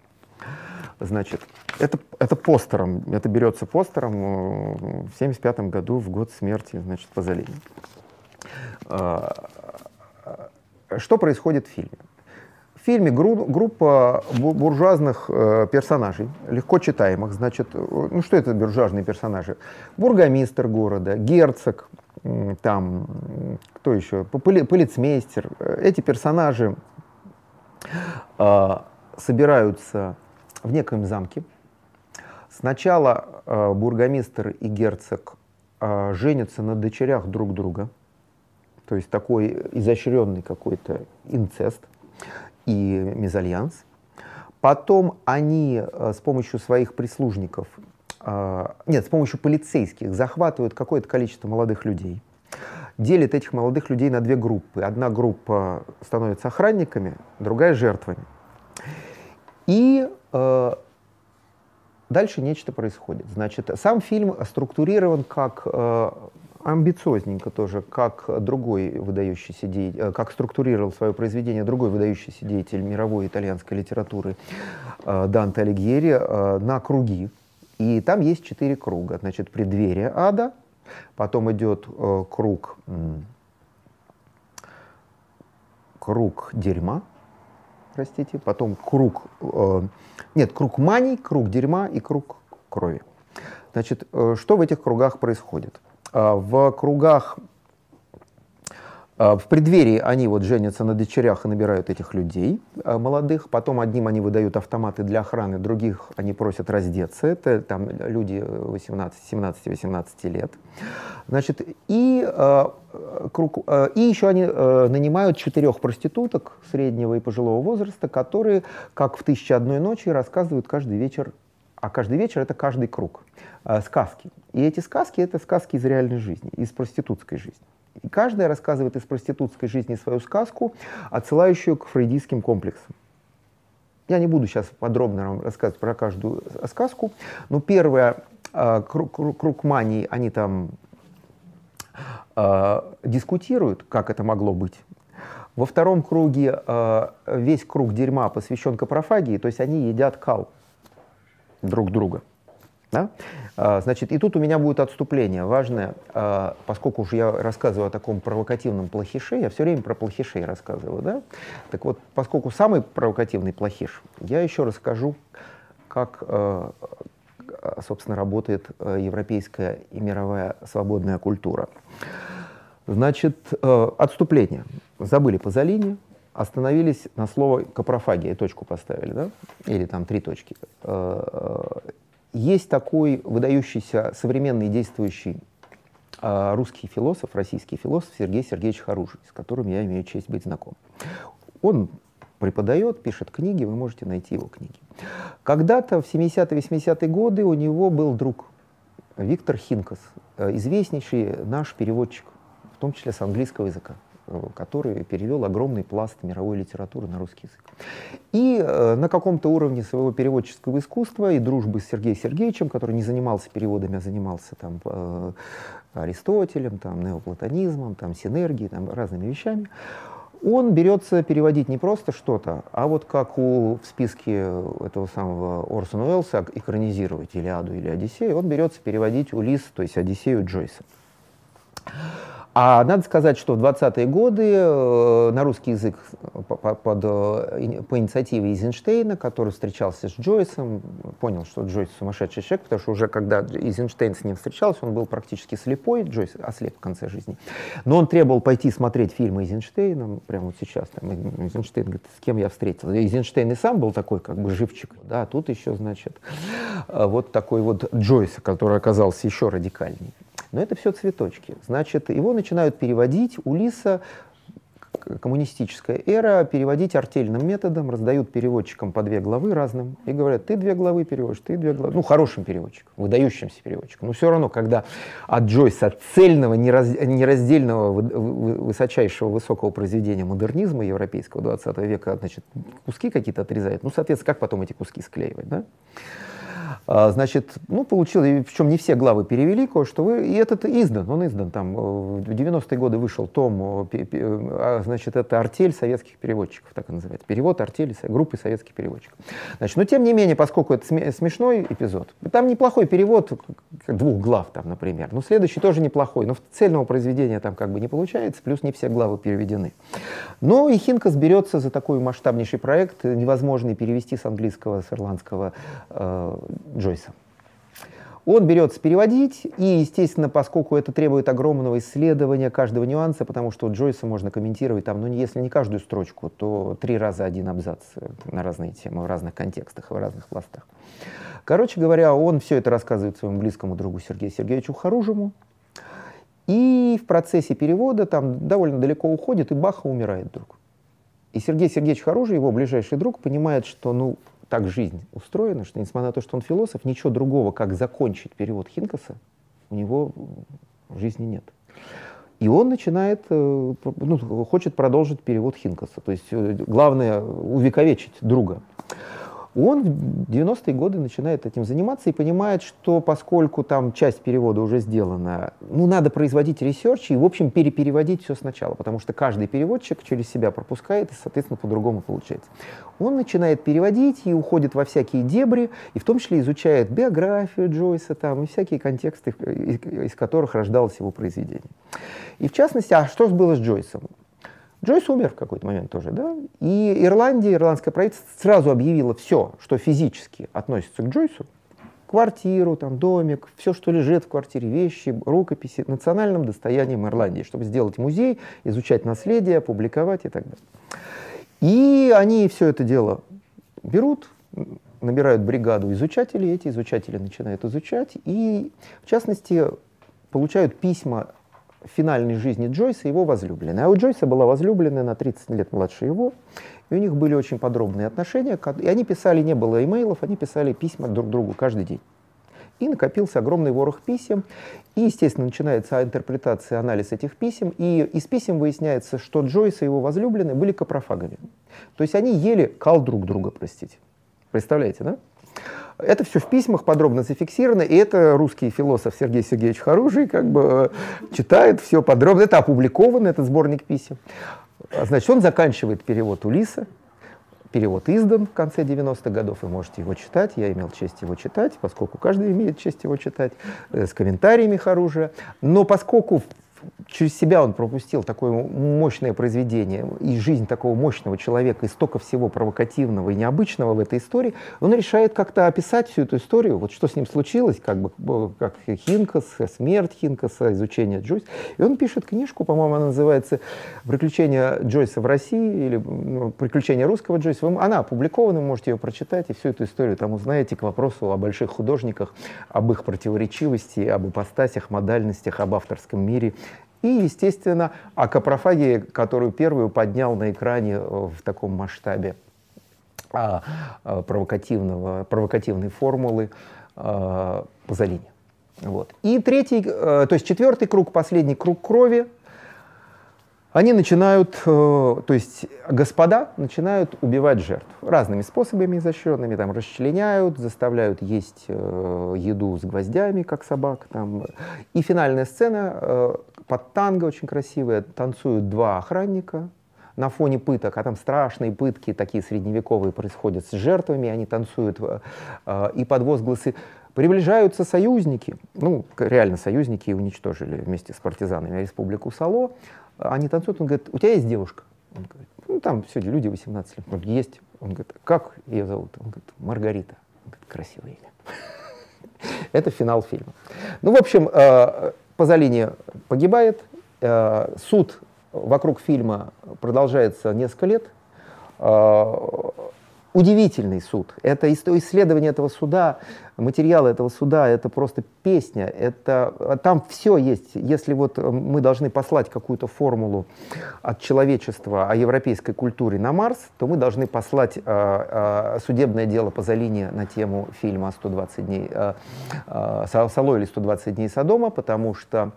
Значит, это, это постером, это берется постером э, в 1975 году, в год смерти, значит, Пазолини. Э, что происходит в фильме? Фильме гру- группа буржуазных э, персонажей, легко читаемых. Значит, ну что это буржуазные персонажи? Бургомистр города, герцог, там, кто еще, поли, полицмейстер. Эти персонажи э, собираются в некоем замке. Сначала э, бургомистр и герцог э, женятся на дочерях друг друга, то есть такой изощренный какой-то инцест и мезальянс. Потом они э, с помощью своих прислужников, э, нет, с помощью полицейских захватывают какое-то количество молодых людей, делят этих молодых людей на две группы. Одна группа становится охранниками, другая жертвами. И э, дальше нечто происходит. Значит, сам фильм структурирован как амбициозненько тоже, как другой выдающийся деятель, э, как структурировал свое произведение другой выдающийся деятель мировой итальянской литературы э, Данте Алигьери э, на круги. И там есть четыре круга. Значит, преддверие ада, потом идет круг, круг дерьма, простите, потом круг, нет, круг маний, круг дерьма и круг крови. Значит, что в этих кругах происходит? Э, в кругах а, в преддверии они вот женятся на дочерях и набирают этих людей а, молодых. Потом одним они выдают автоматы для охраны, других они просят раздеться. Это там люди 18, 17-18 лет. Значит, и, а, круг, и еще они нанимают четырех проституток среднего и пожилого возраста, которые, как в «Тысяча одной ночи», рассказывают каждый вечер а каждый вечер это каждый круг. сказки. И эти сказки это сказки из реальной жизни, из проститутской жизни. И каждая рассказывает из проститутской жизни свою сказку, отсылающую к фрейдистским комплексам. Я не буду сейчас подробно вам рассказывать про каждую сказку, но первое, э, круг, круг, круг мании, они там э, дискутируют, как это могло быть. Во втором круге э, весь круг дерьма посвящен капрофагии, то есть они едят кал друг друга. Да? А, значит, и тут у меня будет отступление важное, а, поскольку уже я рассказываю о таком провокативном плохише, я все время про плохишей рассказываю, да? Так вот, поскольку самый провокативный плохиш, я еще расскажу, как, а, собственно, работает европейская и мировая свободная культура. Значит, отступление. Забыли Пазолини, остановились на слово капрофагия, точку поставили, да? Или там три точки. Есть такой выдающийся современный действующий э, русский философ, российский философ Сергей Сергеевич Харужий, с которым я имею честь быть знаком. Он преподает, пишет книги, вы можете найти его книги. Когда-то в 70-80-е годы у него был друг Виктор Хинкас, э, известнейший наш переводчик, в том числе с английского языка который перевел огромный пласт мировой литературы на русский язык. И э, на каком-то уровне своего переводческого искусства и дружбы с Сергеем Сергеевичем, который не занимался переводами, а занимался там, э, Аристотелем, там, неоплатонизмом, там, синергией, там, разными вещами, он берется переводить не просто что-то, а вот как у, в списке этого самого Орсона Уэллса экранизировать Илиаду или Одиссею, он берется переводить Улис, то есть Одиссею Джойса. А надо сказать, что в 20-е годы э, на русский язык по, под, э, по инициативе Эйзенштейна, который встречался с Джойсом, понял, что Джойс сумасшедший человек, потому что уже когда Эйзенштейн с ним встречался, он был практически слепой, Джойс ослеп в конце жизни. Но он требовал пойти смотреть фильмы Эйзенштейна, прямо вот сейчас. Там, Эйзенштейн говорит, с кем я встретился. Эйзенштейн и сам был такой как бы живчик. Да, а тут еще, значит, э, вот такой вот Джойс, который оказался еще радикальнее. Но это все цветочки. Значит, его начинают переводить. У Лиса коммунистическая эра, переводить артельным методом, раздают переводчикам по две главы разным и говорят, ты две главы переводишь, ты две главы. Ну, хорошим переводчиком, выдающимся переводчиком. Но все равно, когда от Джойса, цельного, нераз, нераздельного, высочайшего, высокого произведения модернизма европейского 20 века, значит, куски какие-то отрезают, ну, соответственно, как потом эти куски склеивать, да? А, значит, ну, получил, и причем не все главы перевели кое-что, вы, и этот издан, он издан, там, в 90-е годы вышел том, а, значит, это артель советских переводчиков, так и называется, перевод артели группы советских переводчиков. Значит, но тем не менее, поскольку это смешной эпизод, там неплохой перевод, двух глав там, например, но следующий тоже неплохой, но цельного произведения там как бы не получается, плюс не все главы переведены. Но и Хинкас берется за такой масштабнейший проект, невозможный перевести с английского, с ирландского э, Джойса. Он берется переводить, и, естественно, поскольку это требует огромного исследования каждого нюанса, потому что Джойса можно комментировать там, ну, если не каждую строчку, то три раза один абзац на разные темы, в разных контекстах, в разных пластах. Короче говоря, он все это рассказывает своему близкому другу Сергею Сергеевичу Харужему, и в процессе перевода там довольно далеко уходит, и Баха умирает вдруг. И Сергей Сергеевич Харужий, его ближайший друг, понимает, что ну, так жизнь устроена, что несмотря на то, что он философ, ничего другого, как закончить перевод Хинкаса, у него в жизни нет. И он начинает, э, ну, хочет продолжить перевод Хинкаса. То есть э, главное увековечить друга. Он в 90-е годы начинает этим заниматься и понимает, что поскольку там часть перевода уже сделана, ну, надо производить research и, в общем, перепереводить все сначала, потому что каждый переводчик через себя пропускает и, соответственно, по-другому получается. Он начинает переводить и уходит во всякие дебри, и в том числе изучает биографию Джойса там, и всякие контексты, из, которых рождалось его произведение. И в частности, а что было с Джойсом? Джойс умер в какой-то момент тоже, да? И Ирландия, ирландское правительство сразу объявило все, что физически относится к Джойсу, квартиру, там, домик, все, что лежит в квартире, вещи, рукописи, национальным достоянием Ирландии, чтобы сделать музей, изучать наследие, публиковать и так далее. И они все это дело берут, набирают бригаду изучателей, эти изучатели начинают изучать, и, в частности, получают письма финальной жизни Джойса его возлюбленной. А у Джойса была возлюбленная на 30 лет младше его, и у них были очень подробные отношения, и они писали, не было имейлов, они писали письма друг другу каждый день. И накопился огромный ворох писем, и, естественно, начинается интерпретация, анализ этих писем, и из писем выясняется, что Джойс и его возлюбленные были капрофагами. То есть они ели кал друг друга, простите. Представляете, да? Это все в письмах подробно зафиксировано, и это русский философ Сергей Сергеевич Харужий как бы э, читает все подробно. Это опубликовано, этот сборник писем. Значит, он заканчивает перевод Улиса, перевод издан в конце 90-х годов, вы можете его читать, я имел честь его читать, поскольку каждый имеет честь его читать, э, с комментариями Харужия. Но поскольку через себя он пропустил такое мощное произведение и жизнь такого мощного человека, и столько всего провокативного и необычного в этой истории, он решает как-то описать всю эту историю, вот что с ним случилось, как бы как Хинкас, смерть Хинкаса, изучение Джойса. И он пишет книжку, по-моему, она называется «Приключения Джойса в России» или ну, «Приключения русского Джойса». Она опубликована, вы можете ее прочитать, и всю эту историю там узнаете к вопросу о больших художниках, об их противоречивости, об ипостасях, модальностях, об авторском мире и, естественно, о капрофагии, которую первую поднял на экране э, в таком масштабе а, а, провокативного, провокативной формулы а, Пазолини. Вот. И третий, э, то есть четвертый круг, последний круг крови, они начинают, э, то есть господа начинают убивать жертв разными способами изощренными, там расчленяют, заставляют есть еду с гвоздями, как собак. Там. И финальная сцена, под танго очень красивая, танцуют два охранника на фоне пыток, а там страшные пытки такие средневековые происходят с жертвами, они танцуют, э, и под возгласы приближаются союзники, ну, реально союзники, уничтожили вместе с партизанами республику Сало, они танцуют, он говорит, у тебя есть девушка? Он говорит, ну, там все люди 18 лет. Есть. Он говорит, как ее зовут? Он говорит, Маргарита. Он говорит, красивое имя. <laughs> Это финал фильма. Ну, в общем, э, Пазолини погибает, э, суд вокруг фильма продолжается несколько лет. Э, удивительный суд. Это исследование этого суда материалы этого суда — это просто песня, это, там все есть. Если вот э, мы должны послать какую-то формулу от человечества о европейской культуре на Марс, то мы должны послать э, э, судебное дело по Залине на тему фильма «120 дней», э, э, «Сало» или «120 дней Содома», потому что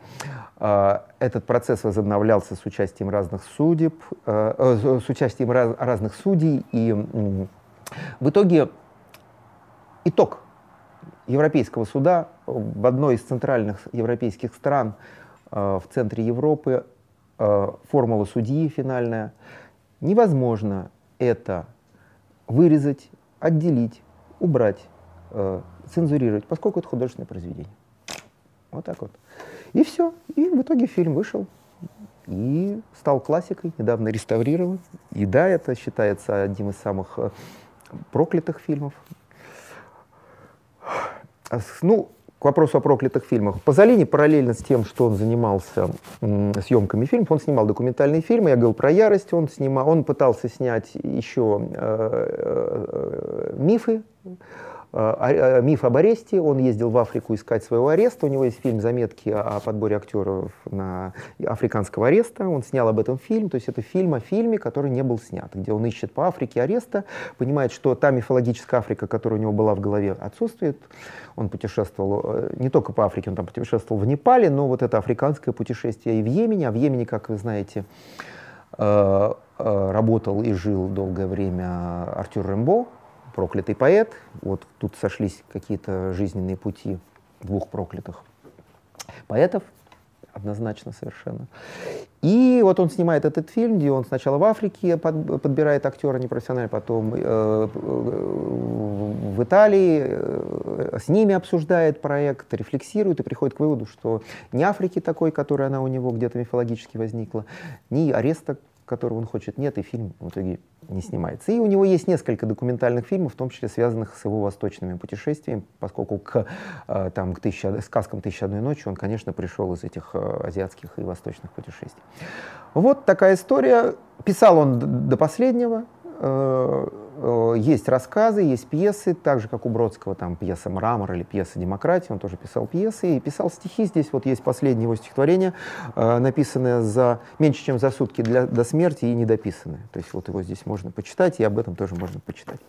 э, этот процесс возобновлялся с участием разных судеб, э, э, с участием раз, разных судей, и э, в итоге итог Европейского суда в одной из центральных европейских стран в центре Европы формула судьи финальная. Невозможно это вырезать, отделить, убрать, цензурировать, поскольку это художественное произведение. Вот так вот. И все. И в итоге фильм вышел и стал классикой, недавно реставрирован. И да, это считается одним из самых э, проклятых фильмов. Ну, к вопросу о проклятых фильмах. Пазолини параллельно с тем, что он занимался съемками фильмов, он снимал документальные фильмы, я говорил про ярость, он, снимал, он пытался снять еще э, э, э мифы, миф об аресте. Он ездил в Африку искать своего ареста. У него есть фильм «Заметки о подборе актеров на африканского ареста». Он снял об этом фильм. То есть это фильм о фильме, который не был снят, где он ищет по Африке ареста, понимает, что та мифологическая Африка, которая у него была в голове, отсутствует. Он путешествовал э, не только по Африке, он там путешествовал в Непале, но вот это африканское путешествие и в Йемене. А в Йемене, как вы знаете, работал и жил долгое время Артюр Рембо, проклятый поэт. Вот тут сошлись какие-то жизненные пути двух проклятых поэтов, однозначно совершенно. И вот он снимает этот фильм, где он сначала в Африке под, подбирает актера непрофессионально, потом э, в Италии э, с ними обсуждает проект, рефлексирует и приходит к выводу, что ни Африки такой, которая она у него где-то мифологически возникла, ни ареста которого он хочет, нет, и фильм в итоге не снимается. И у него есть несколько документальных фильмов, в том числе связанных с его восточными путешествиями, поскольку к, э, там, к тысяча, сказкам «Тысяча одной ночи» он, конечно, пришел из этих э, азиатских и восточных путешествий. Вот такая история. Писал он до последнего, Э, есть рассказы, есть пьесы, так же, как у Бродского, там пьеса «Мрамор» или пьеса «Демократия», он тоже писал пьесы и писал стихи. Здесь вот есть последнее его стихотворение, э, написанное за меньше, чем за сутки для, до смерти и недописанное. То есть вот его здесь можно почитать, и об этом тоже можно почитать.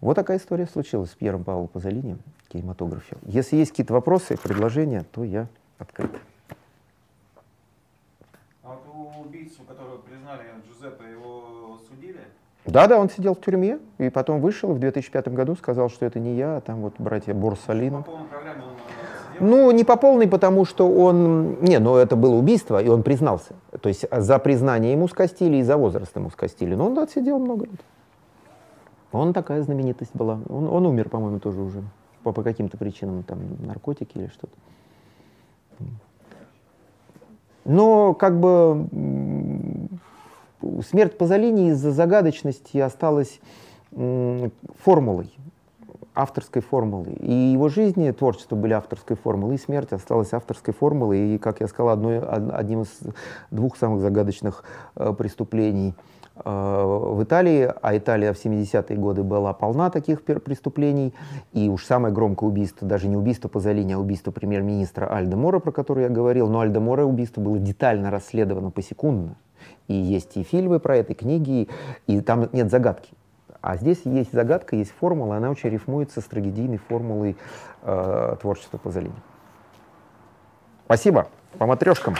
Вот такая история случилась с Пьером Павлом Пазолини в. Если есть какие-то вопросы, предложения, то я открыт. А вот убийцу, которого судили? Да, да, он сидел в тюрьме, и потом вышел в 2005 году, сказал, что это не я, а там вот братья он э, Ну, не по полной, потому что он... Не, но это было убийство, и он признался. То есть за признание ему скостили, и за возраст ему скостили. Но он отсидел много лет. Он такая знаменитость была. Он, он умер, по-моему, тоже уже. По, по каким-то причинам, там, наркотики или что-то. Но как бы смерть Пазолини из-за загадочности осталась формулой, авторской формулой. И его жизнь и творчество были авторской формулой, и смерть осталась авторской формулой. И, как я сказал, одной, одним из двух самых загадочных э, преступлений э, в Италии, а Италия в 70-е годы была полна таких преступлений, и уж самое громкое убийство, даже не убийство Пазолини, а убийство премьер-министра Альда Мора, про которое я говорил, но Альда Мора убийство было детально расследовано посекундно. И есть и фильмы про это, и книги, и там нет загадки. А здесь есть загадка, есть формула, она очень рифмуется с трагедийной формулой э, творчества Пазолини. Спасибо. По матрешкам.